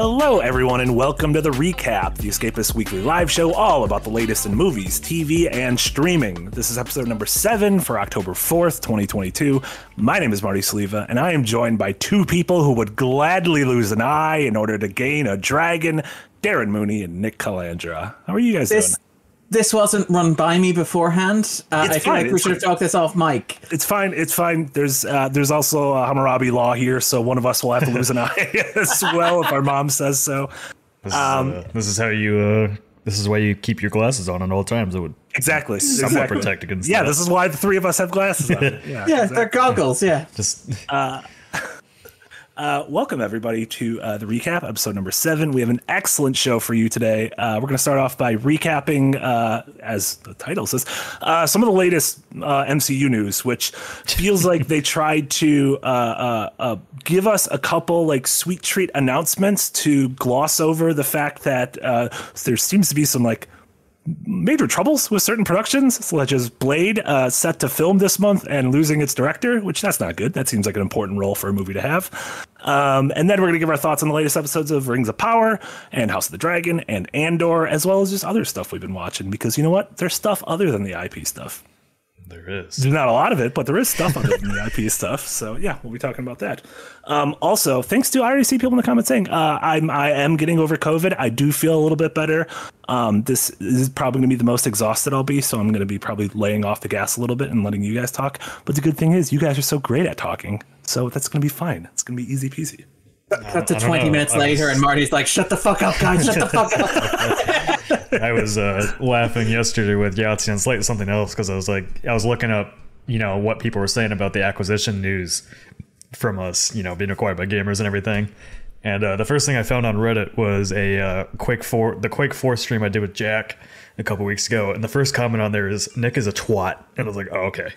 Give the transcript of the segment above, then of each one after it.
Hello, everyone, and welcome to the Recap, the Escapist Weekly live show all about the latest in movies, TV, and streaming. This is episode number seven for October 4th, 2022. My name is Marty Sliva, and I am joined by two people who would gladly lose an eye in order to gain a dragon Darren Mooney and Nick Calandra. How are you guys This doing? This wasn't run by me beforehand. Uh, It's I feel fine, like we it's should have talked this off mic. It's fine. It's fine. There's uh, there's also a Hammurabi law here, so one of us will have to lose an eye as well if our mom says so. This is, Um, uh, this is how you. Uh, this is why you keep your glasses on at all times. It would Exactly. somewhat exactly. protect against. Yeah, that. this is why the three of us have glasses on. Yeah. Yeah, they're goggles. Yeah. just Uh, welcome everybody to uh, the recap, episode number seven. We have an excellent show for you today. Uh, we're going to start off by recapping, uh, as the title says, uh, some of the latest uh, MCU news, which feels like they tried to give us a couple like sweet treat announcements to gloss over the fact that there seems to be some like major troubles with certain productions, such as Blade, uh, set to film this month and losing its director, which that's not good. That seems like an important role for a movie to have. Um, and then we're going to give our thoughts on the latest episodes of Rings of Power and House of the Dragon and Andor, as well as just other stuff we've been watching. Because you know what? There's stuff other than the IP stuff. There is. There's not a lot of it, but there is stuff other than the IP stuff. So yeah, we'll be talking about that. Um, also, thanks to I already see people in the comments saying uh, I'm I am getting over COVID. I do feel a little bit better. Um, this is probably going to be the most exhausted I'll be, so I'm going to be probably laying off the gas a little bit and letting you guys talk. But the good thing is, you guys are so great at talking, so that's going to be fine. It's going to be easy peasy. Cut to 20 know. minutes I later, was- and Marty's like, shut the fuck up, guys. Shut the fuck up. I was uh, laughing yesterday with Yahtzee and Slate something else because I was like, I was looking up, you know, what people were saying about the acquisition news from us, you know, being acquired by Gamurs and everything. And uh, the first thing I found on Reddit was a uh, Four, the Quake Four stream I did with Jack a couple weeks ago, and the first comment on there is Nick is a twat, and I was like, oh, okay.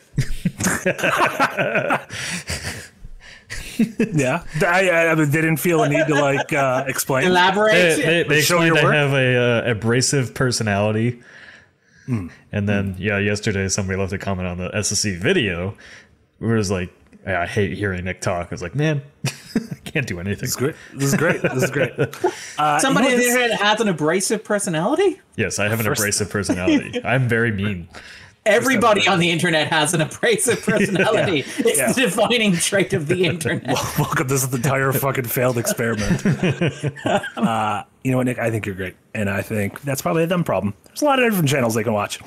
Yeah, I, I, I they didn't feel a need to like uh, explain. Elaborate. they, they, they explained I have a uh, abrasive personality. And then yeah, yesterday somebody left a comment on the SSC video where it was like, I hate hearing Nick talk. I was like, man, I can't do anything. This is great. This is great. This is great. Uh, Somebody you on know, this- has an abrasive personality? Yes, I have an First- abrasive personality. I'm very mean. Everybody on the internet has an abrasive personality. It's Yeah. the defining trait of the internet. Welcome. This is the entire fucking failed experiment. uh, you know what, Nick? I think you're great, and I think that's probably a them problem. There's a lot of different channels they can watch.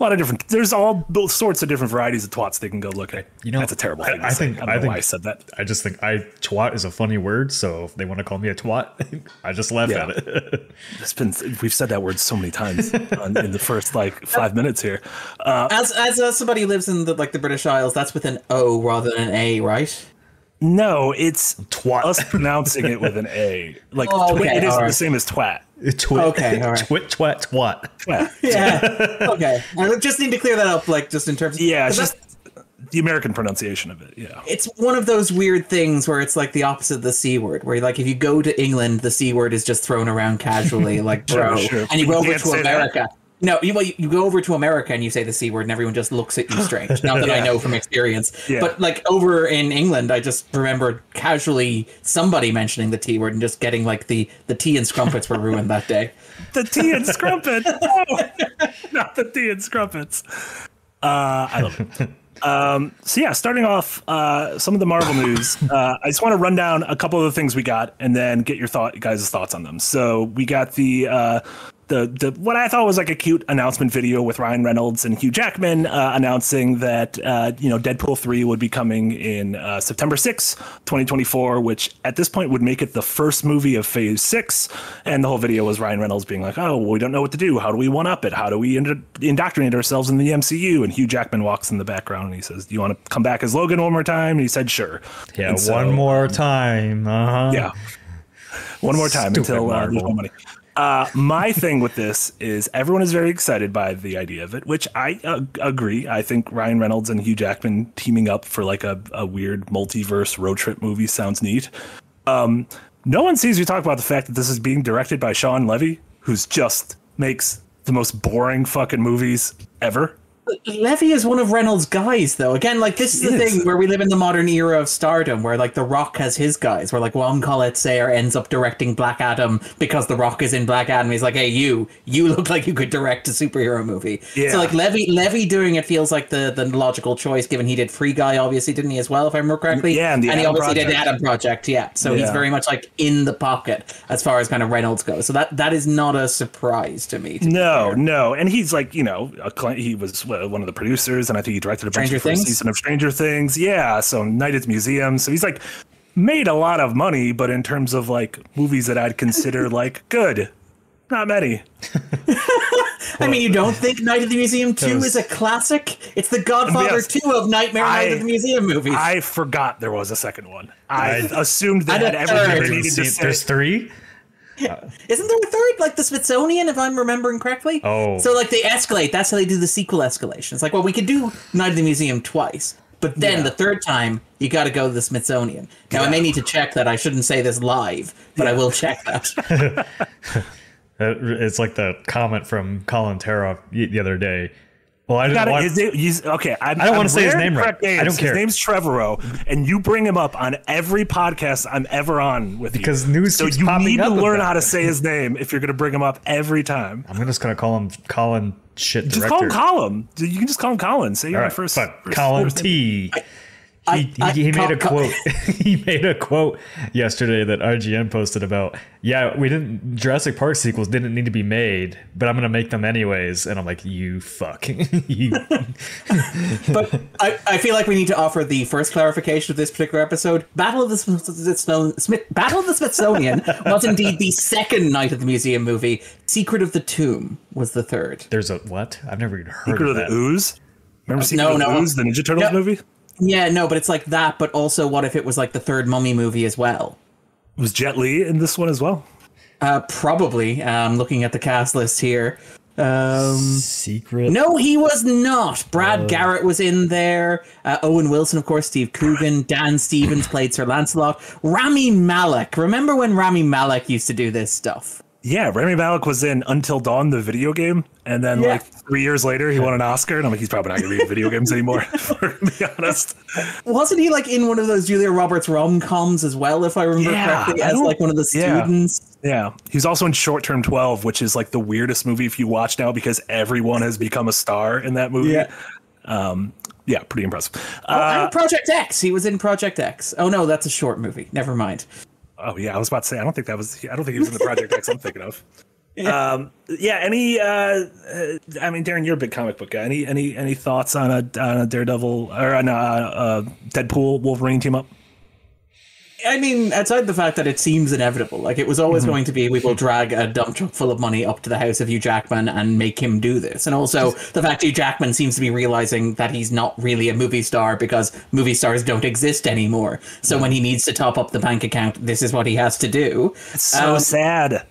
A lot of different. There's all both sorts of different varieties of twats they can go look at. You know, that's a terrible I- thing. To I say. think- I don't I know think- why I said that. I just think I twat is a funny word, so if they want to call me a twat, I just laugh Yeah. at it. It's been we've said that word so many times on, in the first like five minutes here. Uh, As as uh, somebody who lives in the like the British Isles, that's with an O rather than an A, right? No, it's Twat. us pronouncing it with an A. Like Oh, twit, okay, it is all the same as twat. Twit, Okay, all right. twit, twat, twat. Twat. Yeah. okay. I just need to clear that up, like just in terms. Yeah, it's 'cause just the American pronunciation of it. Yeah. it's one of those weird things where it's like the opposite of the c word, where like if you go to England, the c word is just thrown around casually, like bro, sure. and you go over to say that. No, you, well, you go over to America and you say the c word, and everyone just looks at you strange. Not that I know from experience, Yeah. but like over in England, I just remember casually somebody mentioning the t word and just getting like the the tea and scrumpets were ruined that day. the tea and scrumpet. No, not the tea and scrumpets. Uh, I love it. Um, so yeah, starting off uh, some of the Marvel news. Uh, I just want to run down a couple of the things we got, and then get your thought, guys' thoughts on them. So we got the uh, the the what I thought was like a cute announcement video with Ryan Reynolds and Hugh Jackman uh, announcing that uh, you know Deadpool three would be coming in uh, September 6, 2024, which at this point would make it the first movie of Phase six. And the whole video was Ryan Reynolds being like, "Oh, well, we don't know what to do. How do we one up it? How do we ind- indoctrinate ourselves in the MCU?" And Hugh Jackman walks in the background and he says, "Do you want to come back as Logan one more time?" And he said, "Sure." Yeah, so- one more time. Uh-huh. yeah. One more time Stupid until uh, there's no money. Uh, my thing with this is everyone is very excited by the idea of it, which I uh, agree. I think Ryan Reynolds and Hugh Jackman teaming up for like a, a weird multiverse road trip movie sounds neat. Um, no one sees you talk about the fact that this is being directed by Shawn Levy, who's just makes the most boring fucking movies ever. Levy is one of Reynolds' guys, though. Again, like this is the thing where we live in the modern era of stardom, where like The Rock has his guys, where like Jaume Collet-Serra ends up directing Black Adam because The Rock is in Black Adam. He's like, hey, you, you look like you could direct a superhero movie. Yeah. So like Levy, Levy doing it feels like the the logical choice, given he did Free Guy, obviously, didn't he as well, if I remember correctly? Yeah, and the he obviously did the Adam Project. Yeah, so he's very much like in the pocket as far as kind of Reynolds goes. So that that is not a surprise to me. to No, no, and he's like you know a he was one of the producers, and I think he directed a bunch Stranger of first season of Stranger Things. Yeah, so Night at the Museum. So he's like made a lot of money, but in terms of like movies that I'd consider like good, not many. I mean, you don't think Night at the Museum 2 was- is a classic? It's the Godfather Yes. 2 of Nightmare Night at the Museum movies. I forgot there was a second one. I I- assumed that And had everything they needed to say. there's three. Isn't there a third? Like the Smithsonian, if I'm remembering correctly? Oh. So, like, they escalate. That's how they do the sequel escalation. It's like, well, we could do Night at the Museum twice. But then Yeah. the third time, you got to go to the Smithsonian. Now, I may need to check that. I shouldn't say this live, but I will check that. Uh, It's like the comment from Colin Terra y- the other day. Well, I Gotta- want. is it- okay, I'm, I don't wanna say his name right. correct I don't names. care. His name's Trevorrow, and you bring him up on every podcast I'm ever on with Because you. news So you need to learn how to say his name if you're going to bring him up every time. I'm just gonna call him Colin shit Just director. call him Colin. You can just call him Colin. Say All my right, first. first- Colin first- T. I- he, I- he, he made a Col- quote. he made a quote yesterday that IGN posted about. Yeah, we didn't. Jurassic Park sequels didn't need to be made, but I'm gonna make them anyways. And I'm like, you fuck. you, but I, I feel like we need to offer the first clarification of this particular episode. Battle of the Smith- Smith- Smith- Battle of the Smithsonian was indeed the second Night of the Museum movie. Secret of the Tomb was the third. there's a what? I've never even heard Secret of of the that. Ooze. Remember Secret no, of the no. Ooze, the Ninja Turtles No. movie? Yeah, no, but it's like that. But also, what if it was like the third Mummy movie as well? Was Jet Li in this one as well? Uh, probably. Um, looking at the cast list here. Um, Secret. no, he was not. Brad Garrett was in there. Uh, Owen Wilson, of course. Steve Coogan. Dan Stevens played Sir Lancelot. Rami Malek. Remember when Rami Malek used to do this stuff? Yeah, Rami Malek was in Until Dawn, the video game, and then Yeah. like three years later, he won an Oscar, and I'm like, he's probably not going to be in video games anymore. To be honest, Wasn't he like in one of those Julia Roberts rom coms as well, if I remember Yeah, correctly, I as like one of the students? yeah, he was also in Short Term 12, which is like the weirdest movie if you watch now because everyone has become a star in that movie. Yeah. um, yeah, pretty impressive. Oh, Uh, and Project X. He was in Project X. Oh no, that's a short movie. Never mind. oh yeah, I was about to say, I don't think that was, I don't think he was in the Project X I'm thinking of. Um, yeah. Any? Uh, uh, I mean, Darren, you're a big comic book guy. Any? Any? Any thoughts on a on a Daredevil or on a, uh Deadpool Wolverine team up? I mean, outside the fact that it seems inevitable, like it was always Mm-hmm. going to be, we will drag a dump truck full of money up to the house of Hugh Jackman and make him do this. And also the fact Hugh Jackman seems to be realizing that he's not really a movie star because movie stars don't exist anymore. So when he needs to top up the bank account, this is what he has to do. So Um, sad.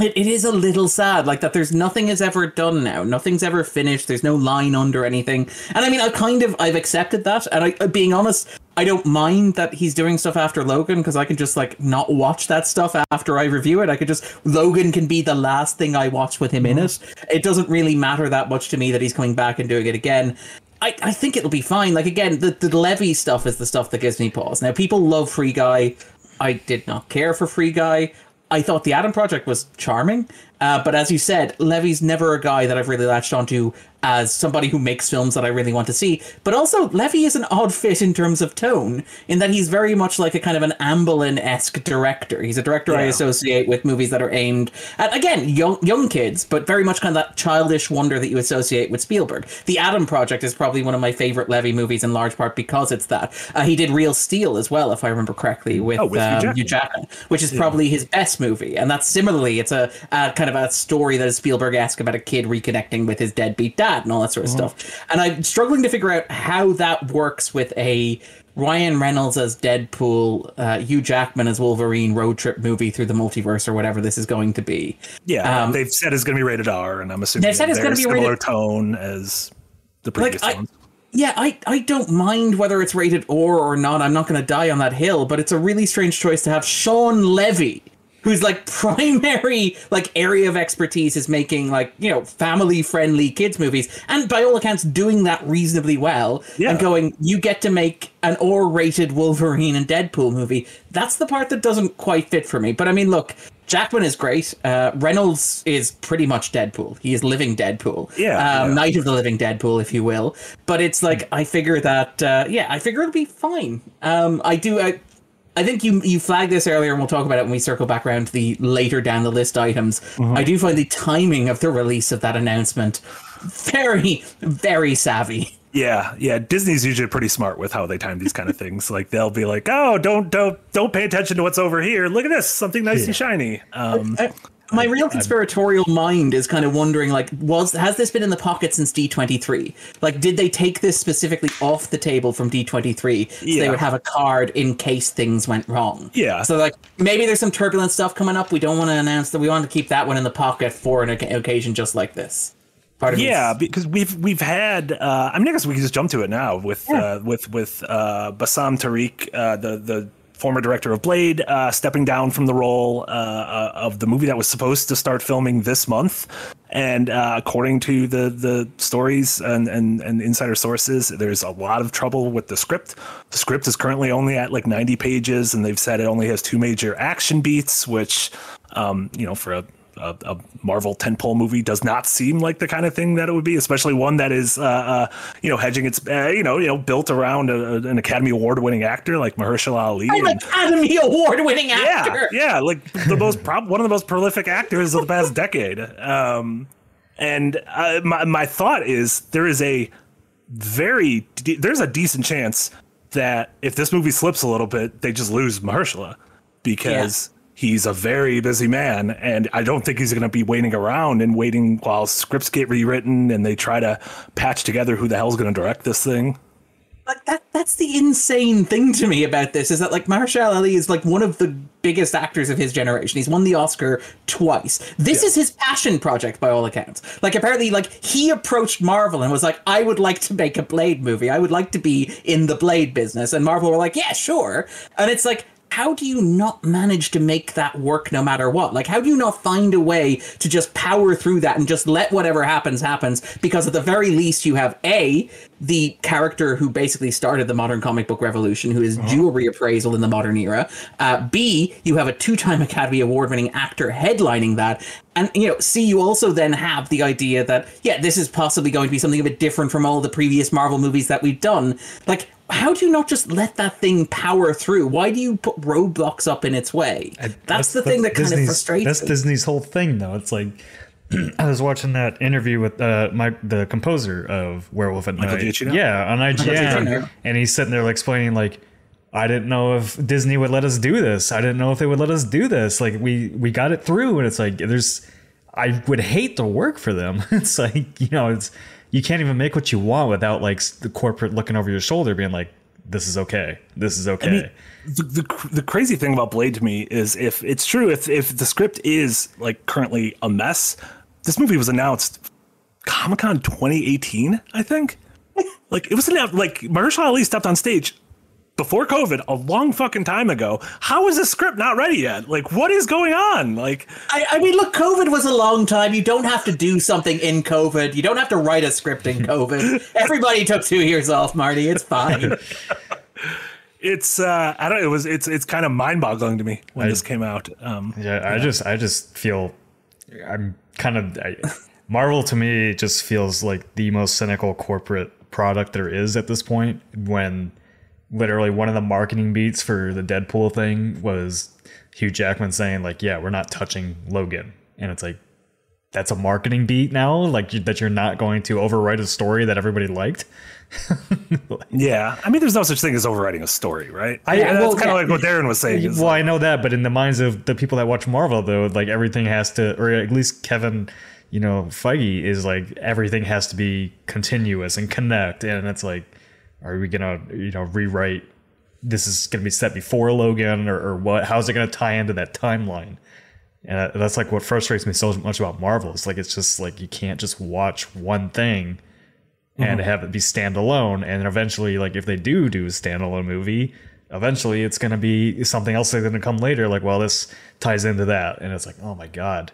It, it is a little sad, like that. There's nothing is ever done now. Nothing's ever finished. There's no line under anything. And I mean, I kind of I've accepted that. And I, uh, being honest, I don't mind that he's doing stuff after Logan because I can just like not watch that stuff after I review it. I could just Logan can be the last thing I watch with him in it. It doesn't really matter that much to me that he's coming back and doing it again. I, I think it'll be fine. Like again, the the Levy stuff is the stuff that gives me pause. Now people love Free Guy. I did not care for Free Guy. I thought the Adam Project was charming, uh, but as you said, Levy's never a guy that I've really latched onto as somebody who makes films that I really want to see. But also, Levy is an odd fit in terms of tone, in that he's very much like a kind of an Amblin esque director. He's a director I associate with movies that are aimed at again young young kids, but very much kind of that childish wonder that you associate with Spielberg. The Adam Project is probably one of my favorite Levy movies in large part because it's that. Uh, he did Real Steel as well, if I remember correctly, with, Oh, with um. Hugh Jackman, which is probably his best movie. And that's similarly, it's a, a kind of a story that is Spielberg esque about a kid reconnecting with his deadbeat dad and all that sort of stuff. And I'm struggling to figure out how that works with a Ryan Reynolds as Deadpool, uh, Hugh Jackman as Wolverine road trip movie through the multiverse or whatever this is going to be. Yeah, Um, they've said it's going to be rated R, and I'm assuming They've said it's they're gonna be similar rated- tone as the previous I- ones. Yeah, I, I don't mind whether it's rated or or not. I'm not going to die on that hill, but it's a really strange choice to have Shawn Levy whose like primary like area of expertise is making like you know family friendly kids movies and by all accounts doing that reasonably well Yeah. and going you get to make an r-rated wolverine and deadpool movie that's the part that doesn't quite fit for me but i mean look Jackman is great. Uh, Reynolds is pretty much Deadpool. He is living Deadpool. Yeah, um, yeah. Night of the Living Deadpool, if you will. But it's like I figure that uh, yeah, I figure it'll be fine. Um, I do. I, I think you you flagged this earlier, and we'll talk about it when we circle back around to the later down the list items. Mm-hmm. I do find the timing of the release of that announcement very, very savvy. Yeah, yeah. Disney's usually pretty smart with how they time these kind of things. Like they'll be like, "Oh, don't don't don't pay attention to what's over here. Look at this, something nice and shiny." Um, I- my real conspiratorial mind is kind of wondering like was has this been in the pocket since D23 like did they take this specifically off the table from D23 so they would have a card in case things went wrong? Yeah. so like maybe there's some turbulent stuff coming up. We don't want to announce that. We want to keep that one in the pocket for an occasion just like this. Part of yeah, because we've we've had. Uh, I mean, I guess we can just jump to it now with uh, with with uh, Bassam Tariq, uh, the the former director of Blade, uh, stepping down from the role uh, uh, of the movie that was supposed to start filming this month. And uh, according to the the stories and, and and insider sources, there's a lot of trouble with the script. The script is currently only at like 90 pages, and they've said it only has two major action beats, which, um, you know, for a a, a Marvel tentpole movie does not seem like the kind of thing that it would be, especially one that is, uh, uh, you know, hedging its, uh, you know, you know, built around a, an Academy Award-winning actor like Mahershala Ali. I'm and- Academy Award winning actor yeah, yeah, like the most prob- one of the most prolific actors of the past decade. Um, and uh, my my thought is there is a very de- there's a decent chance that if this movie slips a little bit, they just lose Mahershala because he's a very busy man, and I don't think he's going to be waiting around and waiting while scripts get rewritten and they try to patch together who the hell's going to direct this thing. like that that's the insane thing to me about this is that like Mahershala Ali is like one of the biggest actors of his generation. He's won the Oscar twice. This is his passion project by all accounts. Like apparently like he approached Marvel and was like I would like to make a Blade movie. I would like to be in the Blade business and Marvel were like, "Yeah, sure." And it's like how do you not manage to make that work no matter what? Like, how do you not find a way to just power through that and just let whatever happens happens? Because at the very least, you have A, the character who basically started the modern comic book revolution, who is due a reappraisal in the modern era. Uh, B, you have a two time Academy Award winning actor headlining that. And, you know, C, you also then have the idea that, yeah, this is possibly going to be something a bit different from all the previous Marvel movies that we've done. Like, how do you not just let that thing power through? Why do you put roadblocks up in its way? That's, the thing that kind of frustrates That's me. That's Disney's whole thing, though. It's like I was watching that interview with uh, my the composer of Werewolf at Michael Night. Giacchino? Yeah, on IGN, and he's sitting there like explaining like. I didn't know if Disney would let us do this. I didn't know if they would let us do this. Like we we got it through, and it's like there's. I would hate to work for them. It's like you know, it's you can't even make what you want without like the corporate looking over your shoulder, being like, "This is okay. This is okay." I mean, the, the the crazy thing about Blade to me is if it's true, if if the script is like currently a mess, this movie was announced Comic Con 2018, I think. like it was announced like Mahershala Ali stepped on stage before COVID a long fucking time ago. How is this script not ready yet? Like what is going on? Like I, I mean, look, COVID was a long time. You don't have to do something in COVID. You don't have to write a script in COVID. Everybody took two years off, Marty. It's fine. it's uh I don't it was it's it's kind of mind-boggling to me when this came out. Um Yeah, I just I just feel I'm kind of I, Marvel to me just feels like the most cynical corporate product there is at this point when literally one of the marketing beats for the Deadpool thing was Hugh Jackman saying like yeah, we're not touching Logan. And it's like that's a marketing beat now like that you're not going to overwrite a story that everybody liked. Yeah, I mean, there's no such thing as overwriting a story, right? I- And well, that's kind of yeah. like what Darren was saying. Well, I know that, but in the minds of the people that watch Marvel, though, like everything has to, or at least Kevin, you know, Feige is like everything has to be continuous and connect, and it's like, are we gonna, you know, rewrite? This is gonna be set before Logan, or, or what? How's it gonna tie into that timeline? And that's like what frustrates me so much about Marvel. It's like it's just like you can't just watch one thing and mm-hmm. have it be standalone. And eventually, like if they do do a standalone movie, eventually it's going to be something else that's going to come later. Like, well, this ties into that, and it's like, oh my god.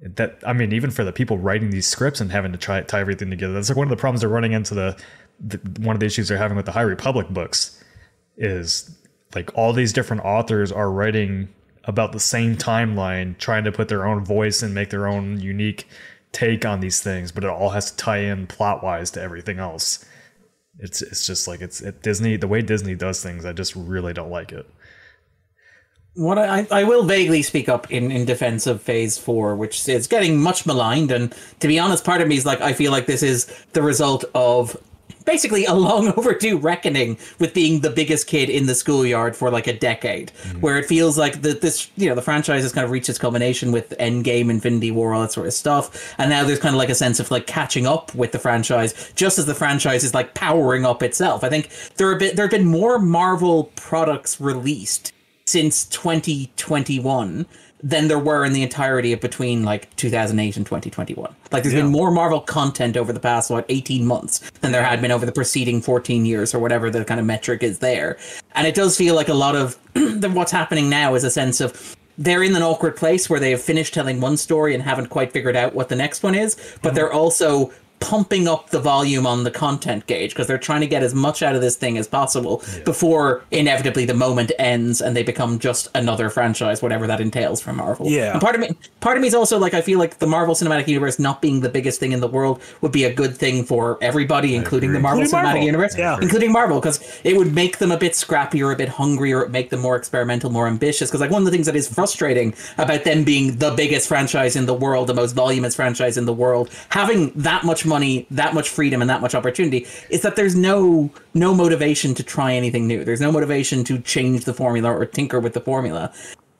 That I mean, even for the people writing these scripts and having to try tie everything together, that's like one of the problems they're running into. The, the one of the issues they're having with the High Republic books is like all these different authors are writing about the same timeline, trying to put their own voice and make their own unique take on these things, but it all has to tie in plot wise to everything else. It's it's just like it's it, Disney. The way Disney does things, I just really don't like it. What I, I will vaguely speak up in, in defense of Phase Four, which is getting much maligned, and to be honest, part of me is like I feel like this is the result of basically a long overdue reckoning with being the biggest kid in the schoolyard for like a decade, mm-hmm. where it feels like that this you know the franchise has kind of reached its culmination with Endgame, Infinity War, all that sort of stuff, and now there's kind of like a sense of like catching up with the franchise, just as the franchise is like powering up itself. I think there have been there have been more Marvel products released since 2021 than there were in the entirety of between like 2008 and 2021. Like there's yeah. been more Marvel content over the past what 18 months than there had been over the preceding 14 years or whatever the kind of metric is there. And it does feel like a lot of what's happening now is a sense of they're in an awkward place where they have finished telling one story and haven't quite figured out what the next one is, but mm-hmm. they're also pumping up the volume on the content gauge because they're trying to get as much out of this thing as possible yeah. before inevitably the moment ends and they become just another franchise, whatever that entails for Marvel. Yeah. And part of me, part of me is also like I feel like the Marvel Cinematic Universe not being the biggest thing in the world would be a good thing for everybody, including the Marvel including Cinematic Marvel. Universe, yeah. including Marvel, because it would make them a bit scrappier, a bit hungrier, make them more experimental, more ambitious. Because like one of the things that is frustrating about them being the biggest franchise in the world, the most voluminous franchise in the world, having that much money, that much freedom, and that much opportunity is that there's no no motivation to try anything new. There's no motivation to change the formula or tinker with the formula.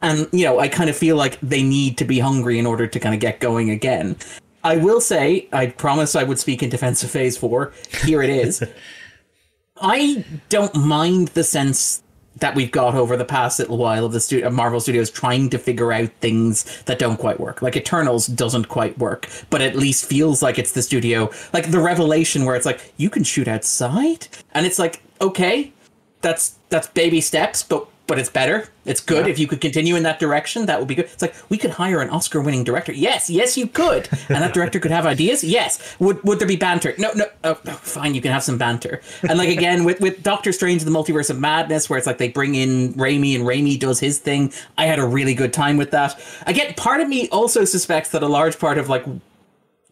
And you know, I kind of feel like they need to be hungry in order to kind of get going again. I will say, I promised I would speak in defense of Phase Four. Here it is. I don't mind the sense that we've got over the past little while of the studio, Marvel Studios trying to figure out things that don't quite work. Like Eternals doesn't quite work, but at least feels like it's the studio. Like the revelation where it's like you can shoot outside, and it's like okay, that's that's baby steps, but but it's better. It's good. Yeah. If you could continue in that direction, that would be good. It's like we could hire an Oscar-winning director. Yes, yes, you could, and that director could have ideas. Yes. Would would there be banter? No, no. Oh, oh, fine, you can have some banter. And like again with with Doctor Strange: The Multiverse of Madness, where it's like they bring in Raimi and Raimi does his thing. I had a really good time with that. Again, part of me also suspects that a large part of like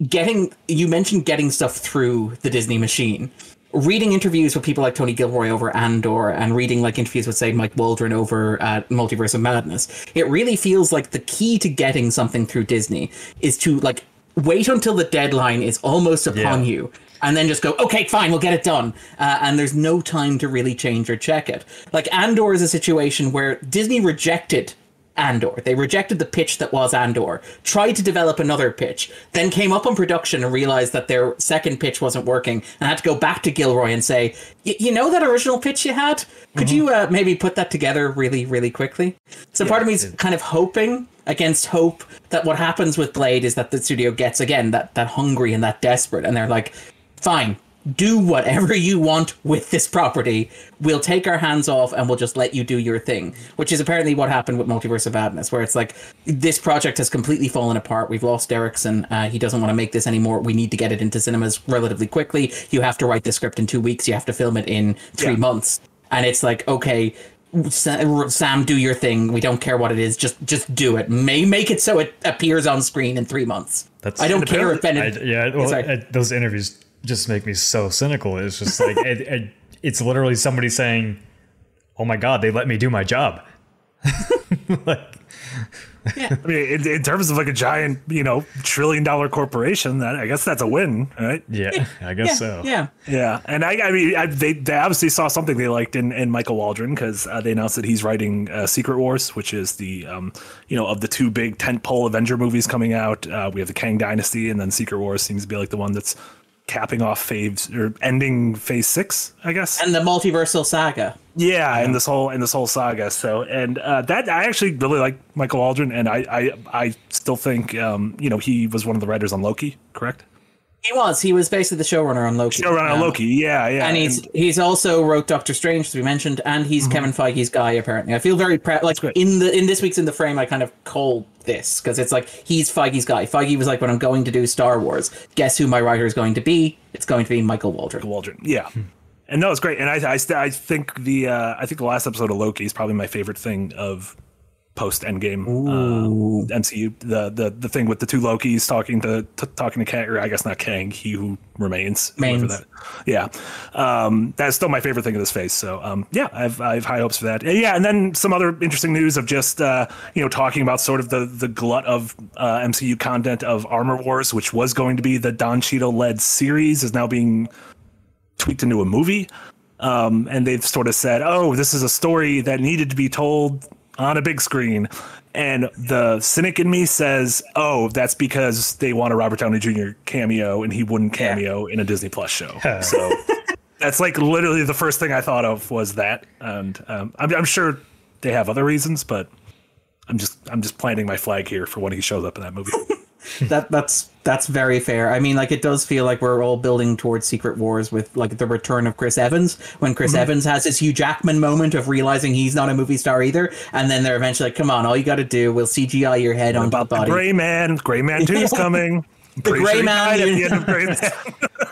getting you mentioned getting stuff through the Disney machine reading interviews with people like Tony Gilroy over Andor and reading like interviews with say Mike Waldron over at Multiverse of Madness, it really feels like the key to getting something through Disney is to like wait until the deadline is almost upon yeah. you and then just go, okay, fine, we'll get it done. Uh, and there's no time to really change or check it. Like Andor is a situation where Disney rejected Andor. They rejected the pitch that was Andor, tried to develop another pitch, then came up on production and realized that their second pitch wasn't working and had to go back to Gilroy and say, you know that original pitch you had? Could mm-hmm. you uh, maybe put that together really, really quickly? So yeah, part of me is kind of hoping against hope that what happens with Blade is that the studio gets again that that hungry and that desperate and they're like, fine, do whatever you want with this property. We'll take our hands off and we'll just let you do your thing. Which is apparently what happened with Multiverse of Madness, where it's like this project has completely fallen apart. We've lost Derrickson. Uh, he doesn't want to make this anymore. We need to get it into cinemas relatively quickly. You have to write the script in two weeks. You have to film it in three yeah. months. And it's like, okay, Sam, do your thing. We don't care what it is. Just just do it. May make it so it appears on screen in three months. That's I don't care if. I, yeah, well, those interviews just make me so cynical. It's just like it, it, it's literally somebody saying, "Oh my god, they let me do my job." like, yeah. I mean, in, in, terms of like a giant, you know, trillion dollar corporation, that I guess that's a win, right? Yeah, I guess yeah, so. Yeah, yeah. And I, I mean, I, they they obviously saw something they liked in, in Michael Waldron because uh, they announced that he's writing uh, Secret Wars, which is the, um, you know, of the two big tentpole Avenger movies coming out. Uh, we have the Kang Dynasty, and then Secret Wars seems to be like the one that's capping off phase or ending phase six, I guess. And the multiversal saga. Yeah, and this whole and this whole saga. So and uh, that I actually really like Michael Waldron, and I I, I still think um, you know he was one of the writers on Loki, correct? He was. He was basically the showrunner on Loki. Showrunner on Um, Loki. Yeah, yeah. and he's he's also wrote Doctor Strange, as we mentioned, and he's Kevin Feige's guy. Apparently, I feel very proud. Like great. in the in this week's in the frame, I kind of called this because it's like he's Feige's guy. Feige was like, when I'm going to do Star Wars, guess who my writer is going to be? It's going to be Michael Waldron. Waldron. Yeah. And no, it's great. And I, I, I think the, uh, I think the last episode of Loki is probably my favorite thing of post Endgame uh, MCU. The, the, the thing with the two Lokis talking to, talking to Kang, or I guess not Kang, he who remains. That, yeah. Um, that's still my favorite thing of this phase. So, um, yeah, I've, I have high hopes for that. And yeah. And then some other interesting news of just, uh, you know, talking about sort of the, the glut of uh, MCU content of Armor Wars, which was going to be the Don Cheadle led series, is now being tweaked into a movie. Um, and they've sort of said, oh, this is a story that needed to be told on a big screen. And the cynic in me says, oh, that's because they want a Robert Downey Jr. cameo and he wouldn't cameo in a Disney Plus show. so that's like literally the first thing I thought of was that. And um, I'm, I'm sure they have other reasons, but I'm just I'm just planting my flag here for when he shows up in that movie. that that's that's very fair. I mean, like it does feel like we're all building towards Secret Wars with like the return of Chris Evans when Chris mm-hmm. Evans has his Hugh Jackman moment of realizing he's not a movie star either, and then they're eventually like, "Come on, all you got to do, we'll CGI your head the About the body." Gray Man, Gray Man 2 is coming. I'm Gray Man the uni- Gray Man.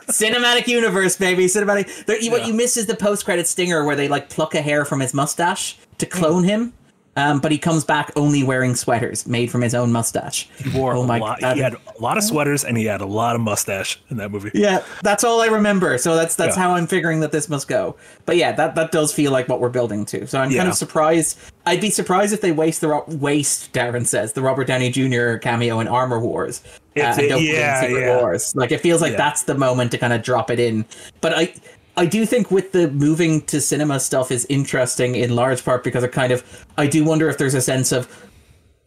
Cinematic universe, baby, cinematic. There, What Yeah. you miss is the post-credit stinger where they like pluck a hair from his mustache to clone him. Um, but he comes back only wearing sweaters made from his own mustache. He wore Oh a my lot. God. He had a lot of sweaters and he had a lot of mustache in that movie. Yeah, that's all I remember. So that's that's Yeah. how I'm figuring that this must go. But yeah, that that does feel like what we're building to. So I'm kind of surprised. I'd be surprised if they waste the Ro- waste. Darren says the Robert Downey Jr. cameo in Armor Wars. Uh, It's- and don't it yeah, Secret yeah. Wars. Like it feels like Yeah. that's the moment to kind of drop it in. But I. I do think with the moving to cinema stuff is interesting in large part because it kind of I do wonder if there's a sense of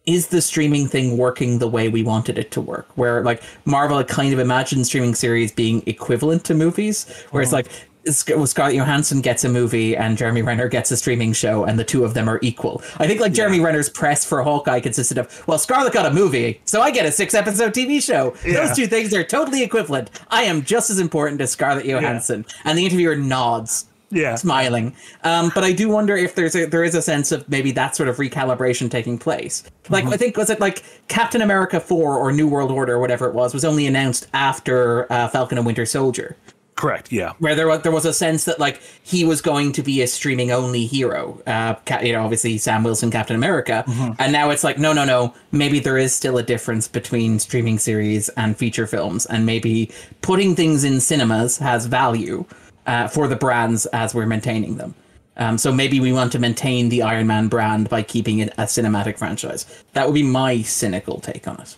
is the streaming thing working the way we wanted it to work? Where like Marvel kind of imagined streaming series being equivalent to movies, where it's uh-huh. like Sc- well, Scarlett Johansson gets a movie and Jeremy Renner gets a streaming show, and the two of them are equal. I think like Jeremy Renner's press for Hawkeye consisted of, well, Scarlett got a movie, so I get a six episode TV show. Yeah. Those two things are totally equivalent. I am just as important as Scarlett Johansson, and the interviewer nods Yeah. smiling. Um, but I do wonder if there's a, there is a sense of maybe that sort of recalibration taking place. Like Mm-hmm. I think was it like Captain America four or New World Order or whatever it was was only announced after uh, Falcon and Winter Soldier, Correct. Yeah. where there was there was a sense that like he was going to be a streaming only hero. Uh, you know, obviously Sam Wilson, Captain America, Mm-hmm. and now it's like no, no, no. Maybe there is still a difference between streaming series and feature films, and maybe putting things in cinemas has value uh, for the brands as we're maintaining them. Um, so maybe we want to maintain the Iron Man brand by keeping it a cinematic franchise. That would be my cynical take on it.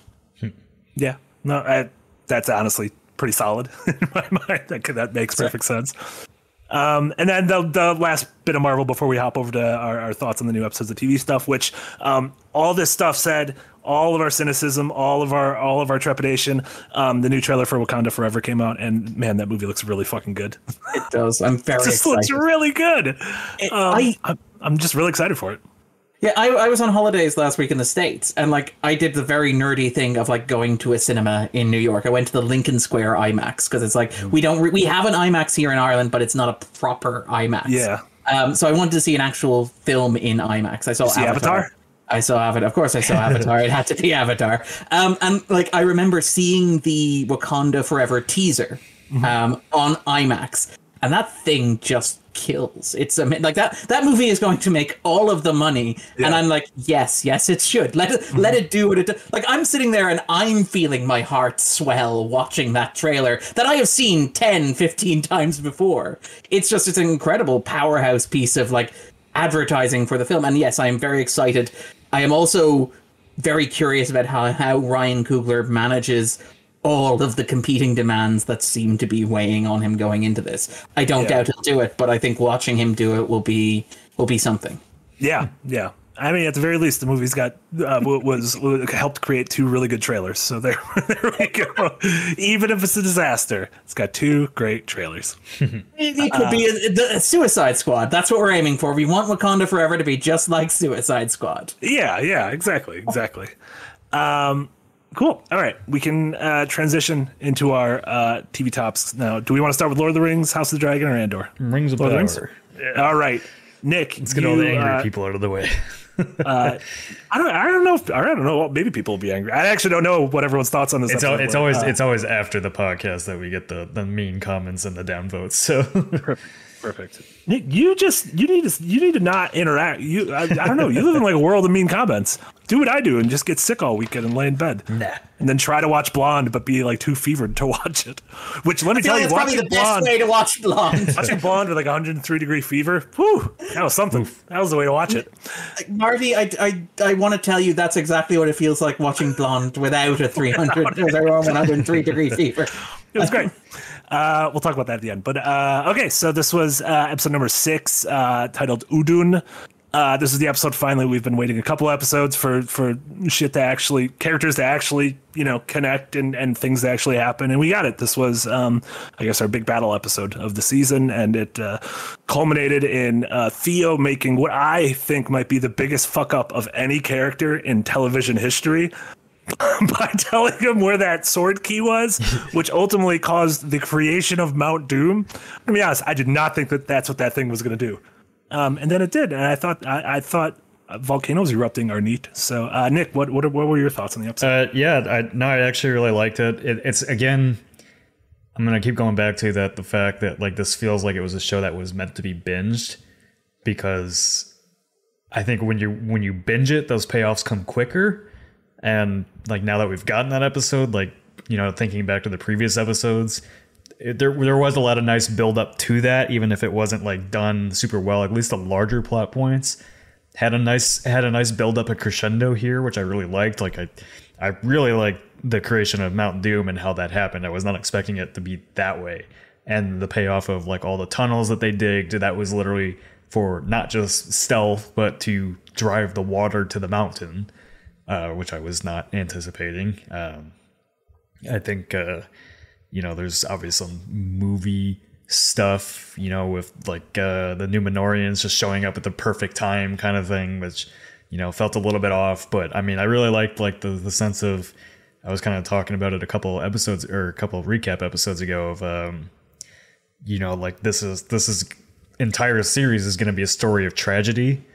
Yeah. No, I, that's honestly pretty solid in my mind. That, that makes perfect sense. Um, and then the, the last bit of Marvel before we hop over to our, our thoughts on the new episodes of TV stuff, which um, all this stuff said, all of our cynicism, all of our all of our trepidation. Um, the new trailer for Wakanda Forever came out, and man, that movie looks really fucking good. It does. I'm very It just excited. looks really good. It- Um, I- I'm, I'm just really excited for it. Yeah, I, I was on holidays last week in the States, and like I did the very nerdy thing of like going to a cinema in New York. I went to the Lincoln Square IMAX because it's like we don't re- we have an IMAX here in Ireland, but it's not a proper IMAX. Yeah. Um. So I wanted to see an actual film in IMAX. I saw see Avatar? I saw Avatar. Of course, I saw Avatar. It had to be Avatar. Um, and like I remember seeing the Wakanda Forever teaser, Mm-hmm. um, on IMAX, and that thing just kills. It's ama- like that. That movie is going to make all of the money, and I'm like, yes, yes, it should. Let it, let it do what it. does. Like I'm sitting there and I'm feeling my heart swell watching that trailer that I have seen 10, 15 times before. It's just it's an incredible powerhouse piece of like advertising for the film. And yes, I am very excited. I am also very curious about how, how Ryan Coogler manages all of the competing demands that seem to be weighing on him going into this. I don't Yeah. doubt he'll do it, but I think watching him do it will be will be something. Yeah, yeah. I mean, at the very least, the movie's got uh, wa- was, was helped create two really good trailers. So there, there we go. Even if it's a disaster, it's got two great trailers. It, it could be a, a Suicide Squad. That's what we're aiming for. We want Wakanda Forever to be just like Suicide Squad. Yeah, yeah, exactly, exactly. Um, cool. All right, we can uh, transition into our uh, TV tops now. Do we want to start with Lord of the Rings, House of the Dragon, or Andor? Rings of Lord of the Power. Rings? All right, Nick. Let's get all the angry uh, people out of the way. I don't. I don't know. If, I don't know. Maybe people will be angry. I actually don't know what everyone's thoughts on this. It's, al- it's always Uh, it's always after the podcast that we get the, the mean comments and the downvotes. So perfect. Nick, you just you need to you need to not interact. You I, I don't know. You live in like a world of mean comments. Do what I do and just get sick all weekend and lay in bed. Nah. And then try to watch Blonde, but be like too fevered to watch it. Which let me I feel tell like you, it's probably watching the best way to watch Blonde. watching Blonde with like 103 degree fever. Whew, that was something. That was the way to watch it. Marty, I, I, I want to tell you that's exactly what it feels like watching Blonde without a 300 or 103 degree fever. It was great. Uh, we'll talk about that at the end. But uh, okay, so this was uh, episode number six, uh, titled Udun. Uh, this is the episode. Finally, we've been waiting a couple episodes for for shit to actually characters to actually you know connect and and things to actually happen, and we got it. This was, um, I guess, our big battle episode of the season, and it uh, culminated in Theo making what I think might be the biggest fuck up of any character in television history by telling him where that sword key was, which ultimately caused the creation of Mount Doom. To be honest, I did not think that that's what that thing was going to do, um, and then it did. And I thought, I, I thought volcanoes erupting are neat. So, uh, Nick, what, what what were your thoughts on the episode? Uh, yeah, I no, I actually really liked it. it. It's again, I'm gonna keep going back to that the fact that like this feels like it was a show that was meant to be binged because I think when you when you binge it, those payoffs come quicker. And like now that we've gotten that episode, like you know, thinking back to the previous episodes, it, there there was a lot of nice build up to that, even if it wasn't like done super well. At least the larger plot points had a nice had a nice build up a crescendo here, which I really liked. Like I I really liked the creation of Mount Doom and how that happened. I was not expecting it to be that way. And the payoff of like all the tunnels that they digged, that was literally for not just stealth, but to drive the water to the mountain, uh, which I was not anticipating. Um, I think uh, you know, there's obviously some movie stuff, you know, with like uh, the Numenoreans just showing up at the perfect time, kind of thing, which you know felt a little bit off. But I mean, I really liked like the the sense of I was kind of talking about it a couple episodes or a couple recap episodes ago of um, you know, like this is this is entire series is going to be a story of tragedy,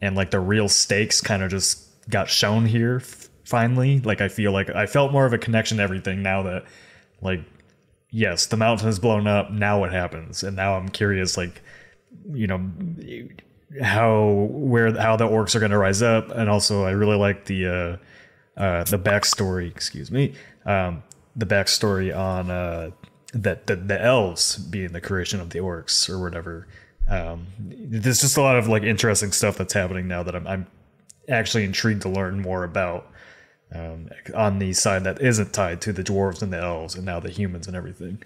and like the real stakes kind of just got shown here finally. Like I feel like I felt more of a connection to everything now that like yes, the mountain has blown up. Now what happens? And now I'm curious, like, you know, how where how the orcs are going to rise up, and also I really like the uh, uh, the backstory. Excuse me, um, the backstory on uh, that the, the elves being the creation of the orcs or whatever. Um, there's just a lot of like interesting stuff that's happening now that I'm, I'm actually intrigued to learn more about um, on the side that isn't tied to the dwarves and the elves and now the humans and everything.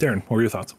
Darren, what were your thoughts?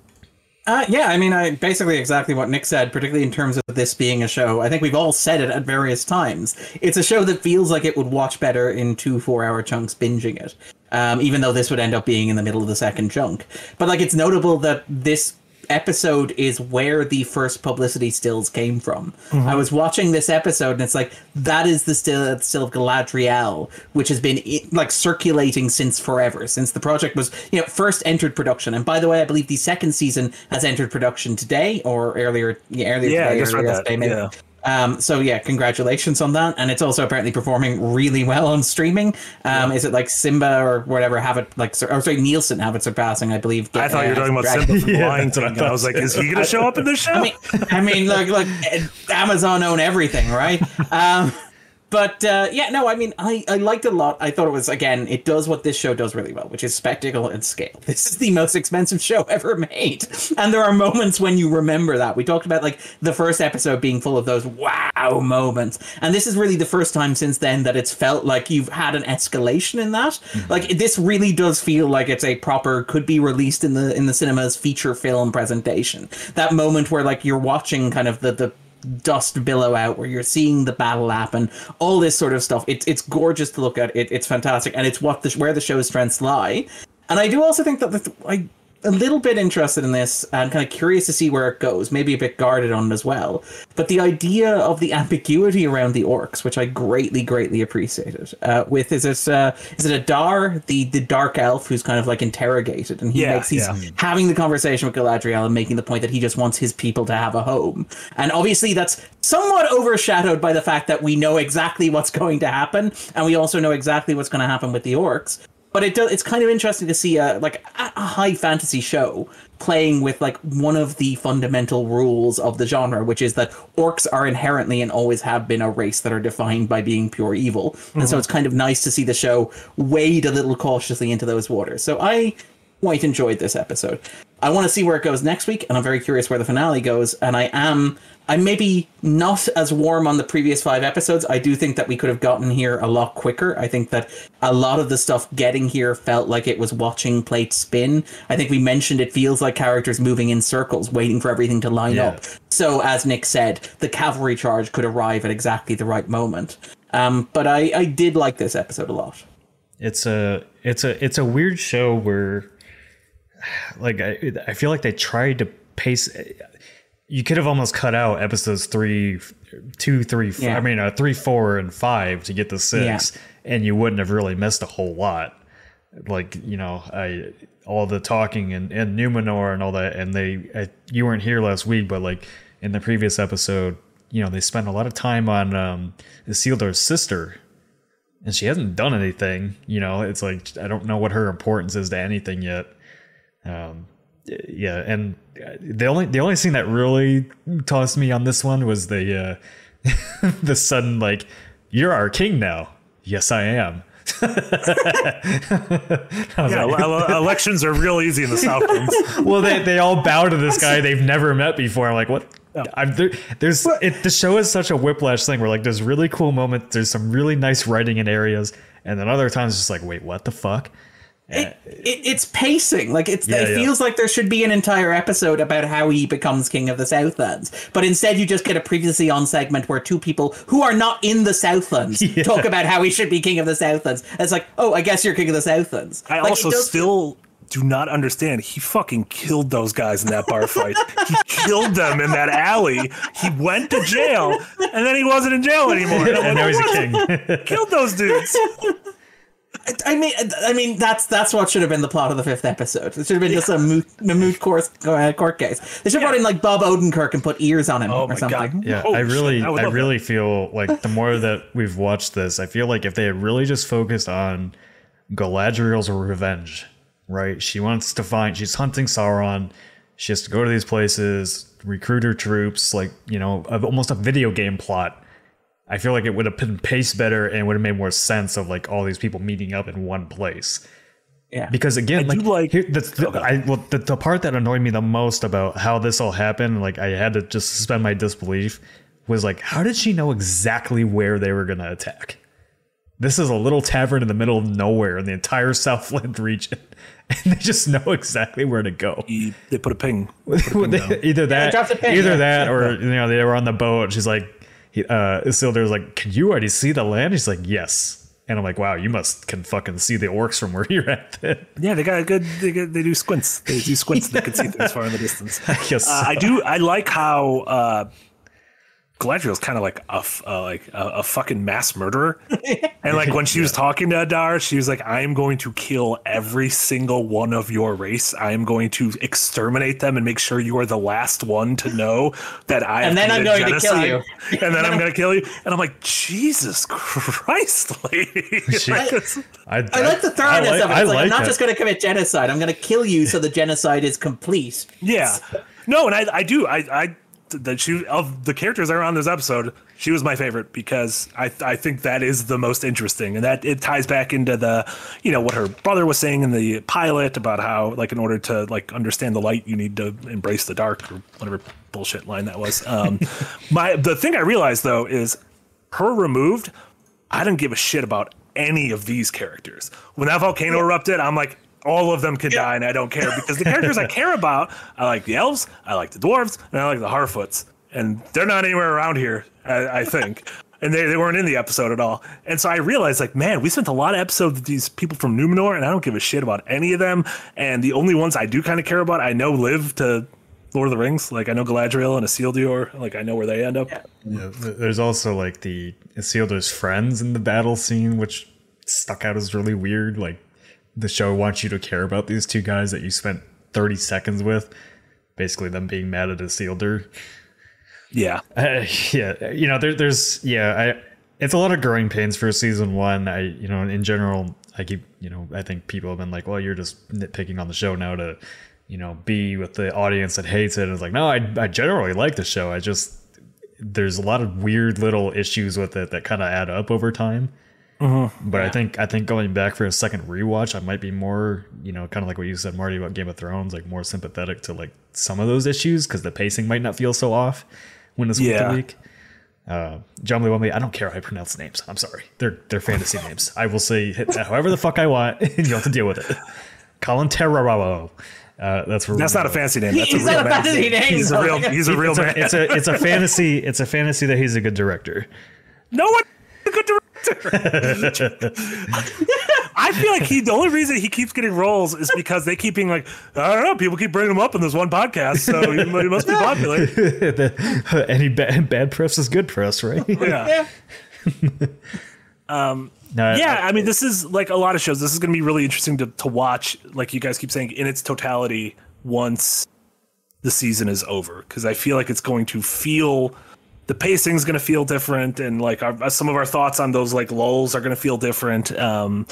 Uh, yeah, I mean, I basically exactly what Nick said, particularly in terms of this being a show. I think we've all said it at various times. It's a show that feels like it would watch better in two four-hour chunks, binging it. Um, even though this would end up being in the middle of the second chunk, but like it's notable that this episode is where the first publicity stills came from. Mm-hmm. I was watching this episode and it's like that is the still still of Galadriel, which has been like circulating since forever, since the project was you know first entered production. And by the way, I believe the second season has entered production today or earlier, yeah, earlier Yeah, today, just or read that, yesterday, yeah. Um, so yeah, congratulations on that, and it's also apparently performing really well on streaming. Um, Is it like Simba or whatever have it like? Or sorry, Nielsen have it surpassing, I believe. I thought you were uh, talking about Simba from Yeah, Lion I King. I was like, is he going to show up in this show? I mean, I mean, look, look, Amazon own everything, right? Um, but uh, yeah, no, I mean, I, I liked it a lot. I thought it was again, it does what this show does really well, which is spectacle and scale. This is the most expensive show ever made, and there are moments when you remember that. We talked about like the first episode being full of those wow moments, and this is really the first time since then that it's felt like you've had an escalation in that. Like this really does feel like it's a proper could be released in the in the cinemas feature film presentation. That moment where like you're watching kind of the the dust billow out where you're seeing the battle happen all this sort of stuff. It's it's gorgeous to look at. It it's fantastic. And it's what the where the show's strengths lie. And i do also think that the, i a little bit interested in this and kind of curious to see where it goes. Maybe a bit guarded on it as well. But the idea of the ambiguity around the orcs, which I greatly, greatly appreciated. Uh, with is it uh, is it Adar, the the dark elf who's kind of like interrogated, and he Yeah, makes he's yeah. having the conversation with Galadriel and making the point that he just wants his people to have a home. And obviously that's somewhat overshadowed by the fact that we know exactly what's going to happen, and we also know exactly what's going to happen with the orcs. But it does, it's kind of interesting to see a like a, high fantasy show playing with like one of the fundamental rules of the genre, which is that orcs are inherently and always have been a race that are defined by being pure evil. And so mm-hmm. it's kind of nice to see the show wade a little cautiously into those waters. So I quite enjoyed this episode. I want to see where it goes next week, and I'm very curious where the finale goes. And I am, I'm maybe not as warm on the previous five episodes. I do think that we could have gotten here a lot quicker. I think that a lot of the stuff getting here felt like it was watching plates spin. I think we mentioned it feels like characters moving in circles, waiting for everything to line Yeah. up. So, as Nick said, the cavalry charge could arrive at exactly the right moment. Um, but I, I did like this episode a lot. it's a it's a it's a weird show where like I, I feel like they tried to pace you could have almost cut out episodes three two three Yeah. i mean uh, three four and five to get to six and you wouldn't have really missed a whole lot like you know i all the talking and, and numenor and all that and they I, you weren't here last week but like in the previous episode you know they spent a lot of time on um isildur's sister and she hasn't done anything. You know, it's like I don't know what her importance is to anything yet. Um, yeah, and uh, the only the only thing that really tossed me on this one was the uh, the sudden like, "You're our king now." Yes, I am. I Yeah, like- ele- elections are real easy in the Southlands. well, they, they all bow to this guy they've never met before. I'm like, what? Oh. I'm there, there's it, the show is such a whiplash thing where like there's really cool moments, there's some really nice writing in areas, and then other times it's just like, wait, what the fuck? It, it, it's pacing like it's Yeah, it yeah. feels like there should be an entire episode about how he becomes king of the southlands but instead you just get a previously on segment where two people who are not in the southlands Yeah. talk about how he should be king of the southlands it's like oh i guess you're king of the southlands I Like, it also still do not understand. He fucking killed those guys in that bar fight. he killed them in that alley. He went to jail, and then he wasn't in jail anymore. And I'm And like, now he's a king. Killed those dudes. I mean, I mean that's that's what should have been the plot of the fifth episode. It should have been just a moot, a moot court, uh, court case. They should have brought in like Bob Odenkirk and put ears on him Oh or my something. god. Yeah, Holy I really, shit, would I, love really feel like the more that we've watched this, I feel like if they had really just focused on Galadriel's revenge, right? She wants to find, she's hunting Sauron. She has to go to these places, recruit her troops, like you know, almost a video game plot. I feel like it would have been paced better and would have made more sense of like all these people meeting up in one place. Yeah. Because again, do like, like- here, the, the, I, well, the, the part that annoyed me the most about how this all happened, like I had to just suspend my disbelief, was like, how did she know exactly where they were going to attack? This is a little tavern in the middle of nowhere in the entire Southland region, and they just know exactly where to go. He, they put a ping. either that, dropped a pin, either yeah. that, or you know, they were on the boat. She's like, he, uh, Isildur's like, "Can you already see the land?" He's like, "Yes." And I'm like, "Wow, you must can fucking see the orcs from where you're at." Then. Yeah, they got a good. They, got, they do squints. They do squints. They can see things far in the distance. guess Uh, I do. I like how uh, Galadriel's kind of like a f- uh, like a, a fucking mass murderer. and like when she was talking to Adar, she was like, "I am going to kill every single one of your race. I am going to exterminate them and make sure you are the last one to know that I." And then I'm committed going to kill you. and then I'm going to kill you. And I'm like, Jesus Christ, lady. Like, it's- I, I like the thoroughness I like- of it. I It's like, I'm not it. just going to commit genocide. I'm going to kill you so the genocide is complete. Yeah. No, and I, I do. I, I, that she of the characters that are on this episode, she was my favorite because I, I think that is the most interesting, and that it ties back into the, you know, what her brother was saying in the pilot about how, like, in order to like understand the light, you need to embrace the dark or whatever bullshit line that was. Um, my the thing I realized though is her removed. I didn't give a shit about any of these characters. When that volcano erupted, I'm like, all of them can die, and I don't care because the characters I care about, I like the elves, I like the dwarves, and I like the Harfoots, and they're not anywhere around here. I, I think. and they, they weren't in the episode at all. And so I realized, like, man, we spent a lot of episodes with these people from Numenor, and I don't give a shit about any of them. And the only ones I do kind of care about, I know live to Lord of the Rings. Like, I know Galadriel and Isildur. Like, I know where they end up. Yeah. Yeah, there's also like the Isildur's friends in the battle scene, which stuck out as really weird. Like the show wants you to care about these two guys that you spent 30 seconds with, basically them being mad at Isildur. Yeah. Uh, yeah, you know, there, there's yeah, I it's a lot of growing pains for season one. I you know, in general, I keep you know, I think people have been like, well, you're just nitpicking on the show now to you know be with the audience that hates it. And it's like, no, I I generally like the show. I just there's a lot of weird little issues with it that kind of add up over time. But I think I think going back for a second rewatch, I might be more, you know, kind of like what you said, Marty, about Game of Thrones, like more sympathetic to like some of those issues because the pacing might not feel so off when it's week Yeah. to week. Uh, John Lee Wembley, I don't care how I pronounce names. I'm sorry, they're they're fantasy names. I will say hit that however the fuck I want, and you have to deal with it. Colin Trevorrow. Uh, that's where That's we're not a going. fancy name. That's He's a real not a man. fantasy name, He's a real. He's a real It's man. a, it's a it's a fantasy. It's a fantasy that he's a good director. No one a good director. I feel like he the only reason he keeps getting roles is because they keep being like, I don't know, people keep bringing him up in this one podcast, so he, he must be popular. The- Any bad, bad press is good press, right? Yeah. Um, no, Yeah, I mean, this is like a lot of shows. This is going to be really interesting to, to watch, like you guys keep saying, in its totality once the season is over. Because I feel like it's going to feel, the pacing's going to feel different, and like our, some of our thoughts on those like lulls are going to feel different. Um,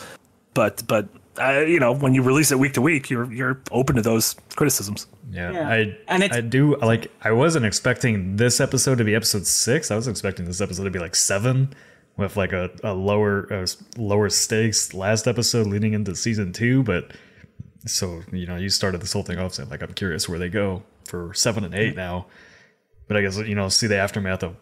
but but uh, you know, when you release it week to week, you're you're open to those criticisms. Yeah, Yeah. I And it's- I do like. I wasn't expecting this episode to be episode six. I was expecting this episode to be like seven, with like a, a lower uh, lower stakes last episode leading into season two. But so you know, you started this whole thing off saying like I'm curious where they go for seven and eight now. But I guess you know, see the aftermath of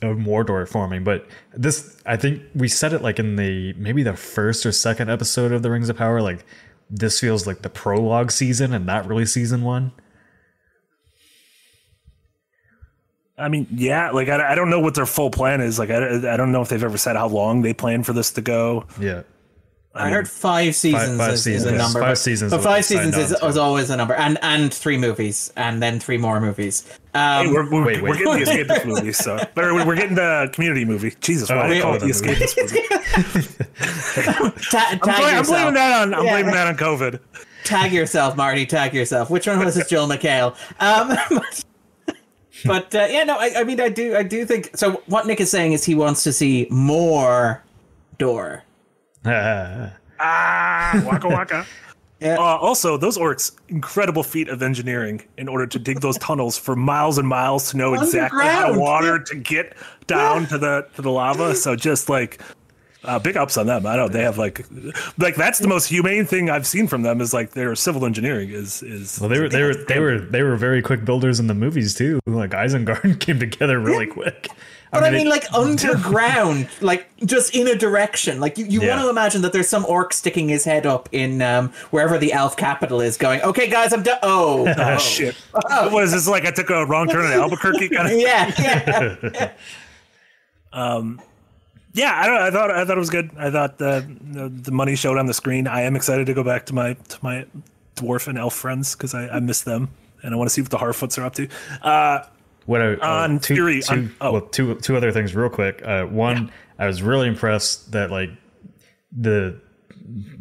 of Mordor forming. But this, I think we said it like in the maybe the first or second episode of the Rings of Power. Like this feels like the prologue season and not really season one. I mean, yeah, like I, I don't know what their full plan is. Like I, I don't know if they've ever said how long they plan for this to go. Yeah. I heard five seasons, five is, is seasons. a number. Five seasons But five seasons is, is always a number, and and three movies, and then three more movies. Hey, Um, we're, we're, Wait, we're getting the escapist movie, so or we're getting the community movie. Jesus, why Oh, do they call it the the movie. escapist movie? ta- tag I'm, blaming, I'm blaming that on I'm Yeah. blaming that on COVID. tag yourself, Marty. Tag yourself. Which one was it, Joel McHale? Um, but but, uh, yeah, no, I, I mean, I do, I do think. So what Nick is saying is he wants to see more door. Ah, waka waka. Yeah. Uh, also, those orcs incredible feat of engineering in order to dig those tunnels for miles and miles to know exactly how to water to get down to the to the lava. So just like uh, big ups on them. I know they have like like that's the most humane thing I've seen from them is like their civil engineering is is Well, they were they were they were they were very quick builders in the movies too. Like Isengard came together really quick. But I it- mean, like underground, like just in a direction. Like you, you Yeah. want to imagine that there's some orc sticking his head up in um, wherever the elf capital is, going, "Okay, guys, I'm done." Oh, Oh, oh. shit. What is this like? I took a wrong turn in Albuquerque kind of yeah, yeah. Yeah, I, don't, I thought I thought it was good. I thought the, the the money showed on the screen. I am excited to go back to my to my dwarf and elf friends because I, I miss them and I want to see what the Harfoots are up to. Uh, What I, On two, theory, two, on- oh. well, two two other things real quick. Uh, one, I was really impressed that like the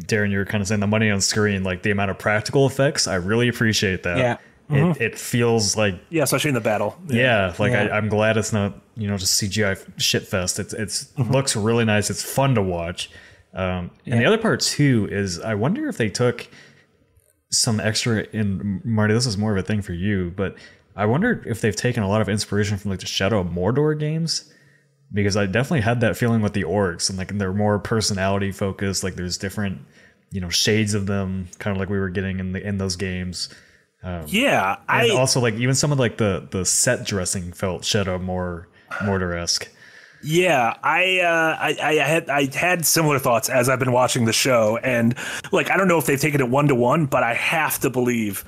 Darren, you were kind of saying the money on screen, like the amount of practical effects. I really appreciate that. Yeah. It, it feels like yeah, especially in the battle. yeah, like Yeah. I, I'm glad it's not you know just CGI shit fest. It's it's looks really nice. It's fun to watch. Um, and the other part too is I wonder if they took some extra in Marty. This is more of a thing for you, but I wonder if they've taken a lot of inspiration from like the Shadow of Mordor games because I definitely had that feeling with the orcs and like they're more personality focused. Like there's different you know shades of them, kind of like we were getting in the in those games. Yeah, I also like even some of like the the set dressing felt Shadow more Mordor esque. Yeah, I, uh, I I had I had similar thoughts as I've been watching the show, and like I don't know if they've taken it one to one, but I have to believe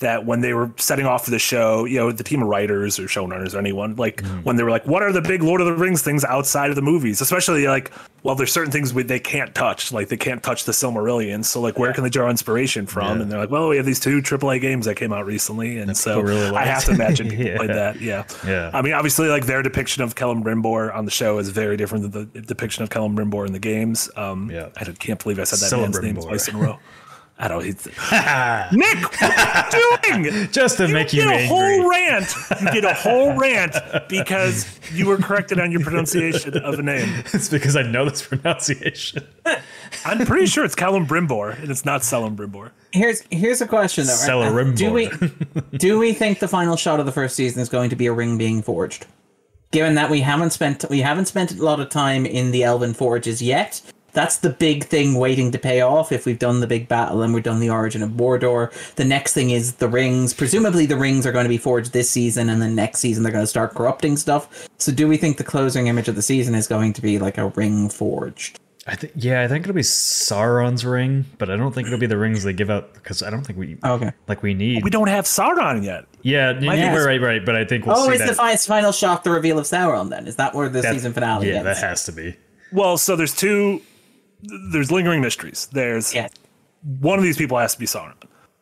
that when they were setting off for the show, you know, the team of writers or showrunners or anyone, like when they were like, what are the big Lord of the Rings things outside of the movies? Especially like, well, there's certain things we, they can't touch, like they can't touch the Silmarillion. So like, where can they draw inspiration from? Yeah. And they're like, well, we have these two AAA games that came out recently, and so really I have to imagine people Yeah. played that. Yeah, Yeah. I mean, obviously, like their depiction of Celebrimbor on the show is very different than the depiction of Celebrimbor in the games. Um, Yeah. I can't believe I said that man's name twice in a row. I don't. He's, Nick, what are you doing? Just to make you did a whole rant. You did a whole rant because you were corrected on your pronunciation of a name. It's because I know this pronunciation. I'm pretty sure it's Callum Brimbor, and it's not Cellum Brimbor. Here's here's a question though. right? Celerimbor. Do we do we think the final shot of the first season is going to be a ring being forged? Given that we haven't spent we haven't spent a lot of time in the Elven Forges yet. That's the big thing waiting to pay off if we've done the big battle and we've done the origin of Mordor. The next thing is the rings. Presumably the rings are going to be forged this season and then next season they're going to start corrupting stuff. So do we think the closing image of the season is going to be like a ring forged? I think yeah, I think it'll be Sauron's ring, but I don't think it'll be the rings they give out because I don't think we oh, Okay. like we need. We don't have Sauron yet. yeah, you- guess- you're right, right. But I think we'll Oh, see is that. the fi- final shock the reveal of Sauron then? Is that where the that- season finale Yeah, ends? that has to be. Well, so there's two. There's lingering mysteries. There's Yes. one of these people has to be Sauron.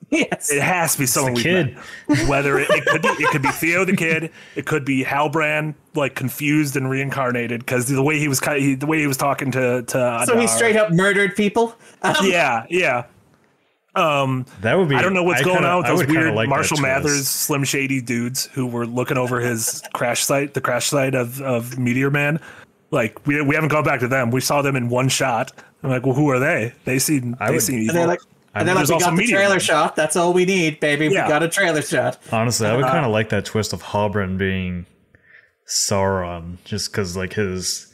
Yes. It has to be someone the we kid. met. Whether it, it could be it could be Theo the kid, it could be Halbrand like confused and reincarnated because the way he was ki- he, the way he was talking to to So he straight up murdered people. Um, yeah yeah. That would be. I don't know what's going kinda- on with those weird like Marshall. Mathers, Slim Shady dudes who were looking over his crash site, the crash site of, of Meteor Man. Like we, we haven't gone back to them. We saw them in one shot. I'm like, well, who are they? They seem they would- seem and evil. they're like, and they're like, we got the trailer Man. shot. That's all we need, baby. Yeah. We got a trailer shot. Honestly, I Uh-huh. would kind of like that twist of Halbrand being Sauron, just because like his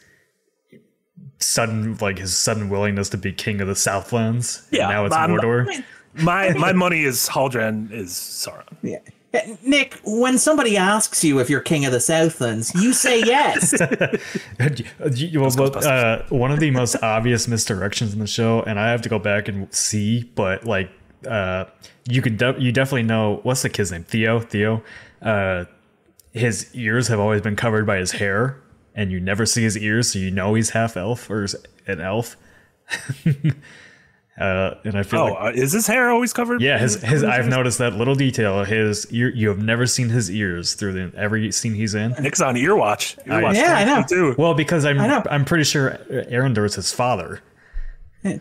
sudden like his sudden willingness to be king of the Southlands. and Yeah, now it's I'm- Mordor. my my money is Haldren is Sauron. Yeah. Nick, when somebody asks you if you're king of the Southlands, you say yes. Well, uh, one of the most obvious misdirections in the show, and I have to go back and see, but like, uh, you could de- you definitely know what's the kid's name? Theo. Theo. Uh, his ears have always been covered by his hair, and you never see his ears, so you know he's half elf or an elf. uh, and I feel Oh, like. uh, is his hair always covered? Yeah, his his. I've noticed that little detail. His ear. You have never seen his ears through the every scene he's in. Nick's on ear watch. Ear watch Yeah, I know. Too. Well, because I'm. I'm pretty sure Arondir is his father. to,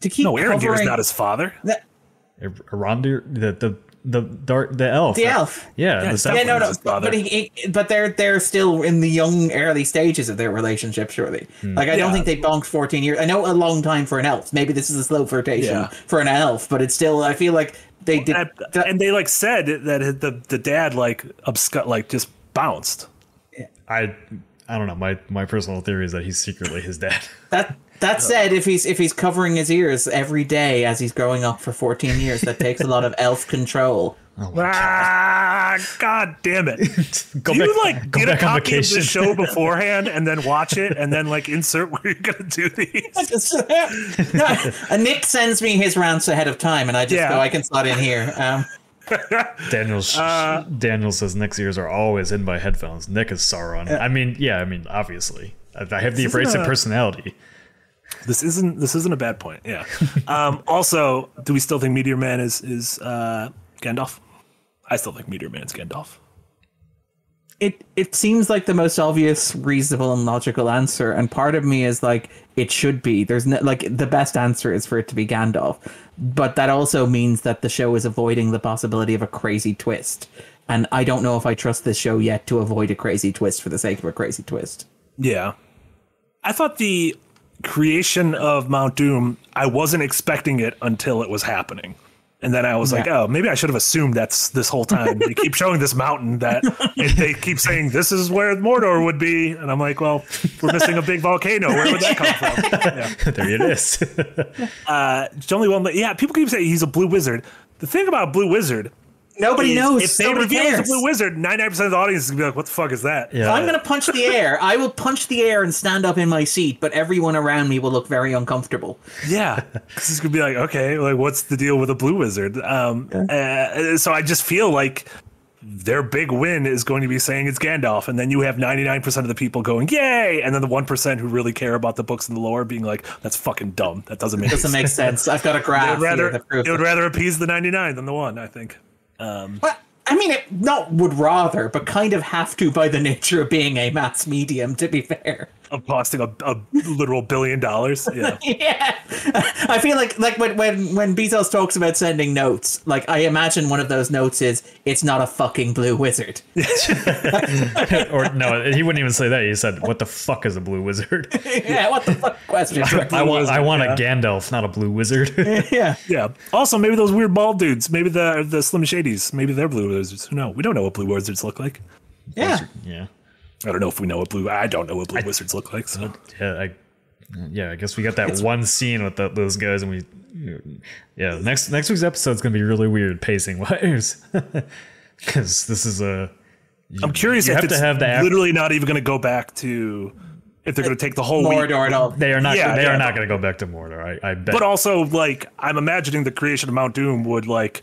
to keep no, Arondir is not his father. the, Arondir, the the the dark the elf. the elf. Yeah, the Yeah, South- Yeah, no, no, but he, he, but they're they're still in the young early stages of their relationship. Surely, hmm. like I don't think they bonked fourteen years. I know a long time for an elf. Maybe this is a slow flirtation Yeah. for an elf, but it's still. I feel like they did. And, that- and they like said that the the dad like absc- like just bounced. I I don't know. My my personal theory is that he's secretly his dad. That that said, if he's if he's covering his ears every day as he's growing up for fourteen years, that takes a lot of elf control. ah, god damn it! go Do you back, like go get a back on copy of the show beforehand and then watch it and then like insert where you're gonna do these? no, uh, Nick sends me his rants ahead of time, and I just Yeah. go, I can slot in here. Um, Daniel Uh, Daniel says Nick's ears are always in my headphones. Nick is Sauron. I mean, yeah, I mean, obviously, I, I have the abrasive a- personality. This isn't this isn't a bad point. Yeah. Um, also, do we still think Meteor Man is is uh, Gandalf? I still think Meteor Man's Gandalf. it it seems like the most obvious, reasonable, and logical answer, and part of me is like, it should be. There's no like the best answer is for it to be Gandalf, but that also means that the show is avoiding the possibility of a crazy twist, and I don't know if I trust this show yet to avoid a crazy twist for the sake of a crazy twist. Yeah. I thought the creation of Mount Doom, I wasn't expecting it until it was happening. And then I was like, oh, maybe I should have assumed that's this whole time. they keep showing this mountain that they keep saying this is where Mordor would be. And I'm like, well, we're missing a big volcano. Where would that come from? Yeah. there it is. Uh, it's only one. Yeah, people keep saying he's a blue wizard. The thing about blue wizard Nobody is knows. If they Nobody reveal it's a blue wizard, 99% of the audience is gonna be like, "What the fuck is that?" Yeah. I'm gonna punch the air. I will punch the air and stand up in my seat, but everyone around me will look very uncomfortable. Yeah, because it's gonna be like, okay, like what's the deal with a blue wizard? Um, uh, so I just feel like their big win is going to be saying it's Gandalf, and then you have ninety nine percent of the people going yay, and then the one percent who really care about the books and the lore being like, that's fucking dumb. That doesn't make Doesn't make sense. I've got a It graph would rather it would rather appease the ninety nine than the one. I think. Um, but I mean, it not would rather, but kind of have to by the nature of being a mass medium. To be fair. Of costing a, a literal billion dollars. Yeah. Yeah, I feel like like when when when Bezos talks about sending notes, like I imagine one of those notes is it's not a fucking blue wizard. or no, he wouldn't even say that. He said, "What the fuck is a blue wizard?" yeah, what the fuck question? I want, I want yeah. a Gandalf, not a blue wizard. yeah, Yeah. Also, maybe those weird bald dudes, maybe the the Slim Shadys, maybe they're blue wizards. Who know? We don't know what blue wizards look like. yeah. yeah, I don't know if we know what blue. I don't know what blue wizards look like. So yeah, I, yeah. I guess we got that one scene with the, those guys, and we, yeah. Next next week's episode is gonna be really weird pacing wise, because this is a. I'm curious you if have to have the act- literally not even going to go back to if they're going to take the whole week. Mordor at all. They are not. Yeah, they yeah. are not going to go back to Mordor. I, I bet. But also, like, I'm imagining the creation of Mount Doom would like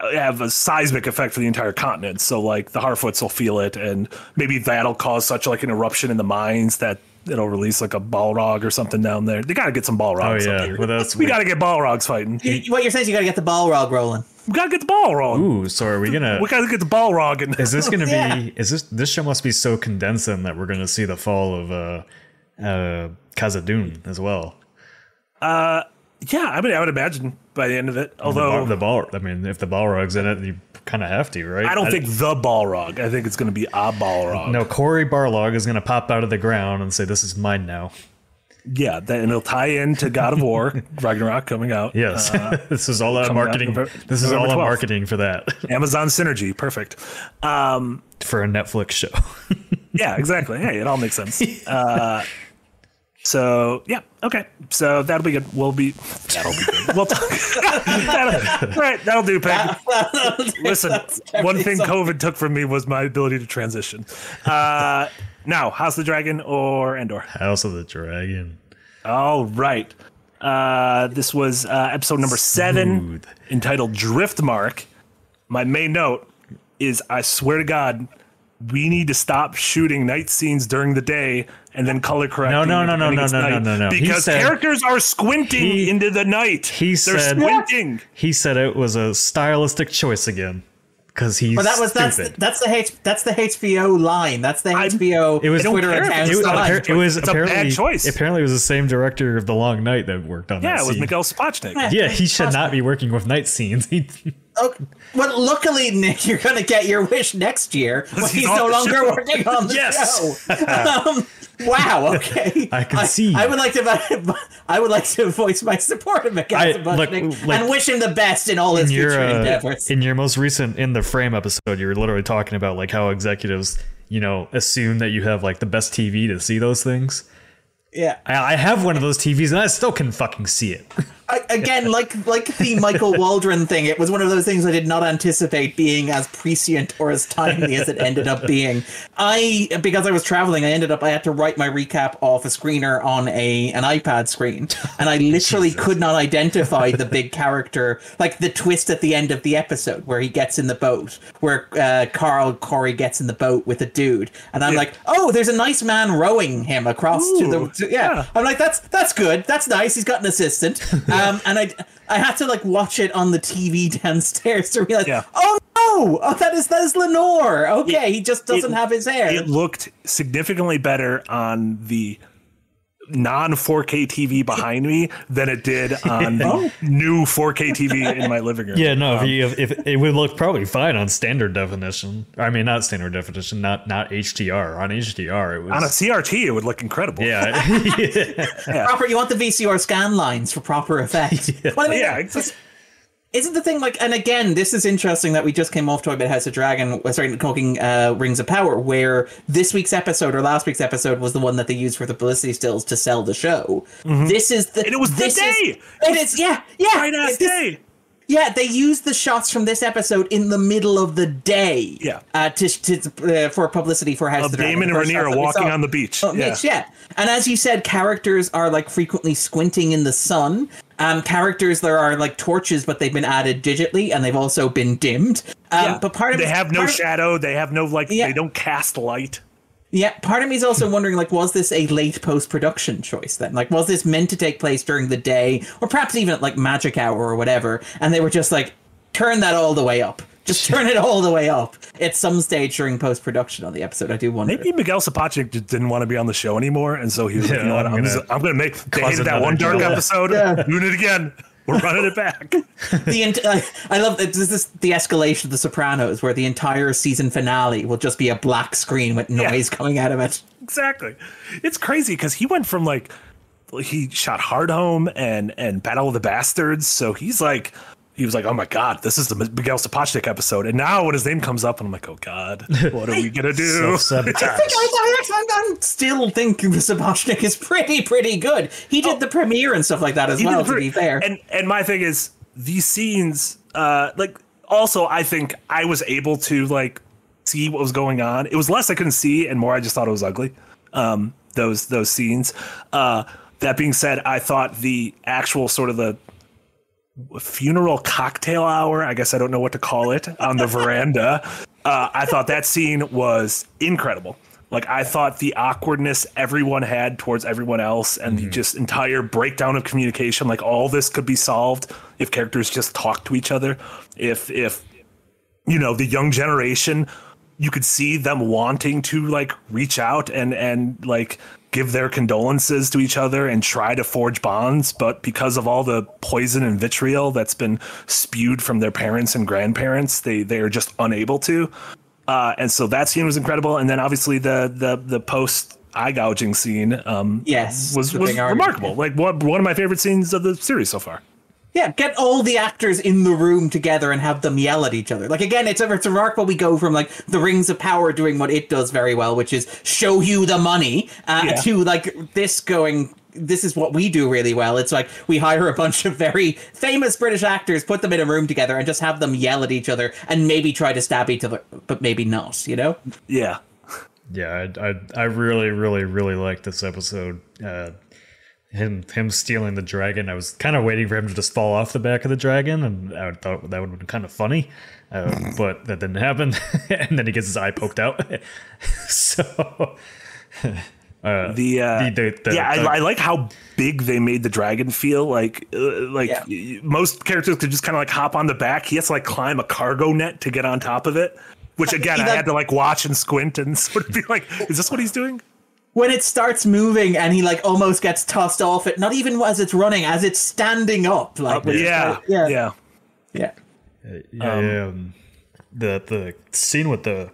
have a seismic effect for the entire continent. So, like, the Harfoots will feel it, and maybe that'll cause such like an eruption in the mines that it'll release like a Balrog or something down there. They got to get some oh Balrogs. up yeah, here. well, that's we got to get Balrogs fighting. You- What you're saying is you got to get the Balrog rolling. We got to get the Balrog. Ooh, so are we gonna? We got to get the Balrog. And Is this gonna Yeah. be? Is this this show must be so condensing that we're gonna see the fall of uh, uh, Khazad-dûm as well. Yeah, I mean, I would imagine by the end of it. The, Although ball, the ball. I mean, if the Balrog's in it, you kind of have to, right? I don't think the Balrog. I think it's going to be a Balrog. No, Cory Barlog is gonna pop out of the ground and say, "This is mine now." Yeah, that, and it'll tie into God of War, Ragnarok coming out. Yes, this is all out marketing. November- this is November all 12th. marketing for that Amazon synergy, perfect. Um, for a Netflix show. yeah, exactly. Hey, it all makes sense. Uh, so yeah, okay. So that'll be good. We'll be that'll be good. We'll talk. that'll, all right, that'll do, Peg. Listen, one thing COVID took from me was my ability to transition. Uh, now, House of the Dragon or Andor? House of the Dragon. All right. Uh, this was uh, episode number seven, Smooth. entitled Driftmark. My main note is I swear to God, we need to stop shooting night scenes during the day and then color correcting. No, no, no, no, no, no, no, no, no. Because said- characters are squinting He- into the night. he They're said- squinting. He said it was a stylistic choice again because he's But that was that's stupid. that's the H that's the HBO line. That's the HBO It was- Twitter I account. it was, not a line. appar- it was It's a bad apparently choice. apparently it was the same director of The Long Night that worked on Yeah, that it was scene. Miguel Sapochnik. Yeah. yeah, he should not be working with night scenes. He, Oh, well, luckily, Nick, you're going to get your wish next year when he's he's, no longer show. working on the Yes. show. um, wow. Okay. I can see. I would like to. I would like to voice my support of Miguel I- like- like- and wish him the best in all his in your future uh, endeavors. in your most recent in the frame episode, you were literally talking about like how executives, you know, assume that you have like the best TV to see those things. yeah. I, I have one of those TVs and I still can fucking see it. I, again, like like the Michael Waldron thing, it was one of those things I did not anticipate being as prescient or as timely as it ended up being. I because I was traveling, I ended up I had to write my recap off a screener on a an iPad screen, and I literally could not identify the big character, like the twist at the end of the episode where he gets in the boat, where uh, Qarl Correy gets in the boat with a dude, and I'm like, oh, there's a nice man rowing him across to the to- yeah. yeah. I'm like, that's that's good. That's nice. He's got an assistant. Um, Um, and I I had to like watch it on the TV downstairs to realize, Yeah. oh no, oh that is that is Laenor. Okay, he just doesn't it- have his hair. It looked significantly better on the non 4K TV behind me than it did on the new 4K TV in my living room. Yeah, no, Um, if, you, if, if it would look probably fine on standard definition. I mean, not standard definition, not not HDR. On HDR, it was on a CRT, it would look incredible. yeah, proper. You want the VCR scan lines for proper effect. Well, I mean, yeah. It's, Isn't the thing like? And again, this is interesting that we just came off talking about House of Dragon, uh, sorry, talking uh, Rings of Power, where this week's episode or last week's episode was the one that they used for the publicity stills to sell the show. This is the. And it was the this day! Is, it is, yeah, yeah. Right ass this- day. Yeah, they used the shots from this episode in the middle of the day. Yeah. Uh, to, to uh, for publicity for House Of of the Dragon. Daemon and The Rhaenyra shots that we walking on the beach. Oh, Yeah. Mitch, yeah. And as you said, characters are like frequently squinting in the sun. Um, characters there are like torches, but they've been added digitally, and they've also been dimmed. Um, Yeah. but part of they have no of- shadow. They have no like. Yeah. They don't cast light. Yeah, part of me is also wondering, like, was this a late post production choice then? Like, was this meant to take place during the day, or perhaps even at like magic hour or whatever? And they were just like, turn that all the way up. Just turn it all the way up at some stage during post production on the episode. I do wonder. Maybe Miguel Sapochnik didn't want to be on the show anymore, and so he was like, "You know what? I'm I'm, gonna just, I'm gonna make they cause hated that one dark drama." episode, Yeah. doing it again. We're running it back." the ent- I, I love that this is the escalation of the Sopranos, where the entire season finale will just be a black screen with noise coming out of it. exactly. It's crazy because he went from like he shot Hardhome and and Battle of the Bastards, so he's like. He was like, "Oh my God, this is the Miguel Sapochnik episode." And now, when his name comes up, and I'm like, "Oh God, what are we gonna do?" Self-sabotage. I, I, I, I still think Sapochnik is pretty, pretty good. He did the premiere and stuff like that as well, did to pretty- be fair. And and my thing is these scenes, uh, like also I think I was able to like see what was going on. It was less I couldn't see and more I just thought it was ugly. Um, those those scenes. Uh, that being said, I thought the actual sort of the funeral cocktail hour, I guess I don't know what to call it, on the veranda. Uh, I thought that scene was incredible. Like I thought the awkwardness everyone had towards everyone else and the just entire breakdown of communication, like all this could be solved if characters just talk to each other. If if you know, the young generation, you could see them wanting to like reach out and and like give their condolences to each other and try to forge bonds, but because of all the poison and vitriol that's been spewed from their parents and grandparents, they they are just unable to. Uh, and so that scene was incredible, and then obviously the the the post eye gouging scene um, Yes, was was big argument, remarkable. Like one one of my favorite scenes of the series so far. Yeah, get all the actors in the room together and have them yell at each other. Like again, it's a it's remarkable. We go from like the Rings of Power doing what it does very well, which is show you the money, uh, Yeah. to like this going. This is what we do really well. It's like we hire a bunch of very famous British actors, put them in a room together, and just have them yell at each other and maybe try to stab each other, but maybe not. You know? Yeah, Yeah, I, I, I really, really, really like this episode. Uh, him him stealing the dragon. I was kind of waiting for him to just fall off the back of the dragon, and I thought that would have been kind of funny, uh, but that didn't happen. and then he gets his eye poked out. so uh, the, uh, the- the- the- yeah, the- I, I like how big they made the dragon feel. Like, uh, like Yeah. most characters could just kind of like hop on the back. He has to like climb a cargo net to get on top of it. Which again, I had to like watch and squint and sort of be like, "Is this what he's doing?" When it starts moving and he like almost gets tossed off it, not even as it's running, as it's standing up. Like which is Yeah, like- yeah, yeah. yeah. yeah, yeah, um, the the scene with the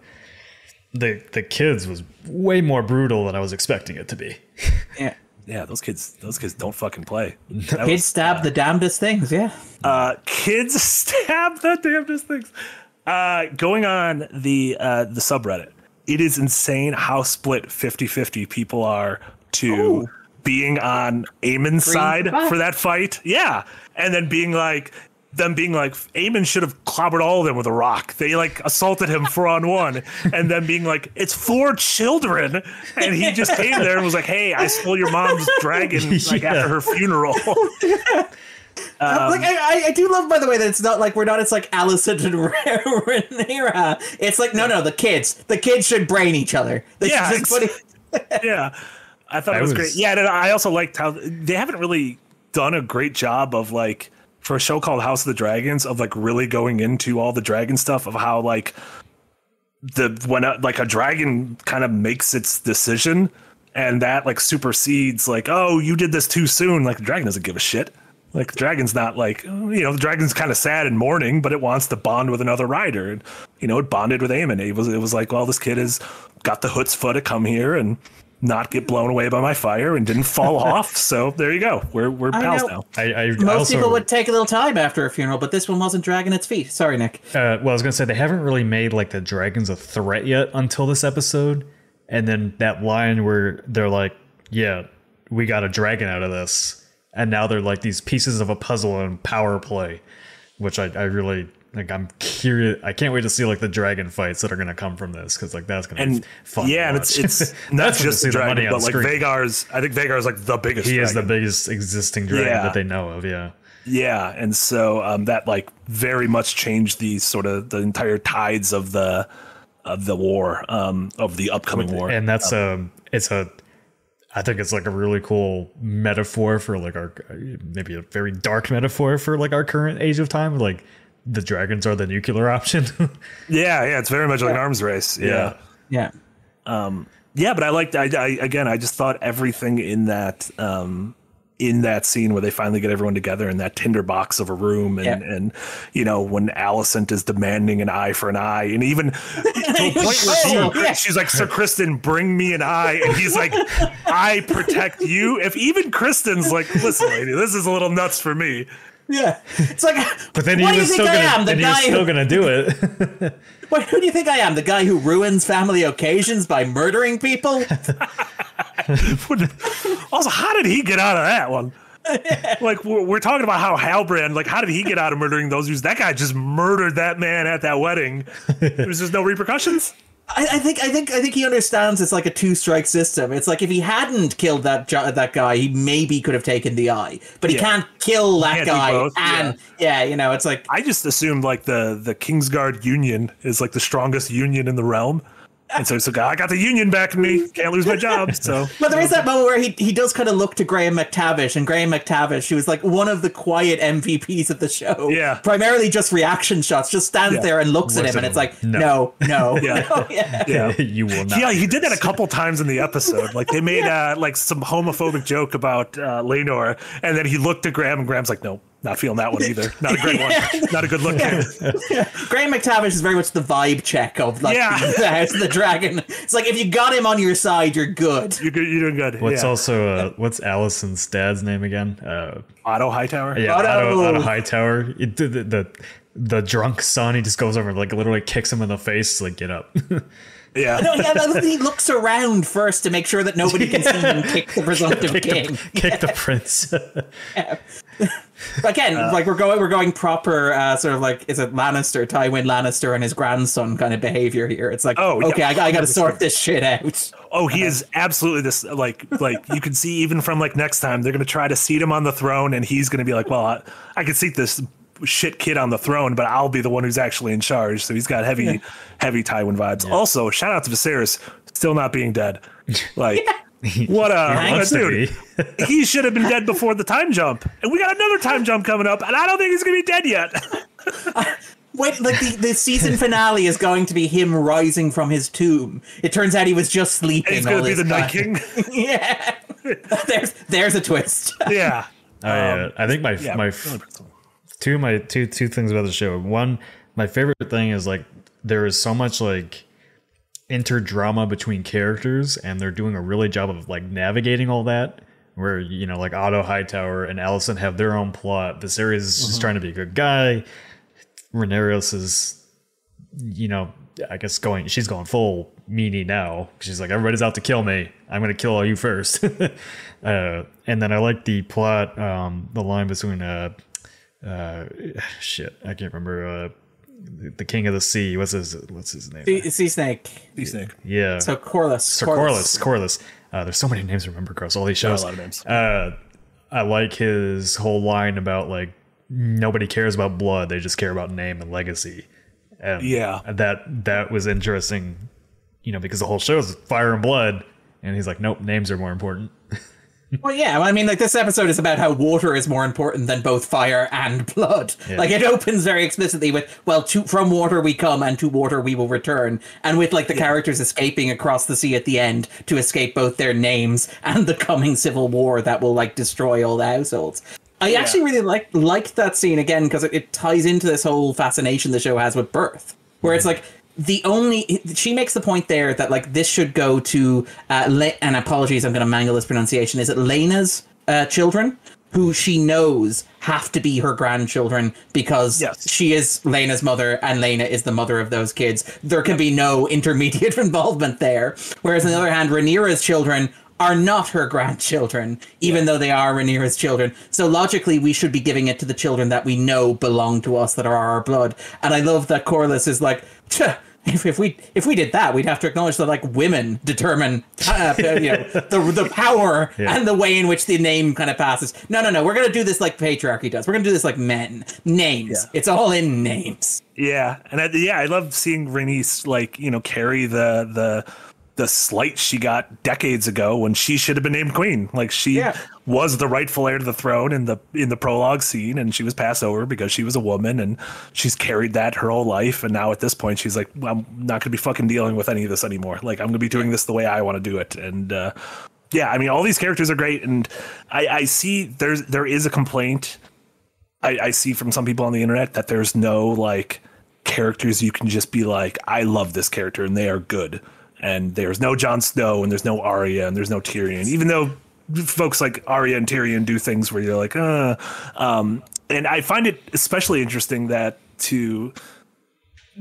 the the kids was way more brutal than I was expecting it to be. yeah. Yeah, those kids, those kids don't fucking play. That Kids was- stab the damnedest things. Yeah. uh, kids stab the damnedest things. Uh, going on the uh, the subreddit, it is insane how split 50-50 people are to Ooh. being on Aemond's side fuck. for that fight. Yeah, and then being like them being like Aemond should have clobbered all of them with a rock. They like assaulted him four on one, and then being like it's four children, and he just came there and was like, "Hey, I stole your mom's dragon like Yeah. after her funeral." Um, like I, I- I do love, by the way, that it's not like we're not. It's like Alicent and Rhaenyra. It's like no, no. The kids, the kids should brain each other. They Yeah, just put it- yeah, I thought I it was, was- great. Yeah, and I also liked how they haven't really done a great job of like for a show called House of the Dragons of like really going into all the dragon stuff of how like the when a, like a dragon kind of makes its decision and that like supersedes like oh you did this too soon like the dragon doesn't give a shit like the dragon's not like you know the dragon's kind of sad and mourning but it wants to bond with another rider. And you know it bonded with Aemond. It was it was like well this kid has got the hoots chutzpah to come here and not get blown away by my fire and didn't fall off. So there you go. We're we're I pals know. now. I, I Most also, people would take a little time after a funeral, but this one wasn't dragging its feet. Sorry, Nick. Uh, well, I was gonna say they haven't really made like the dragons a threat yet until this episode, and then that line where they're like, "Yeah, we got a dragon out of this," and now they're like these pieces of a puzzle in power play, which I, I really like. I'm curious. I can't wait to see like the dragon fights that are gonna come from this because like that's gonna and be fun. yeah, and it's it's not just the the dragon, on but like screen. Vhagar's. I think Vhagar's like the biggest. he is the biggest existing dragon Yeah. that they know of. Yeah. Yeah, and so um, that like very much changed the sort of the entire tides of the of the war um, of the upcoming war. and that's um it's a i think it's like a really cool metaphor for like our maybe a very dark metaphor for like our current age of time like the dragons are the nuclear option yeah, yeah, it's very much like an arms race. Yeah. Yeah. Yeah. yeah, but I liked. I, I again, I just thought everything in that um, in that scene where they finally get everyone together in that tinderbox of a room, and Yeah. and you know when Alicent is demanding an eye for an eye, and even to a point where she, Oh, yeah. she's like, "Sir Criston, bring me an eye," and he's like, "I protect you." If even Criston's like, "Listen, lady, this is a little nuts for me." Yeah. It's like, but then what he do you was think still I gonna am? The and he still gonna do it what, who do you think I am? The guy who ruins family occasions by murdering people? also, how did he get out of that one? like we're, we're talking about how Halbrand, like how did he get out of murdering those dudes? That guy just murdered that man at that wedding. There's just no repercussions. I, I think I think I think he understands it's like a two strike system. It's like if he hadn't killed that that guy, he maybe could have taken the eye, but he Yeah. can't kill that Can't guy. and yeah. you know, it's like I just assumed like the the Kingsguard Union is like the strongest union in the realm, and so it's like I got the union backing me. Can't lose my job. So But there is that moment where he, he does kind of look to Graham McTavish, and Graham McTavish, who was like one of the quiet MVPs of the show, Yeah. primarily just reaction shots, just stands Yeah. there and looks, at him, and it's like, No. no, no, Yeah. no, yeah. yeah. you will not Yeah, he did that a couple times in the episode. Like they made uh, like some homophobic joke about uh, Laenor, and then he looked at Graham, and Graham's like, "No, not feeling that one either. Not a great one. Not a good look." Graham McTavish is very much the vibe check of like Yeah. the House of the Dragon. It's like if you got him on your side, you're good. You're good. You're doing good. what's yeah. also uh, what's Alicent's dad's name again uh Otto Hightower? yeah Otto. Otto, Otto hightower it, the, the, the the drunk son he just goes over and like literally kicks him in the face like get up yeah. No, yeah, he looks around first to make sure that nobody can see him kick the presumptive kick, king. the, kick the prince Again, like we're going, we're going proper uh, sort of like is it Lannister, Tywin Lannister, and his grandson kind of behavior here. It's like, Oh, yeah. okay, I, I got to sort this shit out. Oh, he is absolutely this. Like, like you can see even from like next time they're gonna try to seat him on the throne, and he's gonna be like, "Well, I, I can seat this shit kid on the throne, but I'll be the one who's actually in charge." So he's got heavy, heavy Tywin vibes. Also, shout out to Viserys, still not being dead. Like, what a, what a dude! he should have been dead before the time jump, and we got another time jump coming up, and I don't think he's gonna be dead yet. Wait, like the, the season finale is going to be him rising from his tomb. It turns out he was just sleeping. he's gonna be this the Night. King. yeah, there's there's a twist. yeah. I, uh, I think my Yeah. my really f- personal. Two of my two two things about the show. One, my favorite thing is like there is so much like interdrama between characters, and they're doing a really job of like navigating all that. Where you know, like Otto Hightower and Alicent have their own plot. Viserys is just trying to be a good guy. Rhaenyra is, you know, I guess going. She's going full meanie now. She's like, everybody's out to kill me. I'm gonna kill all you first. uh, and then I like the plot, um, the line between uh, uh, shit, I can't remember. Uh, the King of the Sea. What's his What's his name? Sea, sea snake. Sea snake. yeah. So Corlys. Sir Corlys. Corlys. Uh, there's so many names to remember across all these shows. are a lot of names. Uh, I like his whole line about like nobody cares about blood; they just care about name and legacy. And Yeah. that that was interesting, you know, because the whole show is fire and blood, and he's like, nope, names are more important. Well, yeah. I mean, like this episode is about how water is more important than both fire and blood. Like it opens very explicitly with, "Well, to, from water we come, and to water we will return," and with like the characters escaping across the sea at the end to escape both their names and the coming civil war that will like destroy all the households. I actually really like liked that scene again because it, it ties into this whole fascination the show has with birth, where it's mm. like the only she makes the point there that like this should go to uh, Le- and apologies I'm going to mangle this pronunciation is it Lena's uh, children? Who she knows have to be her grandchildren because Yes. she is Lena's mother and Lena is the mother of those kids. There can be no intermediate involvement there. Whereas on the other hand Rhaenyra's children are not her grandchildren, even though they are Rhaenyra's children. So logically, we should be giving it to the children that we know belong to us, that are our blood. And I love that Corlys is like, if, if we if we did that, we'd have to acknowledge that like women determine uh, you know the the power Yeah. and the way in which the name kind of passes. No, no, no. We're gonna do this like patriarchy does. We're gonna do this like men. Names. Yeah. It's all in names. Yeah, and I, yeah, I love seeing Rhaenys like you know carry the the the slight she got decades ago when she should have been named queen. Like she Yeah. was the rightful heir to the throne in the in the prologue scene, and she was passed over because she was a woman, and she's carried that her whole life. And now at this point, she's like, well, I'm not going to be fucking dealing with any of this anymore. Like I'm going to be doing this the way I want to do it, and. uh yeah, I mean, all these characters are great, and I, I see there's there is a complaint I, I see from some people on the internet that there's no like characters you can just be like, I love this character and they are good. And there's no Jon Snow and there's no Arya and there's no Tyrion, even though folks like Arya and Tyrion do things where you're like, uh, um, and I find it especially interesting that to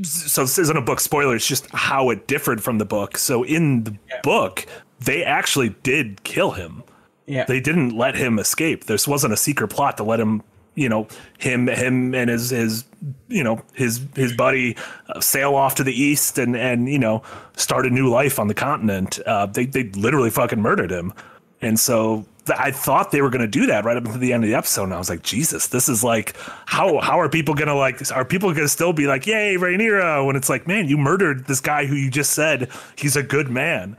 so this isn't a book spoiler it's just how it differed from the book so in the book they actually did kill him Yeah. they didn't let him escape. This wasn't a secret plot to let him, you know, him him and his his you know his his buddy uh, sail off to the east and and you know start a new life on the continent. Uh, they they literally fucking murdered him, and so. I thought they were going to do that right up until the end of the episode, and I was like, "Jesus, this is like how how are people going to like? Are people going to still be like, yay, Rhaenyra?" When it's like, man, you murdered this guy who you just said he's a good man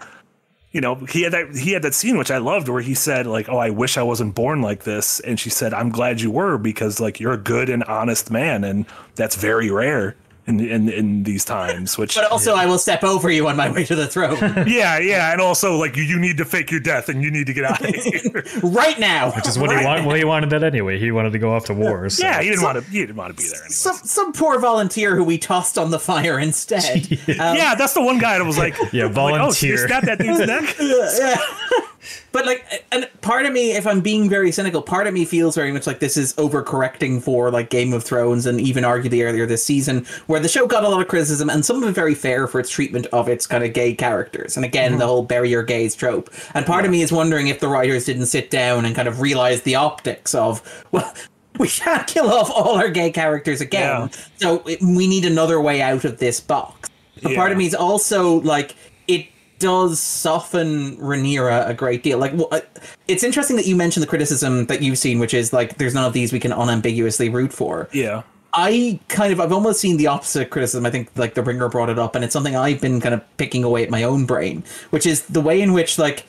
you know, he had that he had that scene which I loved where he said like, "Oh, I wish I wasn't born like this," and she said, "I'm glad you were because like you're a good and honest man, and that's very rare in in in these times." Which But also, I will step over you on my way to the throne yeah, yeah, and also like you, you need to fake your death and you need to get out of here. right now. Which is what he wanted. Well, he wanted that anyway. He wanted to go off to war. So. yeah, he didn't want to. He didn't want to be there anyway. some some poor volunteer who we tossed on the fire instead. Um, yeah, that's the one guy that was like, Yeah, like, oh, so you volunteer. stabbed that dude's neck. But like, and part of me, if I'm being very cynical, part of me feels very much like this is overcorrecting for like Game of Thrones and even arguably earlier this season, where the show got a lot of criticism and some of it very fair for its treatment of its kind of gay characters. And again, the mm-hmm. whole bury your gays trope. And part of me is wondering if the writers didn't sit down and kind of realize the optics of well. We can't kill off all our gay characters again, Yeah. so it, we need another way out of this box. But part of me is also like it does soften Rhaenyra a great deal. Like, uh, it's interesting that you mentioned the criticism that you've seen, which is like, there's none of these we can unambiguously root for. Yeah, I kind of, I've almost seen the opposite criticism. I think like the Ringer brought it up, and it's something I've been kind of picking away at my own brain, which is the way in which like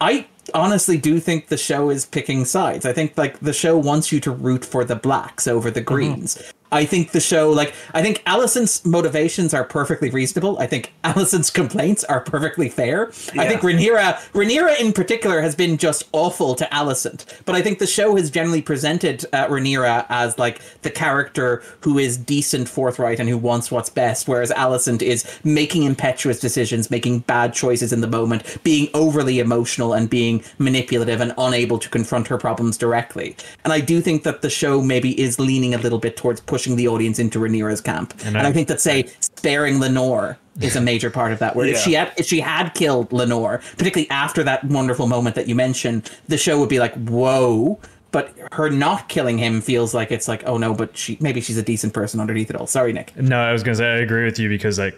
I honestly do think the show is picking sides. I think like the show wants you to root for the blacks over the greens. I think the show like I think Alicent's motivations are perfectly reasonable. I think Alicent's complaints are perfectly fair. I think Rhaenyra Rhaenyra in particular has been just awful to Alicent. But I think the show has generally presented uh, Rhaenyra as like the character who is decent, forthright, and who wants what's best, whereas Alicent is making impetuous decisions, making bad choices in the moment, being overly emotional and being manipulative and unable to confront her problems directly. And I do think that the show maybe is leaning a little bit towards pushing the audience into Rhaenyra's camp. And, I- I, think that say sparing Laenor is a major part of that. Where if she had if she had killed Laenor, particularly after that wonderful moment that you mentioned, the show would be like, whoa. But her not killing him feels like it's like, oh no, but she maybe she's a decent person underneath it all. Sorry, Nick. No, I was gonna say I agree with you because like,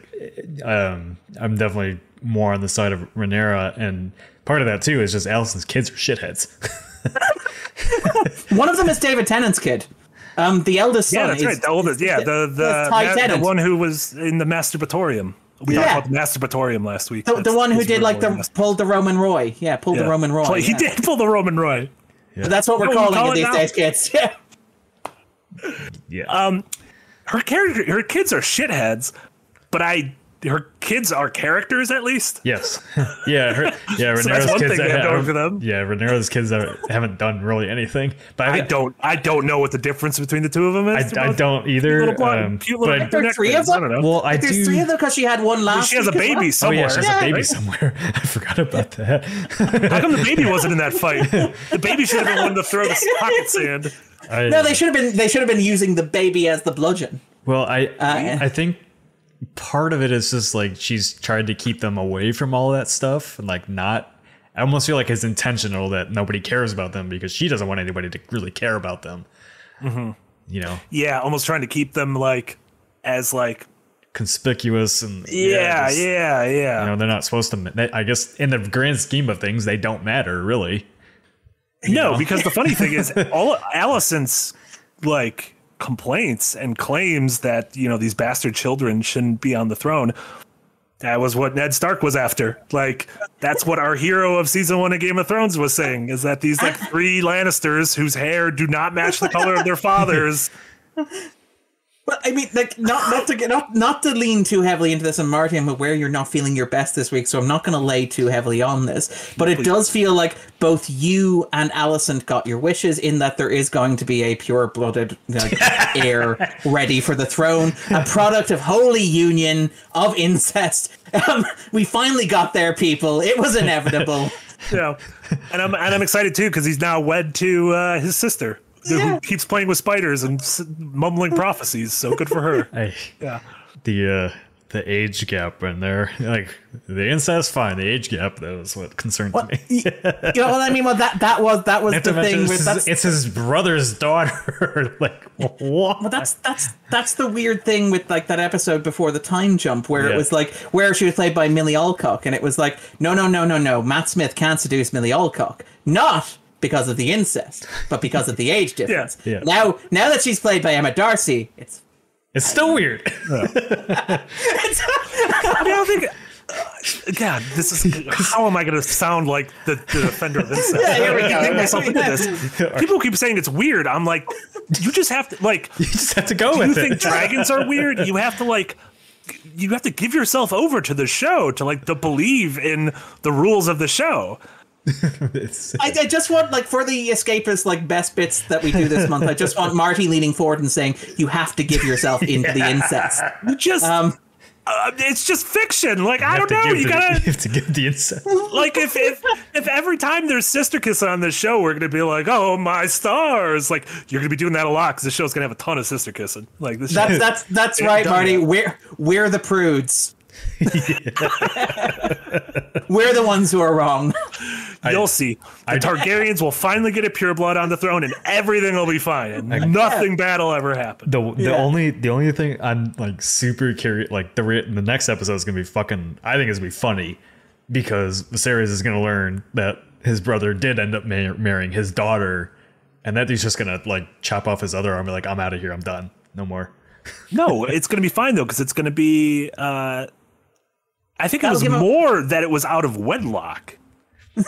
um, I'm definitely more on the side of Rhaenyra, and part of that too is just Alicent's kids are shitheads. One of them is David Tennant's kid. Um, the eldest son. yeah, that's is, right. The oldest, yeah, the the, That's Ty ma- the one who was in the masturbatorium. We Yeah. talked about the masturbatorium last week. the, the one who did like the pulled the Roman Roy. Yeah, pulled the Roman Roy. He yeah. did pull the Roman Roy. That's what we're we calling call it it these now? days, kids. Yeah. yeah. Her character, her kids are shitheads, but I, her kids are characters at least. Yes. Yeah. Her, yeah. So that's Rhaenyra's one kids thing they have that- going for them. Yeah. Rhaenyra's kids that haven't done really anything. But I I, don't, I don't know what the difference between the two of them is. I, I don't either. Little blonde, um, cute little but- There are three things, of I don't know. well, I There's do. three of them because she had one last. she has a week as baby well. Oh somewhere. yeah, she has Yeah. a baby right? somewhere. I forgot about that. How come the baby wasn't in that fight? The baby should have been one to throw the pocket sand. I, No, they should have been. They should have been using the baby as the bludgeon. Well, I yeah. I think part of it is just like she's tried to keep them away from all that stuff and like not I almost feel like it's intentional that nobody cares about them because she doesn't want anybody to really care about them. Mm-hmm. You know, Yeah, almost trying to keep them like as like conspicuous and yeah, just- yeah, yeah. You know, they're not supposed to. They, I guess in the grand scheme of things, they don't matter really. no, because the funny thing is, all Alicent's like complaints and claims that you know these bastard children shouldn't be on the throne. That was what Ned Stark was after. Like that's what our hero of season one of Game of Thrones was saying: is that these like three Lannisters whose hair do not match the color of their fathers. But I mean, like, not not to get not not to lean too heavily into this, and Marty, I'm aware you're not feeling your best this week, so I'm not going to lay too heavily on this. But it does feel like both you and Alicent got your wishes in that there is going to be a pure-blooded like, heir ready for the throne, a product of holy union of incest. Um, we finally got there, people. It was inevitable. know, and I'm and I'm excited too because he's now wed to uh, his sister, who keeps playing with spiders and s- mumbling prophecies. So good for her. Hey, Yeah. the uh, the age gap in there, like the incest, fine. The age gap, though, is what concerns me. you know what I mean? Well, that that was that was the thing it's with his- that's it's his brother's daughter. like what? Well, that's that's that's the weird thing with like that episode before the time jump, where it was like where she was played by Milly Alcock, and it was like, no, no, no, no, no, Matt Smith can't seduce Milly Alcock, not because of the incest, but because of the age difference. Yeah. Now, now that she's played by Emma D'Arcy, it's It's still weird. I mean, I don't think. uh, God, this is how am I going to sound like the, the defender of incest? Yeah, here we go. think myself into this. People keep saying it's weird. I'm like, you just have to like. you just have to go You think it. dragons are weird? You have to like. You have to give yourself over to the show to like to believe in the rules of the show. I, I just want like for the escapist like best bits that we do this month. I just want Marty leaning forward and saying, "You have to give yourself into the incest." You just. Um, uh, it's just fiction. Like I don't know. You the- gotta you have to give the incest. like if if if every time there's sister kiss on this show, we're gonna be like, oh my stars. Like you're gonna be doing that a lot because the show's gonna have a ton of sister kissing. Like this. that's that's that's right, Marty. that. We're we're the prudes. we're the ones who are wrong. You'll see. The Targaryens will finally get a pure blood on the throne, and everything will be fine, and nothing bad will ever happen. The the Yeah. only the only thing I'm like super curious like the re- the next episode is gonna be fucking I think it's gonna be funny because Viserys is gonna learn that his brother did end up mar- marrying his daughter, and that he's just gonna like chop off his other arm and be like I'm out of here I'm done no more. No, it's gonna be fine though, because it's gonna be. Uh, I think it That'll was give him- more that it was out of wedlock.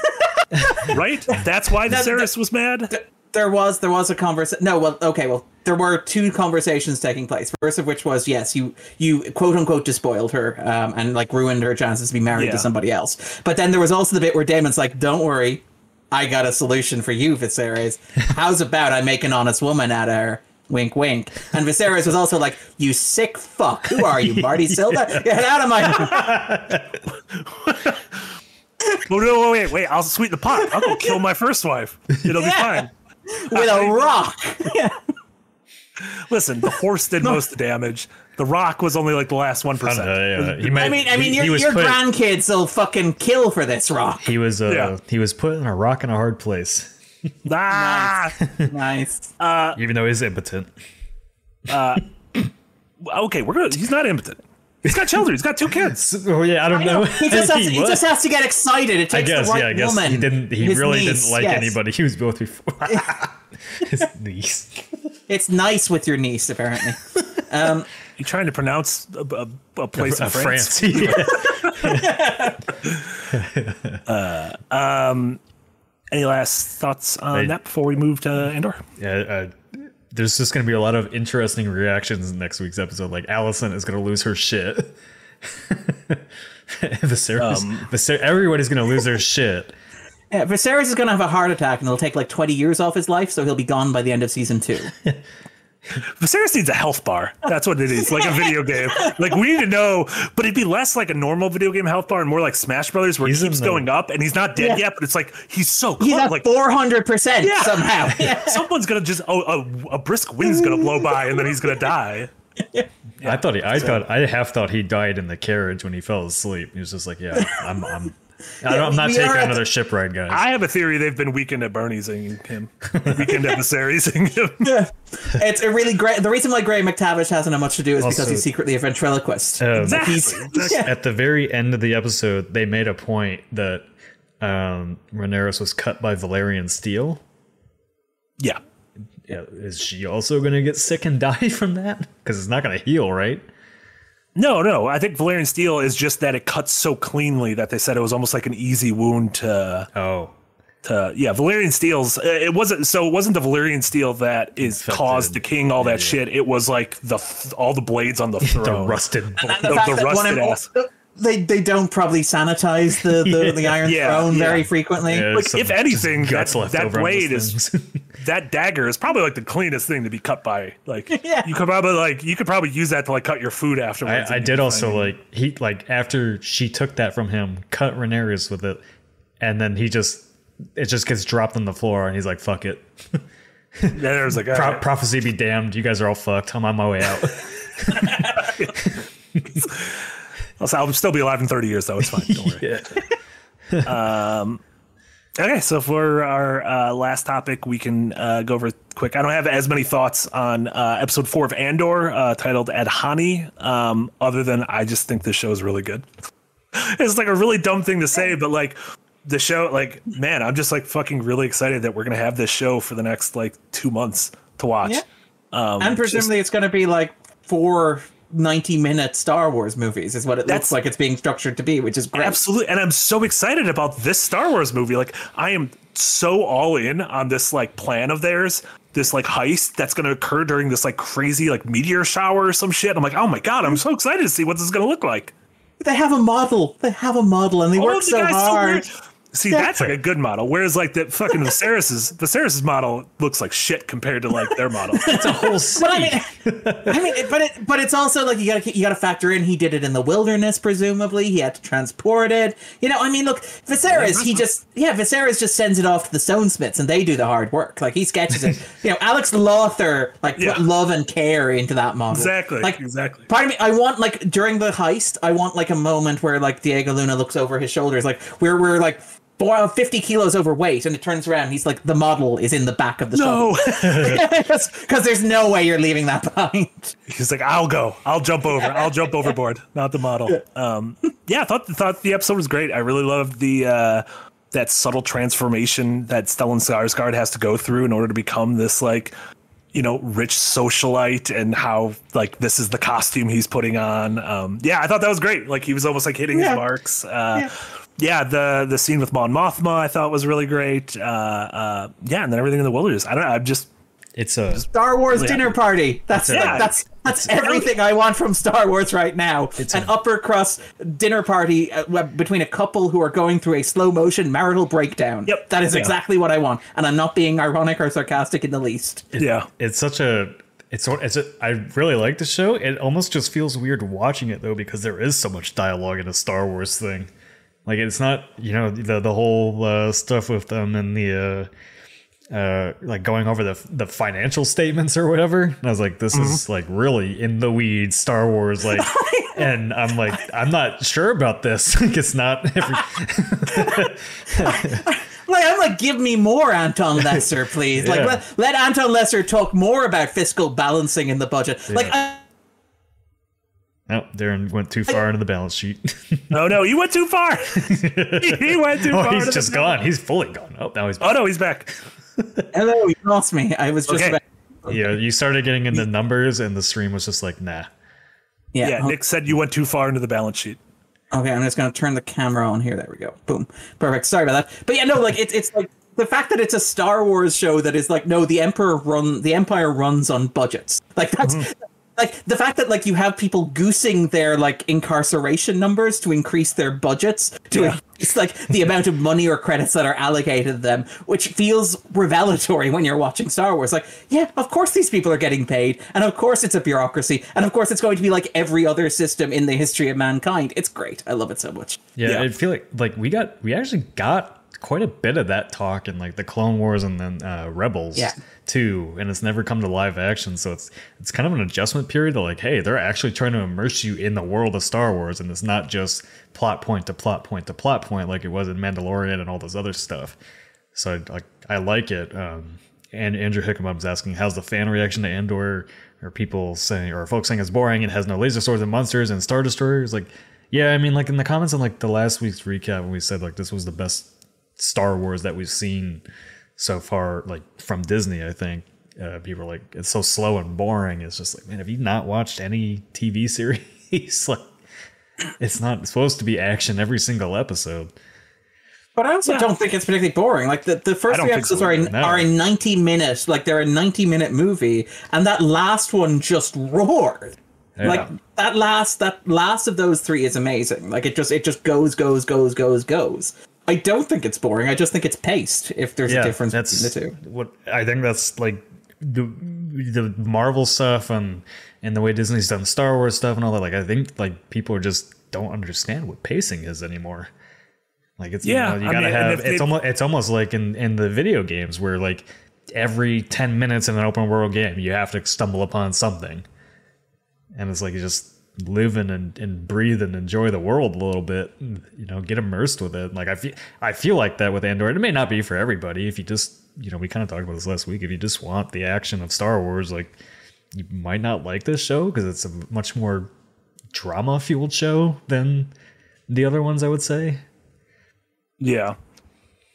right? That's why that- Viserys was mad. There was there was a conversation. No, well, okay, well, there were two conversations taking place. First of which was yes, you you quote unquote despoiled her um, and like ruined her chances to be married Yeah. to somebody else. But then there was also the bit where Daemon's like, "Don't worry, I got a solution for you, Viserys. How's about I make an honest woman out of her?" Wink, wink. And Viserys was also like, "You sick fuck. Who are you, Marty Silva? Get out of my." Oh, no, no, wait, wait! I'll sweeten the pot. I'll go kill my first wife. It'll be fine. with a rock. Listen, the horse did most of the damage. The rock was only like the last one Uh, yeah, I mean, I mean, he, your, he your put, grandkids will fucking kill for this rock. he was uh, Yeah. he was put in a rock in a hard place Ah, Nice. even though he's impotent. okay, we're gonna. He's not impotent. He's got children. He's got two kids. Oh yeah, I don't know. He just has to, he just has to get excited. It I takes guess the right yeah. I guess woman. he didn't. He His really niece, didn't like yes. anybody. He was both before. His niece. It's nice with your niece, apparently. You're trying to pronounce a, a, a place in Uh, France? Yeah. Any last thoughts on Hey. that before we move to Andor? yeah uh, there's just going to be a lot of interesting reactions in next week's episode. Like Alicent is going to lose her shit. Viserys, Um, Viser- everybody's going to lose their shit. Yeah, Viserys is going to have a heart attack, and it'll take like twenty years off his life, so he'll be gone by the end of season two. Viserys needs a health bar. That's what it is, like a video game. Like we need to know, but it'd be less like a normal video game health bar and more like Smash Brothers, where He's he keeps the- going up and he's not dead Yeah. yet, but it's like he's so He's close. at Like four hundred percent Yeah. somehow. Yeah. someone's gonna just oh, a, a brisk wind's gonna blow by and then he's gonna die. I thought he, I thought, I half thought he died in the carriage when he fell asleep. He was just like, yeah, I'm, I'm, I don't, I'm not taking are at another ship ride, guys. I have a theory they've been weekend at Bernie'sing him, weekend adversarying him. Yeah. it's a really great. The reason why Graham McTavish hasn't had much to do is because he's secretly a ventriloquist. Um, Exactly. He's- yeah. At the very end of the episode, they made a point that um, Rhaenyra was cut by Valyrian steel. Yeah. Yeah, is she also going to get sick and die from that? Because it's not going to heal, right? No, no. I think Valyrian steel is just that it cuts so cleanly that they said it was almost like an easy wound to. Oh, to yeah, Valyrian steel's. uh, It wasn't so. It wasn't the Valyrian steel that is Infected. caused the king all that Yeah. shit. It was like the all the blades on the the throne. rusted. The- the, the that one rusted of- ass. They they don't probably sanitize the the, the Iron Yeah, Throne yeah. very frequently. Yeah, Like, if anything, just guts that- left that over on those blade is- that dagger is probably like the cleanest thing to be cut by. Like Yeah. you could probably like you could probably use that to like cut your food afterwards. I, I did also fine. like he like after she took that from him, cut Rhaenyra's with it, and then he just it just gets dropped on the floor, and he's like, "Fuck it." Yeah, there's like Pro- right. prophecy be damned. You guys are all fucked. I'm on my way out. I'll, I'll still be alive in 30 years though. It's fine. Don't worry. yeah. Okay, so for our uh, last topic, we can uh, go over it quick. I don't have as many thoughts on uh, episode four of Andor, uh, titled Aldhani, um, other than I just think this show is really good. it's like a really dumb thing to say, but like the show, like man, I'm just like fucking really excited that we're gonna have this show for the next like two months to watch. Yeah. Um, and presumably it's going to be like four 90 minute Star Wars movies is what it That's- looks like it's being structured to be, which is great. Absolutely. And I'm so excited about this Star Wars movie. Like, I am so all in on this, like, plan of theirs, this, like, heist that's going to occur during this, like, crazy, like, meteor shower or some shit. I'm like, oh my God, I'm so excited to see what this is going to look like. They have a model. They have a model and they work so hard. weird. See, that's like a good model. Whereas, like, the fucking Viserys's, Viserys's model looks like shit compared to, like, their model. It's a whole But I mean, I mean, it- but it, but it's also like you got to you got to factor in. He did it in the wilderness, presumably. He had to transport it. You know, I mean, look, Viserys. He just yeah, Viserys just sends it off to the stonesmiths, and they do the hard work. Like he sketches it. you know, Alex Lothar like Yeah. put love and care into that model. Exactly, Like exactly. Pardon me. I want like during the heist, I want like a moment where like Diego Luna looks over his shoulders, like we're we're like. Four- 50 kilos overweight and it turns around and he's like the model is in the back of the No. because there's no way you're leaving that behind He's like, I'll go. I'll jump over. I'll jump overboard. Not the model. Um, yeah, I thought thought the episode was great. I really loved the uh, that subtle transformation that Stellan Skarsgård has to go through in order to become this like you know rich socialite and how like this is the costume he's putting on. Um, yeah, I thought that was great. Like he was almost like hitting Yeah. his marks. Uh, yeah. The the scene with Mon Mothma I thought was really great. Uh, uh, yeah, and then everything in the wilderness. I don't know. I'm just It's a Star Wars Really dinner happy. party. That's Yeah. like, that's that's everything I want from Star Wars right now. It's An a- upper crust dinner party uh, between a couple who are going through a slow motion marital breakdown. Yep. that is Yeah. exactly what I want, and I'm not being ironic or sarcastic in the least. yeah. it's such a it's sort it's a, I really like the show. It almost just feels weird watching it though because there is so much dialogue in a Star Wars thing. Like it's not you know the the whole uh, stuff with them and the uh, uh like going over the the financial statements or whatever. And I was like, this is like really in the weeds Star Wars like. And I'm like, I'm not sure about this. like, it's not every. Like I'm like, give me more Anton Lesser, please. Like Yeah. let, let Anton Lesser talk more about fiscal balancing in the budget. Like I, No, Darren went too far into the balance sheet. Oh no, he went too far. he went too oh, far. he's just gone. He's fully gone. Oh, now he's Back. Oh no, he's back. hello, you lost me. I was just Okay. about, Yeah, you started getting into numbers, and the stream was just like, nah. yeah. Yeah, Nick said you went too far into the balance sheet. Okay, I'm just gonna turn the camera on here. There we go. Boom. Perfect. Sorry about that. But yeah, no, like it's it's like the fact that it's a Star Wars show that is like no, the Emperor run the Empire runs on budgets. Like that's mm-hmm. Like the fact that like you have people goosing their like incarceration numbers to increase their budgets to Yeah. increase like the amount of money or credits that are allocated to them, which feels revelatory when you're watching Star Wars. Like, yeah, of course these people are getting paid, and of course it's a bureaucracy, and of course it's going to be like every other system in the history of mankind. It's great. I love it so much. Yeah, Yeah. I feel like like we got we actually got quite a bit of that talk in like the Clone Wars and then uh, Rebels Yeah. Too, and it's never come to live action. So it's it's kind of an adjustment period. To like, hey, they're actually trying to immerse you in the world of Star Wars, and it's not just plot point to plot point to plot point like it was in Mandalorian and all this other stuff. So like I like it. Um, and Andrew Hickenbottom's asking, how's the fan reaction to Andor? Or people saying, or folks saying it's boring? It has no laser swords and monsters and star destroyers. Like, yeah, I mean, like in the comments on like the last week's recap, when we said like this was the best Star Wars that we've seen so far, like from Disney, I think uh, people are like, it's so slow and boring. It's just like, man, have you not watched any TV series? like, it's not supposed to be action every single episode. But I also don't think it's particularly boring. Like the, the first three episodes so are, no. are a 90 minutes, like they're a 90 minute movie, and that last one just roared. Yeah. Like that last that last of those three is amazing. Like it just it just goes, goes, goes, goes, goes. I don't think it's boring. I just think it's paced. If there's a difference that's between the two. What I think that's like the the Marvel stuff and and the way Disney's done Star Wars stuff and all that. Like I think like people just don't understand what pacing is anymore. Like it's Yeah, you, know, you gotta mean, have if it's they- almost it's almost like in in the video games where like every ten minutes in an open world game you have to stumble upon something, and it's like you just live in and, and breathe and enjoy the world a little bit you know get immersed with it. Like i feel i feel like that with Andor it may not be for everybody. If you just you know we kind of talked about this last week. If you just want the action of star wars like you might not like this show because it's a much more drama fueled show than the other ones i would say. Yeah.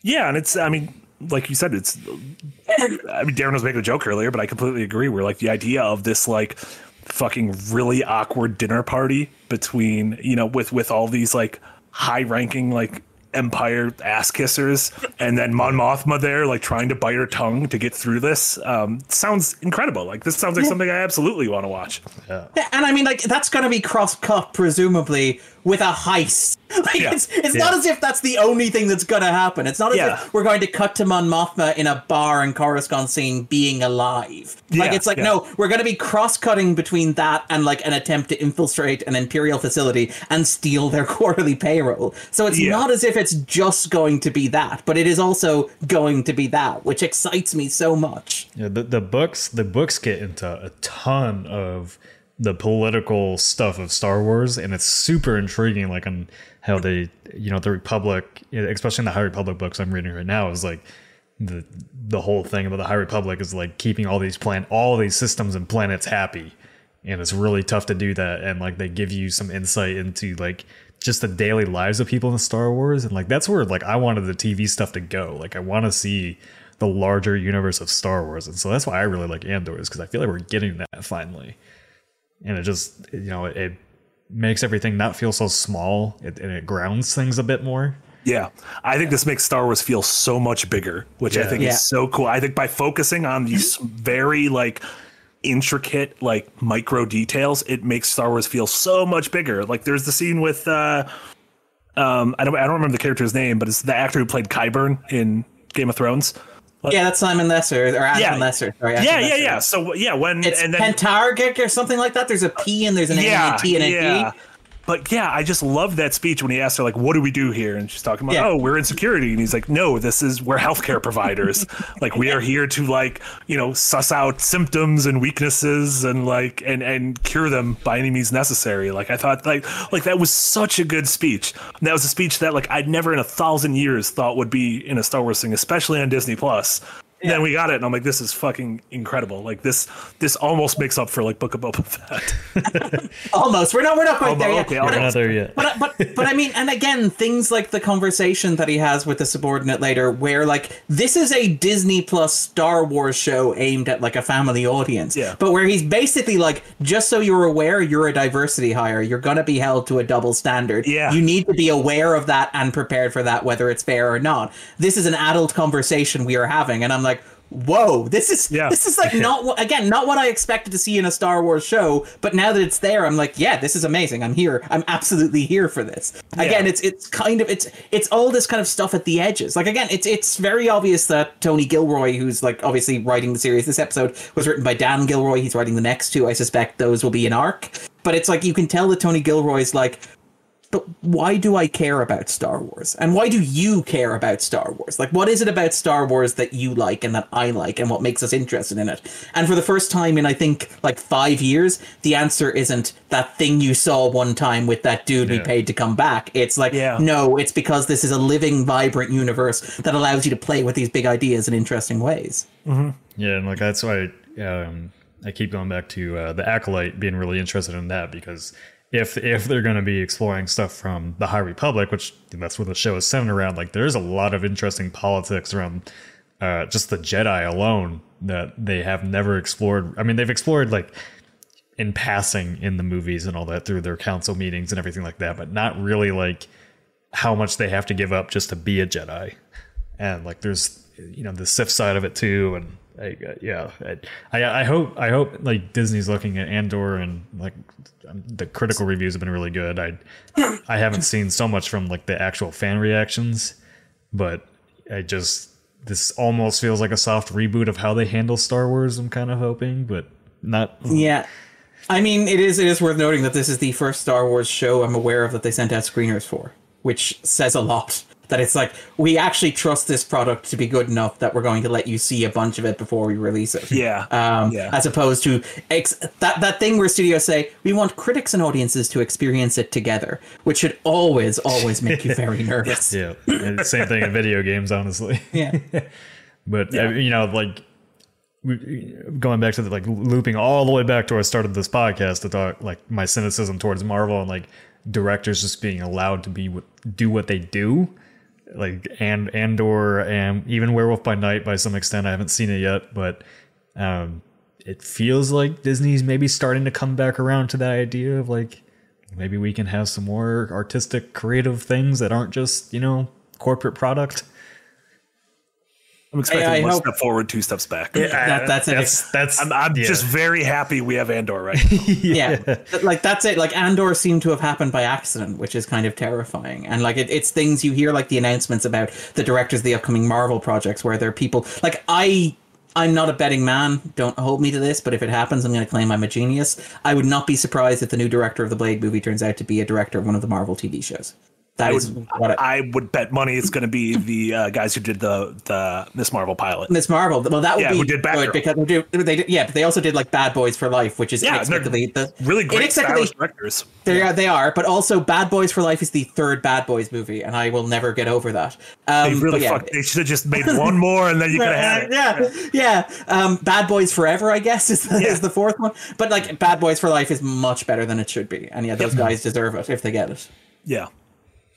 Yeah, and it's I mean, like you said, it's I mean Darren was making a joke earlier, but I completely agree. Where like the idea of this like fucking really awkward dinner party between, you know, with with all these like high ranking like Empire ass kissers and then Mon Mothma there like trying to bite her tongue to get through this. Um sounds incredible. Like this sounds like something I absolutely want to watch. Yeah, and I mean, like that's gonna be cross cut presumably with a heist. Like Yeah. it's it's not as if that's the only thing that's gonna happen. It's not as Yeah. if we're going to cut to Mon Mothma in a bar in Coruscant scene being alive. like it's like yeah. no, we're gonna be cross cutting between that and like an attempt to infiltrate an Imperial facility and steal their quarterly payroll. So it's Yeah. not as if it's just going to be that, but it is also going to be that, which excites me so much. Yeah, the, the books the books get into a ton of the political stuff of Star Wars, and it's super intriguing. Like on how they, you know, the Republic, especially in the High Republic books I'm reading right now, is like the the whole thing about the High Republic is like keeping all these plan all these systems and planets happy, and it's really tough to do that. And like they give you some insight into like just the daily lives of people in Star Wars, and like that's where like I wanted the TV stuff to go. Like I want to see the larger universe of Star Wars, and so that's why I really like Andor is because I feel like we're getting that finally, and it just you know it, it makes everything not feel so small, it, and it grounds things a bit more. Yeah, I think this makes Star Wars feel so much bigger, which I think Yeah. is so cool. I think by focusing on these very like intricate like micro details, it makes Star Wars feel so much bigger. Like there's the scene with uh um I don't I don't remember the character's name, but it's the actor who played Qyburn in Game of Thrones. Yeah, that's Simon Lesser or Adam Yeah. Lesser. Sorry, Adam Yeah, yeah, Lesser. yeah. So yeah, when It's and then Pentargic or something like that. There's a P and there's an N and a T and a G. But yeah, I just love that speech when he asked her like, "What do we do here?" And she's talking about, Yeah. "Oh, we're in security," and he's like, "No, this is we're healthcare providers. like we are here to like you know suss out symptoms and weaknesses and like and and cure them by any means necessary." Like I thought like like that was such a good speech. And that was a speech that like I'd never in a thousand years thought would be in a Star Wars thing, especially on Disney Plus. Then we got it, and I'm like, "This is fucking incredible!" Like this, this almost makes up for like Book of Boba Fett. Almost. We're not. We're not quite Oh, there yet. okay, But okay. We're not there yet. but but but I mean, and again, things like the conversation that he has with the subordinate later, where like this is a Disney Plus Star Wars show aimed at like a family audience, Yeah. But where he's basically like, just so you're aware, you're a diversity hire. You're gonna be held to a double standard. Yeah. you need to be aware of that and prepared for that, whether it's fair or not. This is an adult conversation we are having, and I'm like. Whoa, this is Yeah. this is like not again, not what I expected to see in a Star Wars show, but now that it's there, I'm like, yeah, this is amazing. I'm here. I'm absolutely here for this. Again, it's it's kind of it's it's all this kind of stuff at the edges. Like again, it's it's very obvious that Tony Gilroy, who's like obviously writing the series, this episode was written by Dan Gilroy. He's writing the next two. I suspect those will be an arc. But it's like you can tell that Tony Gilroy's like but why do I care about Star Wars? And why do you care about Star Wars? Like, what is it about Star Wars that you like and that I like and what makes us interested in it? And for the first time in, I think, like five years, the answer isn't that thing you saw one time with that dude we paid to come back. It's like, Yeah. no, it's because this is a living, vibrant universe that allows you to play with these big ideas in interesting ways. Yeah, and like that's why um, I keep going back to uh, the acolyte being really interested in that because if if they're going to be exploring stuff from the High Republic, which that's what the show is centered around, like there's a lot of interesting politics around uh, just the Jedi alone that they have never explored. I mean, they've explored like in passing in the movies and all that through their council meetings and everything like that, but not really like how much they have to give up just to be a Jedi. And like there's you know the Sith side of it too, and I, yeah, I, I I hope I hope like Disney's looking at Andor and like um, the critical reviews have been really good. I I haven't seen so much from like the actual fan reactions, but I just this almost feels like a soft reboot of how they handle Star Wars. I'm kind of hoping, but not Yeah. I mean, it is it is worth noting that this is the first Star Wars show I'm aware of that they sent out screeners for, which says a lot. That it's like we actually trust this product to be good enough that we're going to let you see a bunch of it before we release it. Yeah. Um, Yeah. As opposed to ex- that that thing where studios say we want critics and audiences to experience it together, which should always always make you very nervous. yeah. And same thing in video games, honestly. yeah. But uh, you know, like going back to the like looping all the way back to where I started this podcast to talk like my cynicism towards Marvel and like directors just being allowed to be what- do what they do, like and Andor and even Werewolf by Night by some extent. I haven't seen it yet, but um, it feels like Disney's maybe starting to come back around to that idea of like maybe we can have some more artistic, creative things that aren't just you know corporate product. I'm expecting I one hope- step forward, two steps back. That- that's it. That's that's I'm, I'm yeah. just very happy we have Andor right now. yeah. Th- like that's it like andor seemed to have happened by accident which is kind of terrifying and like it, it's things you hear like the announcements about the directors of the upcoming marvel projects where there are people like i i'm not a betting man don't hold me to this but if it happens i'm going to claim i'm a genius i would not be surprised if the new director of the blade movie turns out to be a director of one of the marvel tv shows That I would, I, would bet money it's going to be the uh, guys who did the the Miss Marvel pilot. Miss Marvel. Well, that would Yeah, be who did Batgirl. good because they, do, they did, yeah, but they also did like Bad Boys for Life, which is Yeah, inexplicably the Really great inexplicably directors. They are, they are, but also Bad Boys for Life is the third Bad Boys movie, and I will never get over that. Um, They really yeah. fucked. They should have just made one more, and then you could have had it. yeah, yeah. Um, Bad Boys Forever, I guess, is the, Yeah. is the fourth one. But like, Bad Boys for Life is much better than it should be, and yeah, those guys deserve it if they get it. Yeah.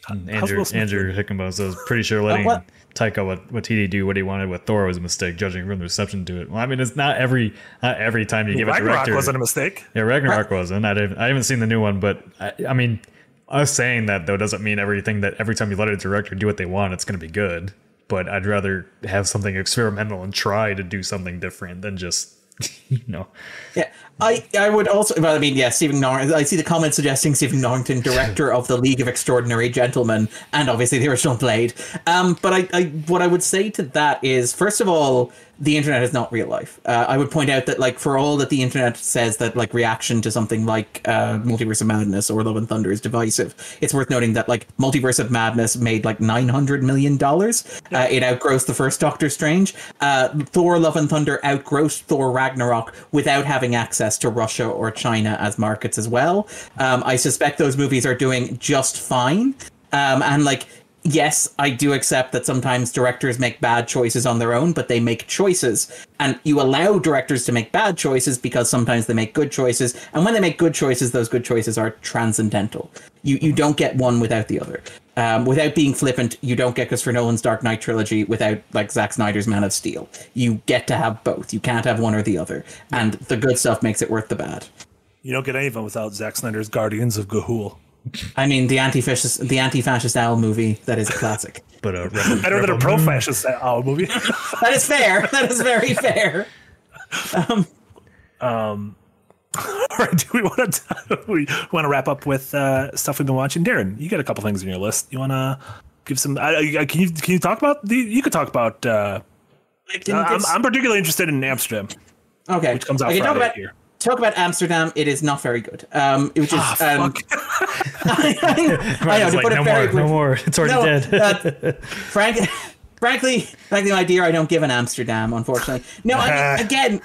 Uh, hmm. Andrew Will Smith Andrew Hickenbotham says pretty sure letting what? Taika what Waititi do what he wanted with Thor was a mistake, judging from the reception to it. Well, I mean, it's not every not every time you give a Ragnarok director. wasn't a mistake. yeah, Ragnarok wasn't. I didn't, I haven't seen the new one, but I, I mean, us saying that though doesn't mean everything that every time you let a director do what they want, it's going to be good. But I'd rather have something experimental and try to do something different than just you know. Yeah, I I would also. Well, I mean, yeah, Stephen Norrington. I see the comment suggesting Stephen Norrington, director of the League of Extraordinary Gentlemen, and obviously the original Blade. Um, but I, I what I would say to that is, first of all, the internet is not real life. Uh, I would point out that, like, for all that the internet says that, like, reaction to something like uh, Multiverse of Madness or Love and Thunder is divisive, it's worth noting that, like, Multiverse of Madness made like nine hundred million dollars. Uh, it outgrossed the first Doctor Strange. Uh, Thor: Love and Thunder outgrossed Thor: Ragnarok without having access to Russia or China as markets as well. Um, I suspect those movies are doing just fine. Um, and like yes, I do accept that sometimes directors make bad choices on their own, but they make choices. And you allow directors to make bad choices because sometimes they make good choices. And when they make good choices, those good choices are transcendental. You, you don't get one without the other. Um, without being flippant, you don't get Christopher Nolan's Dark Knight trilogy without like Zack Snyder's Man of Steel. You get to have both. You can't have one or the other. And the good stuff makes it worth the bad. You don't get any of them without Zack Snyder's Guardians of Ga'Hoole. I mean, the anti-fascist, the anti-fascist owl movie that is a classic. But uh, Rebel, Better than a Rebel pro-fascist owl movie. That is fair. That is very fair. All right, do we want to we want to wrap up with uh, stuff we've been watching? Darren, you got a couple things on your list. You want to give some? I I- can you can you talk about the? You could talk about. Uh, I didn't I'm, I'm particularly interested in Amsterdam. okay, which comes out I can talk about here. Talk about Amsterdam. It is not very good. Um, which is Ah, um. I, I, I know, to like, put it no very more, no more. It's already no, dead. uh, frank, frankly, frankly, my dear, I don't give an Amsterdam, unfortunately. No, I mean, again,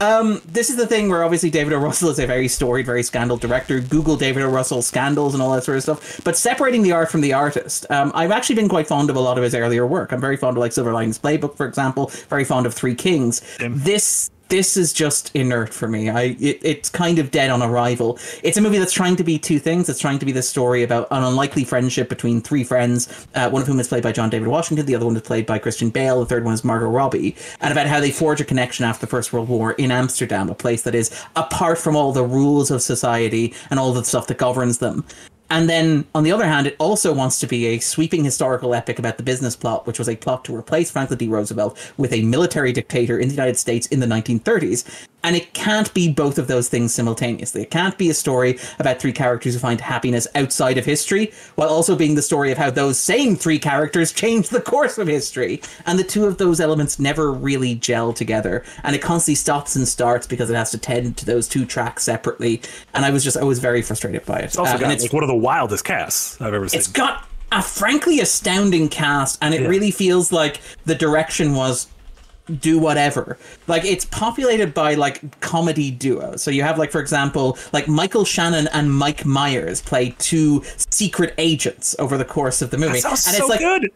um, this is the thing where obviously David O. Russell is a very storied, very scandal director. Google David O. Russell scandals and all that sort of stuff. But separating the art from the artist, um, I've actually been quite fond of a lot of his earlier work. I'm very fond of like Silver Linings Playbook, for example. Very fond of Three Kings. This this is just inert for me. I it, it's kind of dead on arrival. It's a movie that's trying to be two things. It's trying to be this story about an unlikely friendship between three friends, uh, one of whom is played by John David Washington, the other one is played by Christian Bale, the third one is Margot Robbie, and about how they forge a connection after the First World War in Amsterdam, a place that is apart from all the rules of society and all the stuff that governs them. And then, on the other hand, it also wants to be a sweeping historical epic about the business plot, which was a plot to replace Franklin D. Roosevelt with a military dictator in the United States in the 1930s. And it can't be both of those things simultaneously. It can't be a story about three characters who find happiness outside of history, while also being the story of how those same three characters change the course of history. And the two of those elements never really gel together. And it constantly stops and starts because it has to tend to those two tracks separately. And I was just, I was very frustrated by it. It's also Uh, got it's like one of the wildest casts I've ever seen. it's got a frankly astounding cast, and it Yeah. really feels like the direction was do whatever. Like it's populated by like comedy duos. So you have like for example, like Michael Shannon and Mike Myers play two secret agents over the course of the movie. that sounds and so it's like good.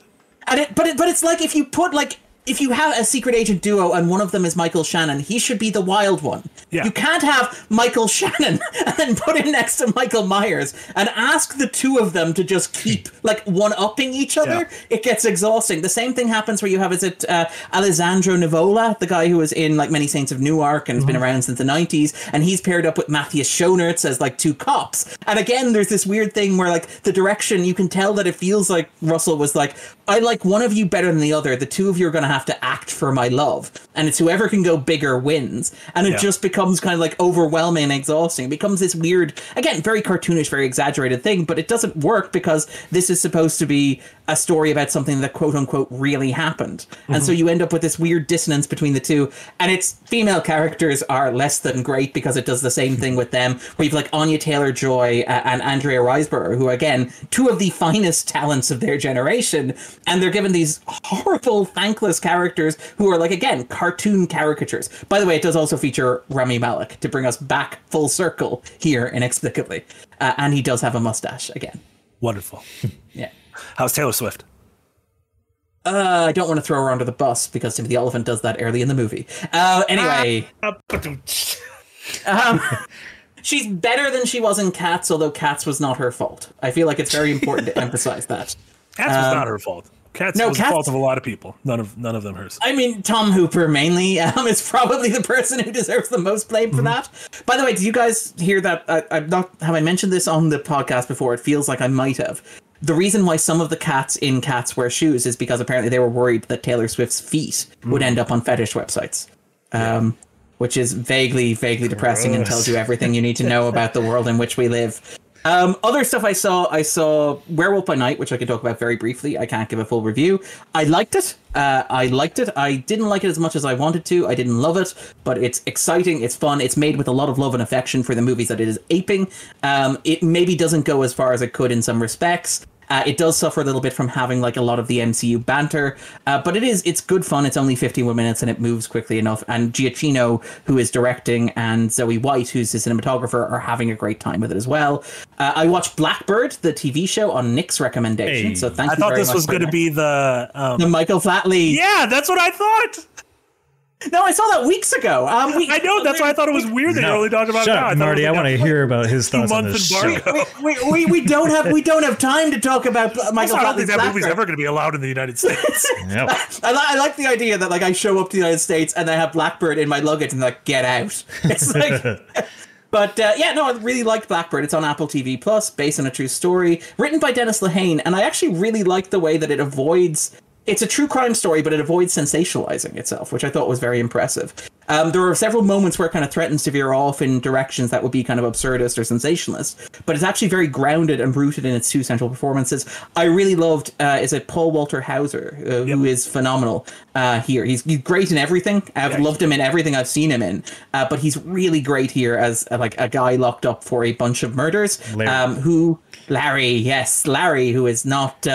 and it, but it, but it's like if you put like if you have a secret agent duo and one of them is Michael Shannon, he should be the wild one. Yeah. You can't have Michael Shannon and put him next to Michael Myers and ask the two of them to just keep like one upping each other. Yeah. It gets exhausting. The same thing happens where you have is it uh, Alessandro Nivola, the guy who was in like Many Saints of Newark and has been around since the nineties, and he's paired up with Matthias Schoenaerts as like two cops. And again, there's this weird thing where like the direction you can tell that it feels like Russell was like, I like one of you better than the other. The two of you are going to have to act for my love, and it's whoever can go bigger wins. And it Yeah. just becomes kind of like overwhelming and exhausting. It becomes this weird, again, very cartoonish, very exaggerated thing, but it doesn't work because this is supposed to be a story about something that quote unquote really happened. And so mm-hmm. you end up with this weird dissonance between the two. And its female characters are less than great because it does the same thing with them, where you've like Anya Taylor Joy uh, and Andrea Riseborough, who again, two of the finest talents of their generation. And they're given these horrible, thankless characters who are like, again, cartoon caricatures. By the way, it does also feature Rami Malek to bring us back full circle here inexplicably. Uh, and he does have a mustache again. Wonderful. Yeah. How's Taylor Swift? Uh, I don't want to throw her under the bus because Timothy Olyphant does that early in the movie. Uh, anyway, um, she's better than she was in Cats, although Cats was not her fault. I feel like it's very important to emphasize that. Cats was not her fault. Cats no, was Cats- the fault of a lot of people. None of none of them hers. I mean, Tom Hooper mainly um, is probably the person who deserves the most blame for that. By the way, did you guys hear that? I, I'm not. Have I mentioned this on the podcast before? It feels like I might have. The reason why some of the cats in Cats wear shoes is because apparently they were worried that Taylor Swift's feet would end up on fetish websites. Um, which is vaguely, vaguely depressing and tells you everything you need to know about the world in which we live. Um, other stuff I saw, I saw Werewolf by Night, which I can talk about very briefly. I can't give a full review. I liked it. Uh, I liked it. I didn't like it as much as I wanted to. I didn't love it, but it's exciting. It's fun. It's made with a lot of love and affection for the movies that it is aping. Um, it maybe doesn't go as far as it could in some respects. Uh, it does suffer a little bit from having like a lot of the MCU banter, uh, but it is it's good fun. It's only 51 minutes and it moves quickly enough. And Giacchino, who is directing, and Zoe White, who's the cinematographer, are having a great time with it as well. Uh, I watched Blackbird, the TV show, on Nick's recommendation. Hey. So thank I you I thought this was going to be the. Um, the Michael Flatley. yeah, that's what I thought. No, I saw that weeks ago. Um, we, I know. That's why I thought it was weird that you're only talking about Shut God. up, I Marty. I want to hear about his thoughts on month this embargo. show. we, we, we don't have we don't have time to talk about Michael Also, I don't think that movie's Blackbird. ever going to be allowed in the United States. Yep. I, I like the idea that like I show up to the United States and I have Blackbird in my luggage and like get out. It's like, but uh, yeah, no, I really liked Blackbird. It's on Apple TV Plus, based on a true story, written by Dennis Lehane, and I actually really like the way that it avoids. It's a true crime story, but it avoids sensationalizing itself, which I thought was very impressive. Um, there are several moments where it kind of threatens to veer off in directions that would be kind of absurdist or sensationalist, but it's actually very grounded and rooted in its two central performances. I really loved, uh, is it Paul Walter Hauser, uh, who is phenomenal uh, here. He's, he's great in everything. I've Yeah, loved him in everything I've seen him in, uh, but he's really great here as uh, like a guy locked up for a bunch of murders. Um, who Larry, yes, Larry, who is not.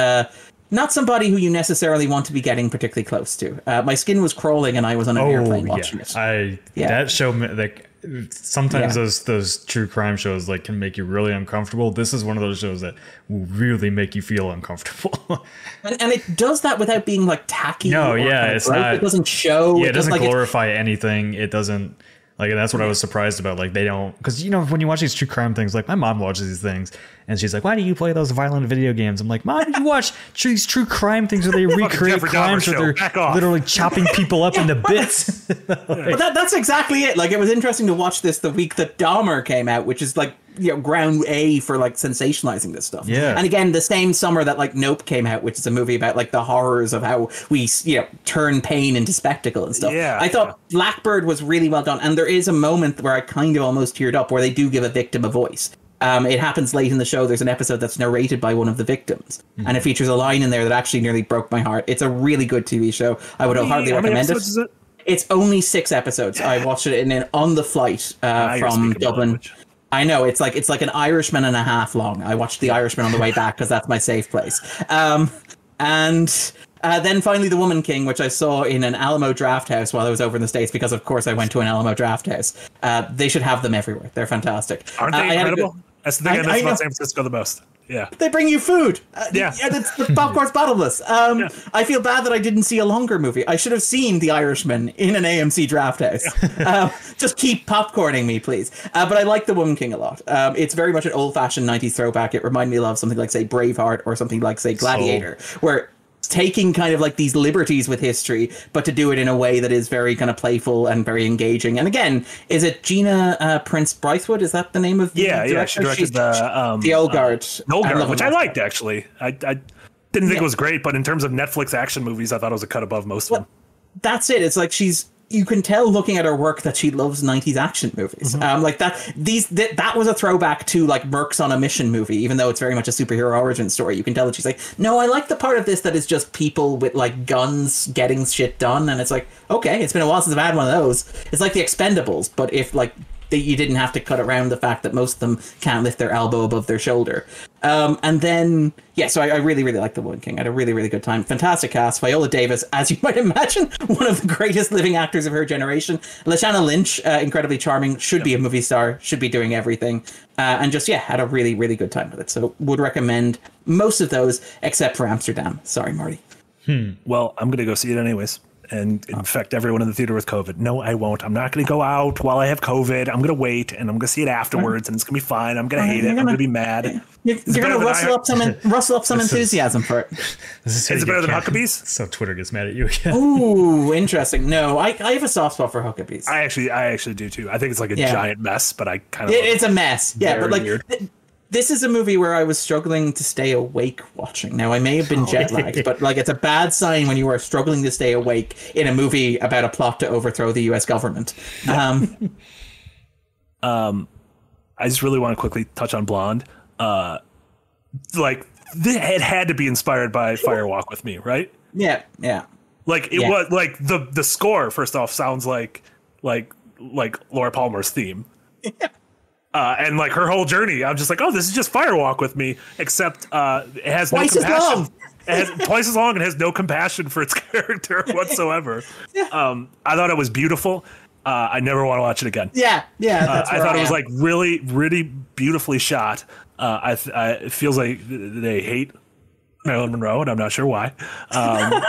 Not somebody who you necessarily want to be getting particularly close to. Uh, my skin was crawling, and I was on an airplane watching yeah. it. I Yeah. that show like sometimes Yeah. those those true crime shows like can make you really uncomfortable. This is one of those shows that will really make you feel uncomfortable. and, and it does that without being like tacky. No, or yeah, it's not- It doesn't show. yeah, it doesn't like glorify anything. It doesn't like and that's what I was surprised about. Like they don't because you know when you watch these true crime things, like my mom watches these things and she's like, "Why do you play those violent video games?" I'm like, "Mom, you watch these true crime things where they recreate crimes where they're literally chopping people up into bits." But that, that's exactly it. Like it was interesting to watch this the week that Dahmer came out, which is like you know ground A for like sensationalizing this stuff. Yeah. And again, the same summer that like Nope came out, which is a movie about like the horrors of how we you know turn pain into spectacle and stuff. Yeah, I thought Blackbird was really well done, and there is a moment where I kind of almost teared up where they do give a victim a voice. Um, it happens late in the show. There's an episode that's narrated by one of the victims, Mm-hmm. and it features a line in there that actually nearly broke my heart. It's a really good TV show. I would hardly How many recommend it. episodes is it? It's only six episodes. I watched it in, in on the flight uh, Now from Dublin. language. I know it's like it's like an Irishman and a half long. I watched The Irishman on the way back because that's my safe place. Um, and uh, then finally, The Woman King, which I saw in an Alamo Draft House while I was over in the states because, of course, I went to an Alamo Draft House. Uh, they should have them everywhere. They're fantastic. Aren't Uh, they I had a incredible? That's the thing I, I- miss I know. about San Francisco the most. Yeah. they bring you food. Uh, Yeah. and it's the popcorn's bottomless. Um, Yeah. I feel bad that I didn't see a longer movie. I should have seen The Irishman in an AMC draft house. uh, just keep popcorning me, please. Uh, but I like The Woman King a lot. Um, it's very much an old-fashioned '90s throwback. It reminded me of something like, say, Braveheart or something like, say, Gladiator, where it's taking kind of like these liberties with history, but to do it in a way that is very kind of playful and very engaging. And again, is it Gina uh, Prince Bythewood? Is that the name of the Yeah, yeah. She directed She's- the um, the Old Guard. uh, Old Guard, which. I liked actually. I, I didn't think Yeah. it was great, but in terms of Netflix action movies, I thought it was a cut above most of them. that's it. It's like she's you can tell looking at her work that she loves 90s action movies. Mm-hmm. Um, like that these th- that was a throwback to like Mercs on a Mission movie, even though it's very much a superhero origin story. You can tell that she's like, no, I like the part of this that is just people with like guns getting shit done, and it's like, okay, it's been a while since I've had one of those. It's like the Expendables, but if like that you didn't have to cut around the fact that most of them can't lift their elbow above their shoulder. Um, and then, yeah, so I, I really, really like The Woman King. I had a really, really good time. Fantastic cast. Viola Davis, as you might imagine, one of the greatest living actors of her generation. Lashana Lynch, uh, incredibly charming, should be a movie star, should be doing everything. Uh, and just, yeah, had a really, really good time with it. So would recommend most of those, except for Amsterdam. Sorry, Marty. Hmm. Well, I'm gonna go see it anyways and infect oh. everyone in the theater with COVID. No, I won't. I'm not gonna go out while I have COVID. I'm gonna wait and I'm gonna see it afterwards, and it's gonna be fine. I'm gonna hate it. you're I'm gonna- gonna be mad. You're, you're gonna rustle I- up some rustle up some enthusiasm for it. Is, it better than Huckabees? So Twitter gets mad at you again. Ooh, interesting. No, I, I have a soft spot for Huckabees. I actually, I actually do too. I think it's like a Yeah. giant mess, but I kind of. It, it's a mess. Yeah, but like weird. th- this is a movie where I was struggling to stay awake watching. Now I may have Oh. been jet lagged, but like it's a bad sign when you are struggling to stay awake in a movie about a plot to overthrow the U.S. government. Um, um I just really want to quickly touch on Blonde. Uh, like it had to be inspired by Fire Walk with Me, right? yeah, yeah, Like it Yeah. was like the the score. First off, sounds like like like Laura Palmer's theme. Uh, and like her whole journey, I'm just like, oh, this is just Firewalk with me, except uh, it has Twice no as compassion. long. It has twice as long and has no compassion for its character whatsoever. um, I thought it was beautiful. Uh, I never want to watch it again. yeah, yeah. Uh, I thought it was like really, really beautifully shot. Uh, I, th- I, it feels like they hate Marilyn Monroe, and I'm not sure why. Um,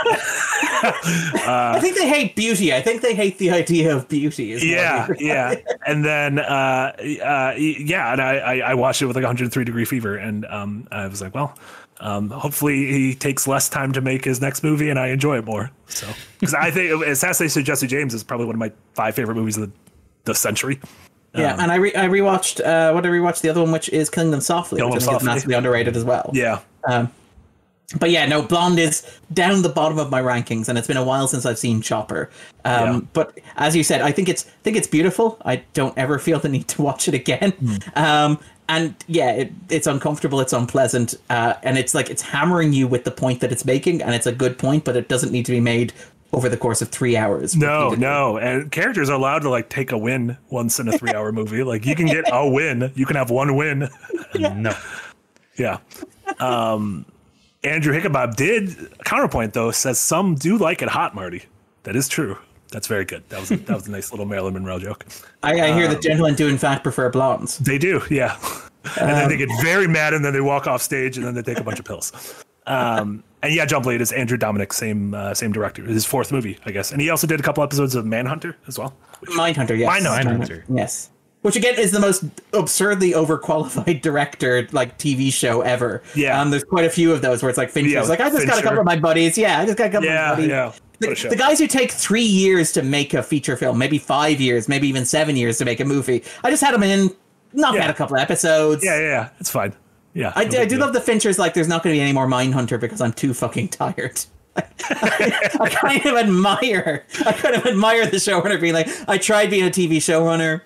I think they hate beauty. I think they hate the idea of beauty. Is yeah, yeah. And then, uh, uh, yeah, and I, I, I watched it with like 103 degree fever, and um, I was like, well, um, hopefully he takes less time to make his next movie, and I enjoy it more. So, because I think Assassination of Jesse James is probably one of my five favorite movies of the, the century. Yeah, and I re- I rewatched uh, what did I rewatch the other one, which is Killing Them Softly, Kill which I think is massively underrated as well. Yeah. Um, but yeah, no, Blonde is down the bottom of my rankings, and it's been a while since I've seen Chopper. Um, Yeah. But as you said, I think it's I think it's beautiful. I don't ever feel the need to watch it again. Um, and yeah, it, it's uncomfortable, it's unpleasant, uh, and it's like it's hammering you with the point that it's making, and it's a good point, but it doesn't need to be made over the course of three hours. No, no, and characters are allowed to like take a win once in a three-hour movie. Like you can get a win, you can have one win. No. Yeah. Um, Andrew Hickabob did counterpoint though says some do like it hot, Marty. That is true. That's very good. That was a, that was a nice little Marilyn Monroe joke. I, I Um, hear that gentlemen do in fact prefer blondes. They do, yeah. And then they get very mad, and then they walk off stage, and then they take a bunch of pills. Um, and yeah, Jump Blade is Andrew Dominik, same uh, same director. His fourth movie, I guess. And he also did a couple episodes of Manhunter as well. Mindhunter, yes. Mindhunter. Mindhunter. Yes. Which again is the most absurdly overqualified director like TV show ever. Yeah. Um, there's quite a few of those where it's like Fincher's Yeah, like I just got a couple of my buddies. Yeah, I just got a couple Yeah, of my buddies. yeah. The, the guys who take three years to make a feature film, maybe five years, maybe even seven years to make a movie. I just had them in, knock Yeah. out a couple of episodes. Yeah, yeah, yeah. It's fine. Yeah. I, do- I do love the Fincher's like there's not going to be any more Mindhunter because I'm too fucking tired. I kind of admire, I kind of admire the showrunner being like, I tried being a TV showrunner,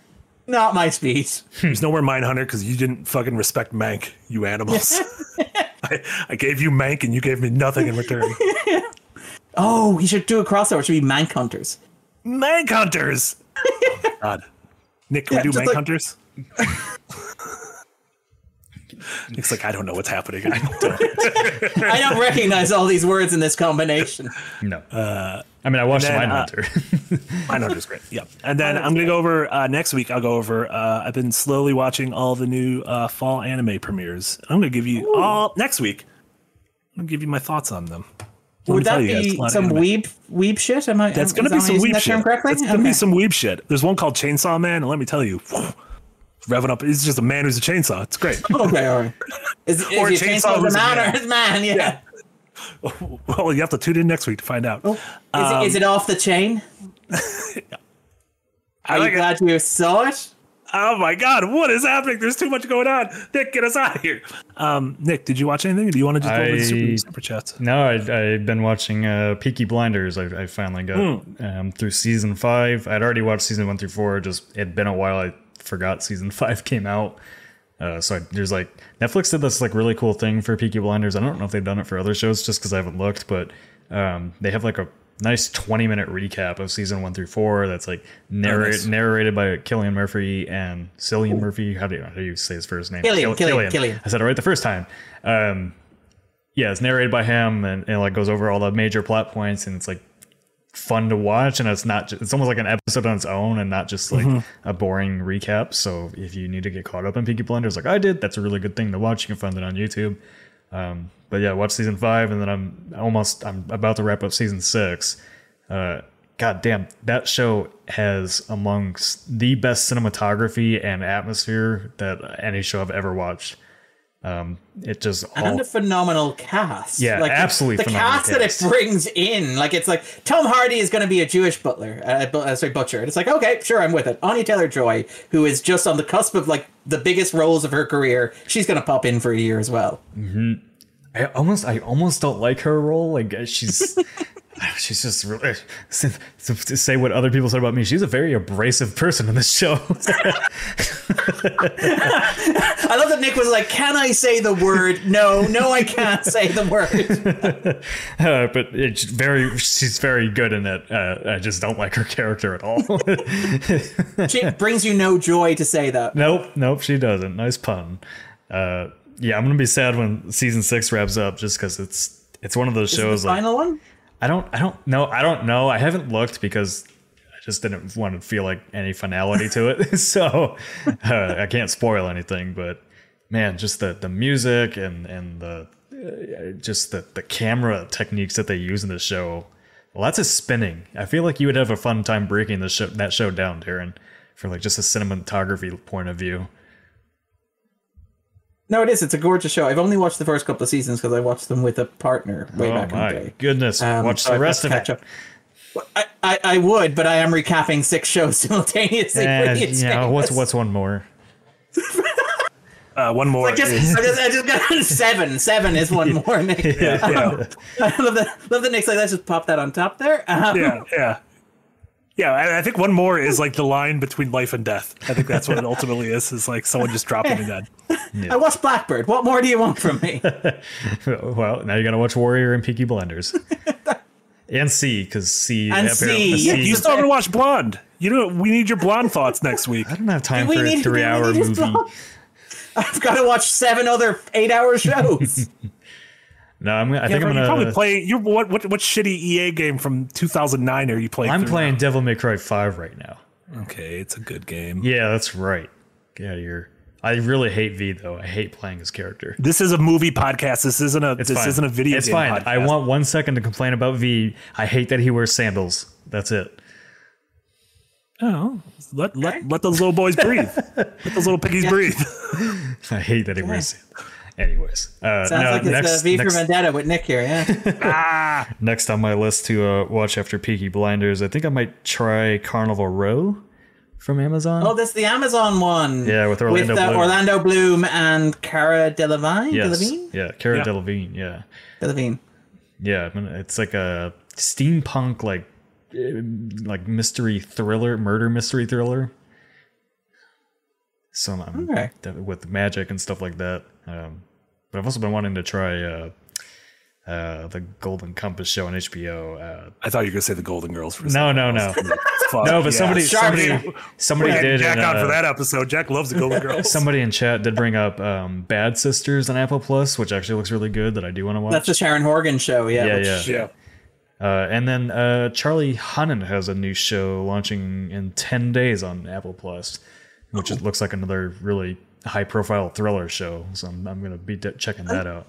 not my speed. Hmm, there's nowhere Mindhunter because you didn't fucking respect Mank, you animals. I, I gave you Mank and you gave me nothing in return. Oh, he should do a crossover. It should be Mank Hunters. Mank Hunters! Oh, God. Nick, can Yeah, we do just Mank like- Hunters? Nick's like, I don't know what's happening. I don't recognize all these words in this combination. No. Uh, I mean, I watched then, uh, Mindhunter. Mindhunter's great. Yeah. And then I'm going to go over uh, next week. I'll go over. Uh, I've been slowly watching all the new uh, fall anime premieres. I'm going to give you all next week. I'm going to give you my thoughts on them. Let Would that tell you guys, be it's a lot of some anime. weeb weeb shit? Am I? That's gonna be some using weeb shit. correctly? That's gonna Okay. be some weeb shit. There's one called Chainsaw Man, and let me tell you, revving up. He's just a man who's a chainsaw. It's great. Okay, all right. Is, is Or he Chainsaw chainsaw who's a man man. or his man? Yeah. well, you have to tune in next week to find out. Is, it, is it off the chain? I Are like you it. glad you saw it? Oh my god, what is happening? There's too much going on. Nick, get us out of here. Um, Nick, did you watch anything? Or do you want to just go over the super, super chats? No, I, I've been watching uh, Peaky Blinders. I, I finally got Hmm. um, through season five. I'd already watched season one through four. Just it'd been a while. I forgot season five came out. Uh, so I, there's like Netflix did this like really cool thing for Peaky Blinders. I don't know if they've done it for other shows, just because I haven't looked. But um, they have like a nice 20 minute recap of season one through four. That's like narrate, nice. narrated by Killian Murphy and Cillian Murphy. How do you, how do you say his first name? Killian, Kill- Killian, Killian. I said it right the first time. Um, yeah, it's narrated by him and, and like goes over all the major plot points and it's like fun to watch and it's not just, it's almost like an episode on its own and not just like Mm-hmm. a boring recap. So if you need to get caught up in Peaky Blinders like I did, that's a really good thing to watch. You can find it on YouTube. Um, but yeah, watch season five and then I'm almost I'm about to wrap up season six. Uh, God damn, that show has amongst the best cinematography and atmosphere that any show I've ever watched. Um, it just And a phenomenal cast. Yeah, like, absolutely The, phenomenal cast that it brings in, like it's like Tom Hardy is going to be a Jewish butler, uh, bu- uh, sorry, butcher. And it's like, okay, sure, I'm with it. Anya Taylor Joy, who is just on the cusp of like the biggest roles of her career, she's going to pop in for a year as well. I almost I almost don't like her role. Like uh, she's she's just really to say what other people said about me. She's a very abrasive person in this show. I love that Nick was like, "Can I say the word? No, no, I can't say the word." uh, but it's very she's very good in it. Uh, I just don't like her character at all. She brings you no joy to say that. nope, nope, she doesn't. Nice pun. Uh, yeah, I'm gonna be sad when season six wraps up, just because it's it's one of those Is it shows the like final one? I don't I don't know I don't know. I haven't looked because I just didn't want to feel like any finality to it. So uh, I can't spoil anything but man just the the music and and the uh, just the the camera techniques that they use in the show. Lots of spinning. I feel like you would have a fun time breaking the show that show down Darren for like just a cinematography point of view No, it is. It's a gorgeous show. I've only watched the first couple of seasons because I watched them with a partner way oh back in the day. goodness Um, watch so the I've rest of to it catch up. Well, I, I, I would, but I am recapping six shows simultaneously. and you know what's what's one more Uh, one more. I just, is- I just, I just got seven. Seven is one more, Nick. yeah, I love that. Love that Nick's like, let's just pop that on top there. Um, yeah, yeah. Yeah, I, I think one more is like the line between life and death. I think that's what it ultimately is. Is like someone just dropping me dead. I watched Blackbird. What more do you want from me? well, now you got to watch Warrior and Peaky Blinders. and See, because See. And apparently- See, You still haven't watched Blonde. You know, we need your blonde thoughts next week. I don't have time We for a need- we three-hour movie. blog. I've got to watch seven other eight-hour shows. No, I'm. Going I Yeah, think I'm you're probably gonna. playing. You're what? What? What shitty EA game from 2009 are you playing? I'm playing Devil May Cry Five right now. now? Okay, it's a good game. Yeah, that's right. Get out of here. I really hate V though. I hate playing his character. This is a movie podcast. This isn't a. It's this fine. isn't a video It's fine. podcast. I want one second to complain about V. I hate that he wears sandals. That's it. Oh, let let let those little boys breathe. let those little piggies breathe. I hate that he wears sandals. Anyways, uh, Sounds no, like it's next, uh, V for next, Vendetta with Nick here, yeah. next on my list to uh, watch after Peaky Blinders, I think I might try Carnival Row from Amazon. oh, that's the Amazon one. Yeah, with Orlando with, uh, Bloom. Orlando Bloom and Cara Delevingne. yes. Delevingne. Yeah, Cara Yeah. Delevingne. Yeah. Delevingne. Yeah, I mean, it's like a steampunk, like, eh, like mystery thriller, murder mystery thriller. So I'm Okay. with magic and stuff like that. Um, but I've also been wanting to try uh, uh, the Golden Compass show on HBO. Uh, I thought you were gonna say the Golden Girls for a no, second. no, no, Fuck, no. But yeah. somebody, Shark somebody, somebody We had did. Jack in, on for uh, that episode. Jack loves the Golden Girls. Somebody in chat did bring up um, Bad Sisters on Apple Plus, which actually looks really good. That I do want to watch. That's the Sharon Horgan show, yeah. Yeah, which- yeah. yeah. Uh, and then uh, Charlie Hunnam has a new show launching in 10 days on Apple Plus, which it looks like another really high profile thriller show. So I'm, I'm going to be de- checking that out.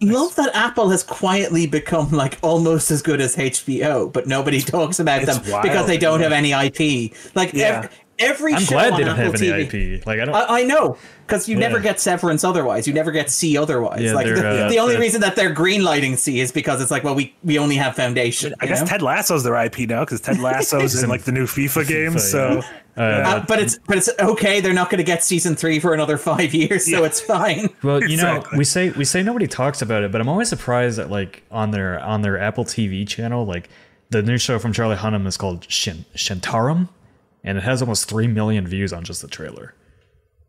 Love that Apple has quietly become like almost as good as HBO, but nobody talks about It's them wild, because they don't yeah. have any IP. Like Yeah. ev- every I'm show glad on they don't Apple have any TV, IP. Like, I don't. I, I know, because you never get Severance otherwise. You never get See otherwise. Yeah, like the, uh, the only reason that they're greenlighting See is because it's like, well, we we only have Foundation. I guess know? Ted Lasso's their IP now because Ted Lasso's in like the new FIFA games. So yeah. Uh, Uh, but it's but it's okay. They're not going to get season three for another five years, so Yeah. it's fine. well, you know, we say we say nobody talks about it, but I'm always surprised that like on their on their Apple TV channel, like the new show from Charlie Hunnam is called Shin, Shantaram, and it has almost three million views on just the trailer.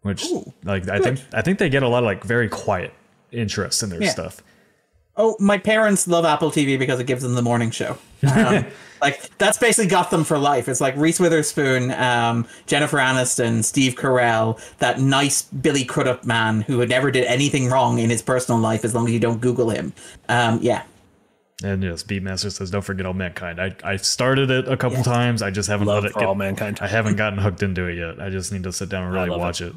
Which, like, I think I think they get a lot of like very quiet interest in their Yeah. stuff. Oh, my parents love Apple TV because it gives them the morning show. Um, like that's basically got them for life. It's like Reese Witherspoon, um, Jennifer Aniston, Steve Carell, that nice Billy Crudup man who had never did anything wrong in his personal life as long as you don't Google him. Um, yeah, And yes, Beatmaster says, "Don't forget all mankind." I I started it a couple times. I just haven't love let it for get. all mankind. I haven't gotten hooked into it yet. I just need to sit down and really love watch it.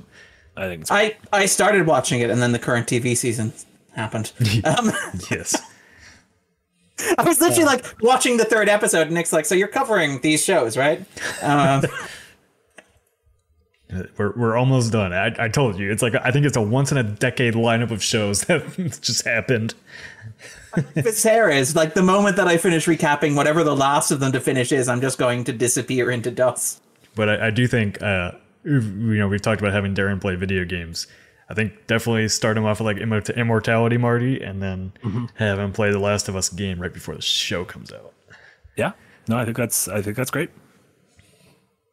I think it's I I started watching it and then the current TV season happened. Um, Yes. I was literally like watching the third episode, and Nick's like, "So you're covering these shows, right?" Um, We're, we're almost done. I, I told you. It's like I think it's a once in a decade lineup of shows that just happened. Is like the moment that I finish recapping whatever the last of them to finish is, I'm just going to disappear into dust. But I, I do think uh, you know we've talked about having Darren play video games. I think definitely start him off with like Immortality Marty, and then have him play the Last of Us game right before the show comes out. yeah. No, I think that's I think that's great.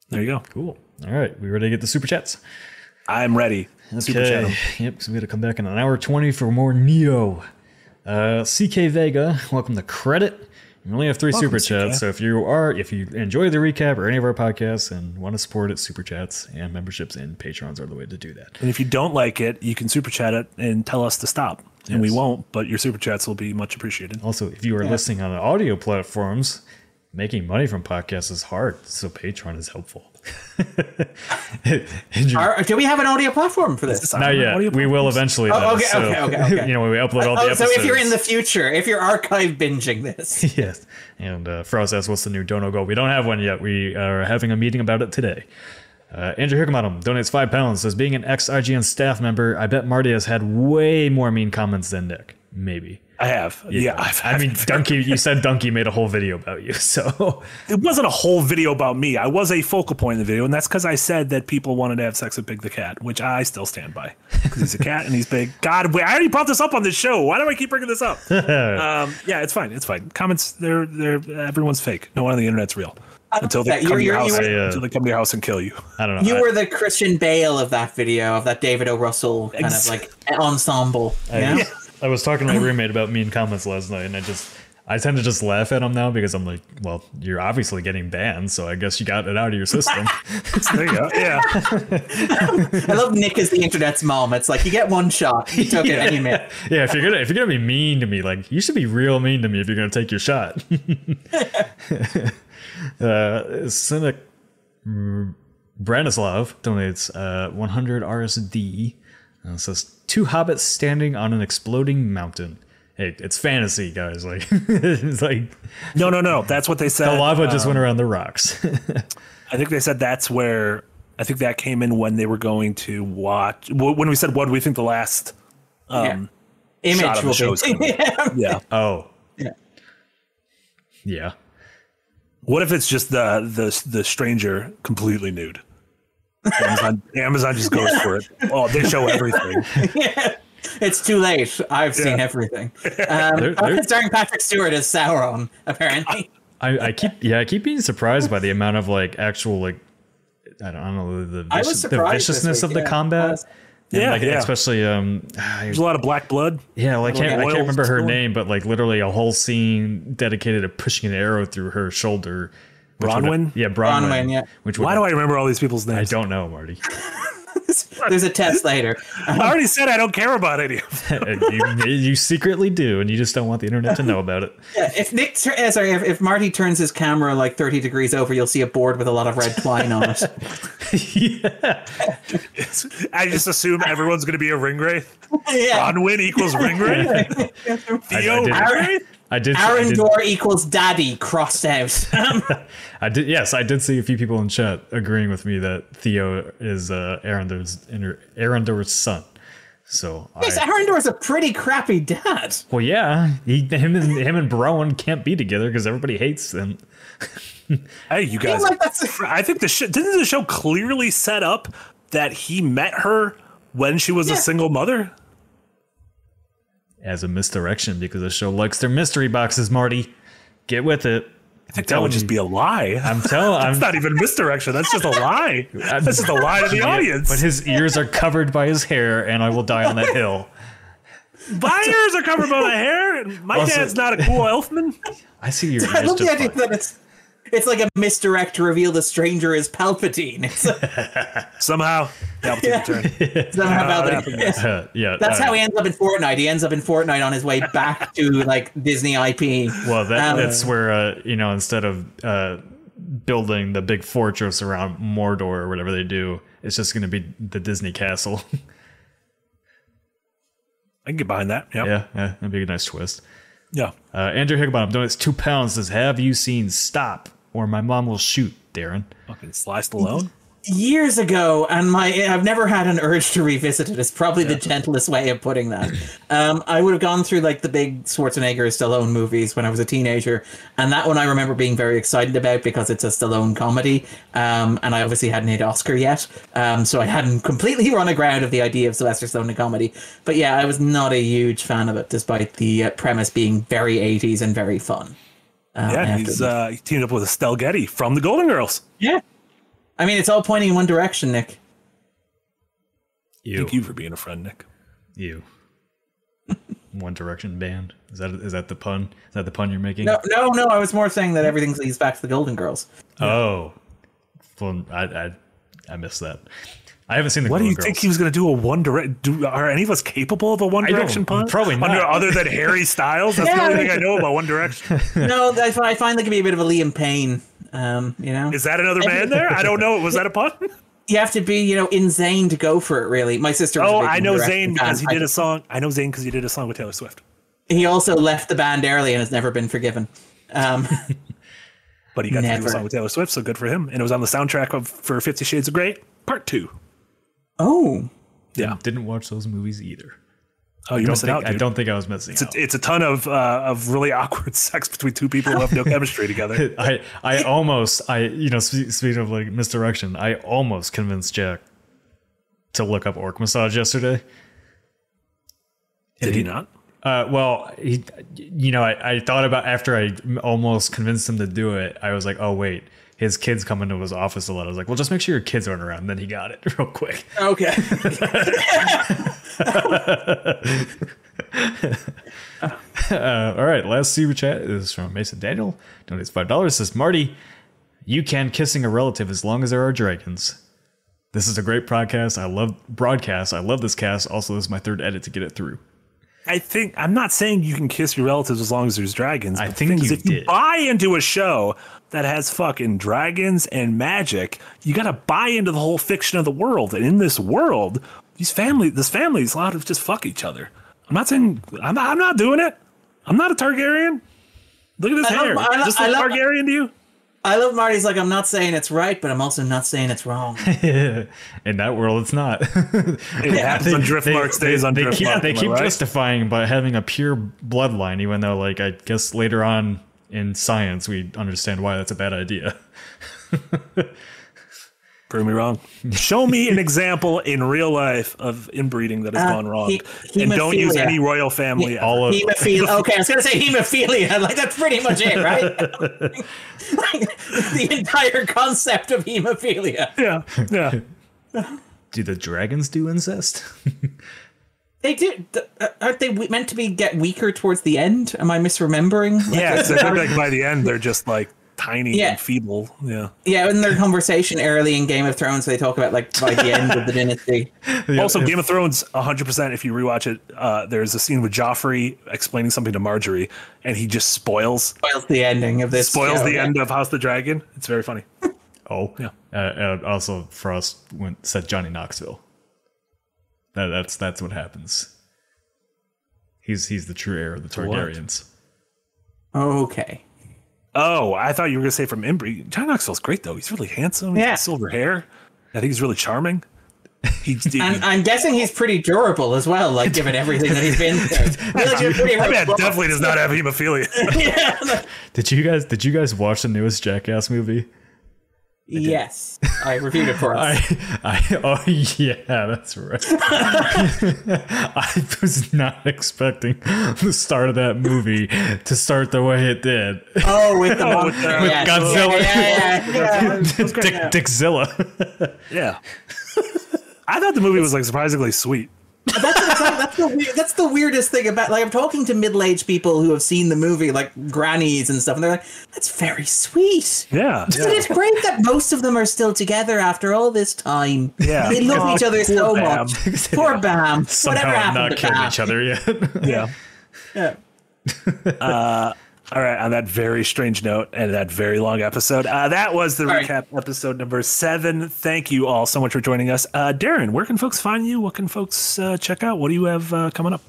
There you go. Cool. All right, we ready to get the super chats? I'm ready. Super chat. Yep, so we got to come back in an hour 20 for more Neo. Uh, CK Vega, welcome to credit. We only have three Welcome, super CK. chats, so if you are, if you enjoy the recap or any of our podcasts and want to support it, super chats and memberships and patrons are the way to do that. And if you don't like it, you can super chat it and tell us to stop. And we won't, but your super chats will be much appreciated. Also, if you are listening on audio platforms, making money from podcasts is hard, so Patreon is helpful. Are, do we have an audio platform for this? not yet. Audio We will eventually. Oh, though, okay, so, okay, okay, okay. you know, when we upload all the Oh, so if you're in the future, if you're archive binging this, yes. And uh, Frost asks, what's the new Dono goal? We don't have one yet. We are having a meeting about it today. Uh, Andrew Hickenbottom donates five pounds. Says, being an ex IGN staff member, I bet Marty has had way more mean comments than Nick. Maybe. I have. Yeah, I've, I mean, Dunkey. You said Dunkey made a whole video about you, so it wasn't a whole video about me. I was a focal point in the video, and that's because I said that people wanted to have sex with Big the cat, which I still stand by because he's a cat and he's big. God, I already brought this up on this show. Why do I keep bringing this up? um, yeah, it's fine. It's fine. Comments, they're they're everyone's fake. No one on the internet's real until they come to You're- your house. you're- were- until they come to your house and kill you. I don't know. You I- were the Christian Bale of that video of that David O. Russell kind Ex- of like ensemble. You know? I, I was talking to my roommate about mean comments last night, and I just I tend to just laugh at them now because I'm like, well, you're obviously getting banned, so I guess you got it out of your system. There you go. Yeah. I love Nick as the internet's mom. It's like you get one shot, you took it, and you missed. yeah, if you're gonna if you're gonna be mean to me, like you should be real mean to me if you're gonna take your shot. uh, Cynic mm, Branislav donates uh, 100 RSD. And it says two hobbits standing on an exploding mountain. Hey, it's fantasy, guys. Like, it's like No, no, no. That's what they said. the lava just um, went around the rocks. I think they said that's where. I think that came in when they were going to watch. When we said, "What do we think the last?" Um, Image shot of the will show is be. coming. Yeah. oh, Yeah. yeah. What if it's just the the the stranger completely nude? Amazon, Amazon just goes for it. Oh, they show everything. It's too late. I've seen everything. Um, There- there- starring Patrick Stewart as Sauron, apparently. I, I keep yeah I keep being surprised by the amount of like actual like I don't, I don't know the I was the viciousness week, of the yeah. Combat. And, Yeah, like, yeah. especially um There's a lot of black blood. yeah like I can't, I can't remember her spilling. name but like literally a whole scene dedicated to pushing an arrow through her shoulder. Which would- Bronwyn? yeah, Bronwyn. Bronwyn, yeah. Which Why do I remember all these people's names? I don't know, Marty. There's a test later. I already said I don't care about any of them. you, you secretly do, and you just don't want the internet to know about it. Yeah, if Nick, uh, sorry, if, if Marty turns his camera like 30 degrees over, you'll see a board with a lot of red twine on it. yeah. I just assume everyone's going to be a ring wraith. yeah. Bronwyn equals ring wraith. Theo did- ring wraith. I did. I did, Arondir equals daddy crossed out. I did. Yes, I did see a few people in chat agreeing with me that Theo is uh, Arondir's Arondir's son. So yes, I, Arondir's a pretty crappy dad. well, yeah, he, him and him and Bronwyn can't be together because everybody hates them. Hey, you I guys. like I think the show didn't the show clearly set up that he met her when she was Yeah. a single mother. As a misdirection because the show likes their mystery boxes. Marty, get with it. I think that would just be a lie. I'm telling. I'm That's not even misdirection. That's just a lie. That's just a lie to the audience. But his ears are covered by his hair, and I will die on that hill. My ears are covered by my hair. and My Also- dad's not a cool elfman. I see your ears. I love the idea fine. that it's it's like a misdirect to reveal the stranger is Palpatine. Somehow, Palpatine returned. somehow that Palpatine. happened. Uh, yeah, That's uh, how he ends up in Fortnite. He ends up in Fortnite on his way back to like Disney IP. Well, that, Um, that's where uh, you know instead of uh, building the big fortress around Mordor or whatever they do, it's just going to be the Disney castle. I can get behind that. Yep. yeah, yeah, that'd be a nice twist. Yeah. Uh, Andrew Higginbottom donates two pounds. Says, "Have you seen Stop or My Mom Will Shoot?" Darren. Fucking Sly Stallone. Years ago, and my I've never had an urge to revisit it. It's probably the gentlest way of putting that. Um, I would have gone through like the big Schwarzenegger Stallone movies when I was a teenager, and that one I remember being very excited about because it's a Stallone comedy, um, and I obviously hadn't hit Oscar yet, um, so I hadn't completely run aground of the idea of Sylvester Stallone in comedy. But yeah, I was not a huge fan of it, despite the uh, premise being very '80s and very fun. Uh, Yeah, he's uh, he teamed up with Estelle Getty from the Golden Girls. yeah. I mean, it's all pointing in one direction, Nick. You, Thank you for being a friend, Nick. you. One Direction band. Is that is that the pun? Is that the pun you're making? No, no, no. I was more saying that everything leads back to the Golden Girls. Oh, well, I I, I missed that. I haven't seen the. What do you Golden think he was going to do a One Direction? Do are any of us capable of a One Direction pun? probably not. Under, other than Harry Styles, that's Yeah, the only I thing I know about One Direction. no, I, fi- I find there can be a bit of a Liam Payne. Um, you know, Is that another man there? I don't know. Was that a pun? you have to be, you know, insane to go for it. Really, my sister. Was Oh, I know One Direction Zayn because he did a song. I know Zayn because he did a song with Taylor Swift. He also left the band early and has never been forgiven. Um, But he got to do a song with Taylor Swift, so good for him. And it was on the soundtrack of for Fifty Shades of Grey Part Two. oh, Yeah, Didn't watch those movies either. Oh, you're don't missing out, I don't think I was missing It's out. a, it's a ton of uh, of really awkward sex between two people who have no chemistry together. I I almost I you know speaking of like misdirection, I almost convinced Jack to look up orc massage yesterday. Did he not? Uh, well, he, you know, I, I thought about after I almost convinced him to do it. I was like, oh wait, his kids come into his office a lot. I was like, well, just make sure your kids aren't around. And then he got it real quick. Okay. Uh, all right, last super chat is from Mason Daniel. Donates five dollars. Says Marty, you can kissing a relative as long as there are dragons. This is a great podcast. I love broadcast. I love this cast. Also, this is my third edit to get it through. I think I'm not saying you can kiss your relatives as long as there's dragons. I think thing is, you if you buy into a show that has fucking dragons and magic, you got to buy into the whole fiction of the world. And in this world, these family, this family is allowed to just fuck each other. I'm not saying I'm not, I'm not doing it. I'm not a Targaryen. Look at this I love- hair. I lo- Just I look love- Targaryen to you? I love Marty's like I'm not saying it's right, but I'm also not saying it's wrong. In that world, it's not. It happens on drift Driftmark, stays on they Driftmark. keep, they keep right? justifying by having a pure bloodline, even though, like, I guess later on in science, we understand why that's a bad idea. Prove me wrong. Show me an example in real life of inbreeding that has Uh, gong wrong, he- and don't use any royal family. ever. All of Hemophilia. Okay, I was gonna say hemophilia. Like that's pretty much it, right? like, the entire concept of hemophilia. yeah, yeah. do the dragons do incest? They do. uh, Aren't they meant to be get weaker towards the end? Am I misremembering? Like, Yeah, so I think like by the end they're just like tiny Yeah. and feeble. Yeah. yeah. In their conversation early in Game of Thrones, they talk about like by the end of the dynasty. Also, Game of Thrones, 100%, if you rewatch it, uh, there's a scene with Joffrey explaining something to Margaery, and he just spoils Spoils the ending of this. spoils show, the yeah. end of House of the Dragon. It's very funny. Oh, Yeah. Uh, uh, also, Frost went said Johnny Knoxville. That, that's that's what happens. He's he's the true heir of the Targaryens. Okay. Oh, I thought you were going to say from Embry. John Knoxville's great, though. He's really handsome. He's Yeah. got silver hair. I think he's really charming. He, he- And I'm guessing he's pretty durable as well, like given everything that he's been through. Like that man definitely does not have hemophilia. yeah. Did you guys did you guys watch the newest Jackass movie? Yes, I reviewed it for us. I, I oh yeah, that's right. I was not expecting the start of that movie to start the way it did. oh, with the Oh, with monster, the- yes. Godzilla. Yeah, yeah, yeah. Dick, Dickzilla. yeah. I thought the movie was like surprisingly sweet. That's, that's, the weird, that's the weirdest thing about like I'm talking to middle-aged people who have seen the movie, like grannies and stuff, and they're like, "That's very sweet." Yeah. But it's great that most of them are still together after all this time. Yeah. they love Oh, each other so Bam. much. Poor Bam. Somehow Whatever have happened not to killed Bam? each other yet. Yeah. Yeah. Uh, All right, on that very strange note and that very long episode, uh, that was the Sorry. recap episode number seven. Thank you all so much for joining us. Uh, Darren, where can folks find you? What can folks uh, check out? What do you have uh, coming up?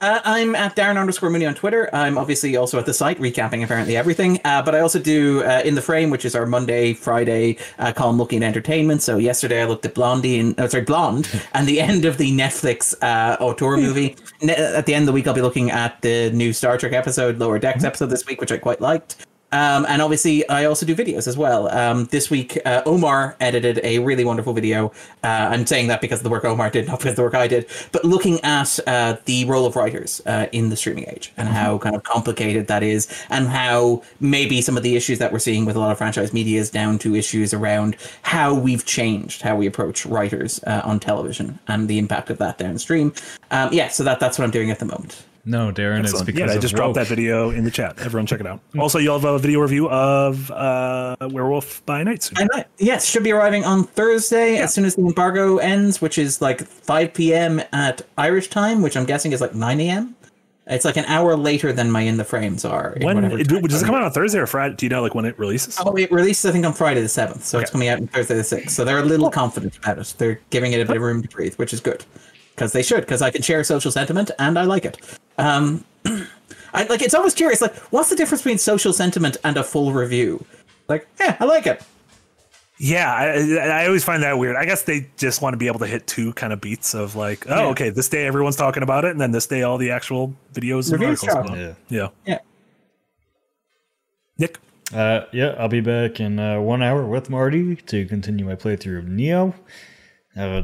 Uh, I'm at Darren underscore Mooney on Twitter. I'm obviously also at the site, recapping apparently everything. Uh, but I also do uh, In the Frame, which is our Monday, Friday uh, column looking at entertainment. So yesterday I looked at Blondie, and, oh, sorry, Blonde, and the end of the Netflix uh, auteur movie. Ne- at the end of the week, I'll be looking at the new Star Trek episode, Lower Decks episode this week, which I quite liked. Um, and obviously, I also do videos as well. Um, this week, uh, Omar edited a really wonderful video. Uh, I'm saying that because of the work Omar did, not because of the work I did, but looking at uh, the role of writers uh, in the streaming age and how kind of complicated that is, and how maybe some of the issues that we're seeing with a lot of franchise media is down to issues around how we've changed how we approach writers uh, on television and the impact of that downstream. Um, yeah, so that that's what I'm doing at the moment. No, Darren, it's Excellent. because yeah, I of just dropped woke. that video in the chat. Everyone, check it out. Also, you'll have a video review of uh, Werewolf by Night soon. And that, yes, should be arriving on Thursday as soon as the embargo ends, which is like 5 p.m. at Irish time, which I'm guessing is like 9 a.m. It's like an hour later than my In the Frames are. When it, does it come out on Thursday or Friday? Do you know like when it releases? Oh, it releases, I think, on Friday the 7th. So it's coming out on Thursday the 6th. So they're a little confident about it. They're giving it a bit of room to breathe, which is good. Because they should, because I can share social sentiment and I like it. Um, I like it's always curious, like, what's the difference between social sentiment and a full review? Like, yeah, I like it. Yeah, I, I always find that weird. I guess they just want to be able to hit two kind of beats of like, oh, Yeah. okay, this day everyone's talking about it, and then this day all the actual videos and Reviews articles. drop. about Yeah. Yeah. Yeah. Nick. Uh, yeah, I'll be back in uh, one hour with Marty to continue my playthrough of Neo. Uh,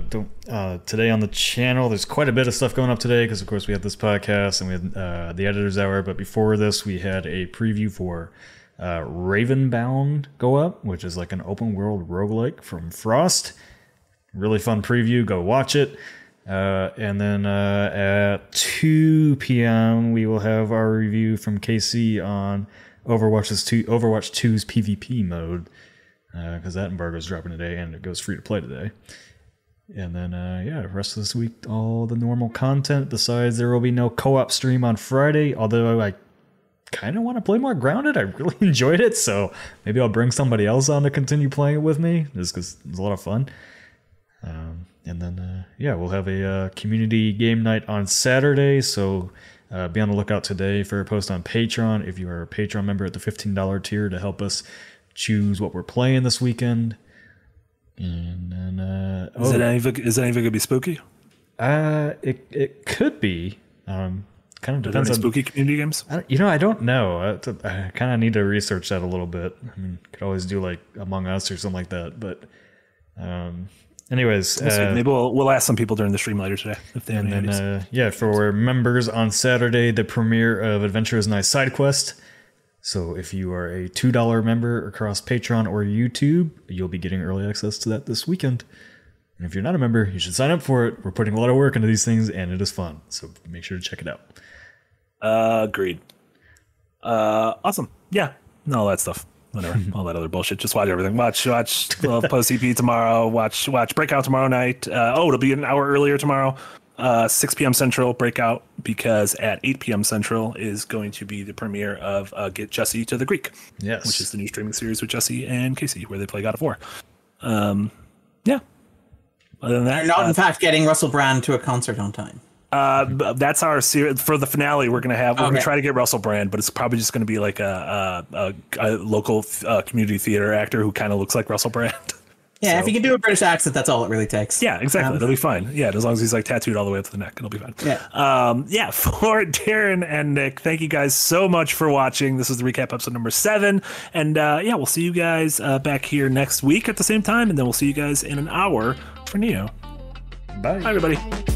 uh, today on the channel, there's quite a bit of stuff going up today because, of course, we had this podcast and we had uh, the editor's hour. But before this, we had a preview for uh, Ravenbound go up, which is like an open world roguelike from Frost. Really fun preview. Go watch it. Uh, and then uh, at 2 p.m., we will have our review from KC on Overwatch's two, Overwatch 2's PvP mode because that embargo is dropping today and it goes free to play today. And then, uh, yeah, rest of this week, all the normal content. Besides, there will be no co op stream on Friday, although I kind of want to play more grounded. I really enjoyed it, so maybe I'll bring somebody else on to continue playing it with me just because it's a lot of fun. Um, and then, uh, yeah, we'll have a uh, community game night on Saturday. So uh, be on the lookout today for a post on Patreon if you are a Patreon member at the $15 tier to help us choose what we're playing this weekend. And then, uh, Is, oh, it any of it, is any gonna be spooky? uh, it, it could be. Um, kind of depends on spooky community games? I you know, I don't know. I, I kind of need to research that a little bit. I mean, could always do like Among Us or something like that. But, um, anyways, uh, Maybe we'll, we'll ask some people during the stream later today if they have and any uh, yeah, for members on Saturday, the premiere of Adventure is Nice Side Quest. So if you are a two dollar member across Patreon or YouTube, you'll be getting early access to that this weekend. And if you're not a member, you should sign up for it. We're putting a lot of work into these things, and it is fun. So make sure to check it out. Uh, agreed. Uh, awesome. Yeah. No, all that stuff. Whatever. all that other bullshit. Just watch everything. Watch, watch well, post EP tomorrow. Watch, watch Breakout tomorrow night. Uh, oh, it'll be an hour earlier tomorrow. Uh, 6 p.m. Central Breakout because at 8 p.m. Central is going to be the premiere of uh, Get Jesse to the Greek, Yes. which is the new streaming series with Jesse and Casey, where they play God of War. Um, yeah. Other than that, They're not, uh, in fact, getting Russell Brand to a concert on time. uh, that's our series for the finale. We're gonna have. We're gonna try to get Russell Brand, but it's probably just gonna be like a a, a, a local uh, community theater actor who kind of looks like Russell Brand. Yeah, if So- you can do a British accent, that's all it really takes. yeah, exactly. Um, It'll be fine. Yeah, as long as he's like tattooed all the way up to the neck, it'll be fine. Yeah. Um, yeah. For Darren and Nick, thank you guys so much for watching. This is the recap episode number seven, and uh, yeah, we'll see you guys uh, back here next week at the same time, and then we'll see you guys in an hour for Neo. Bye. Bye, everybody.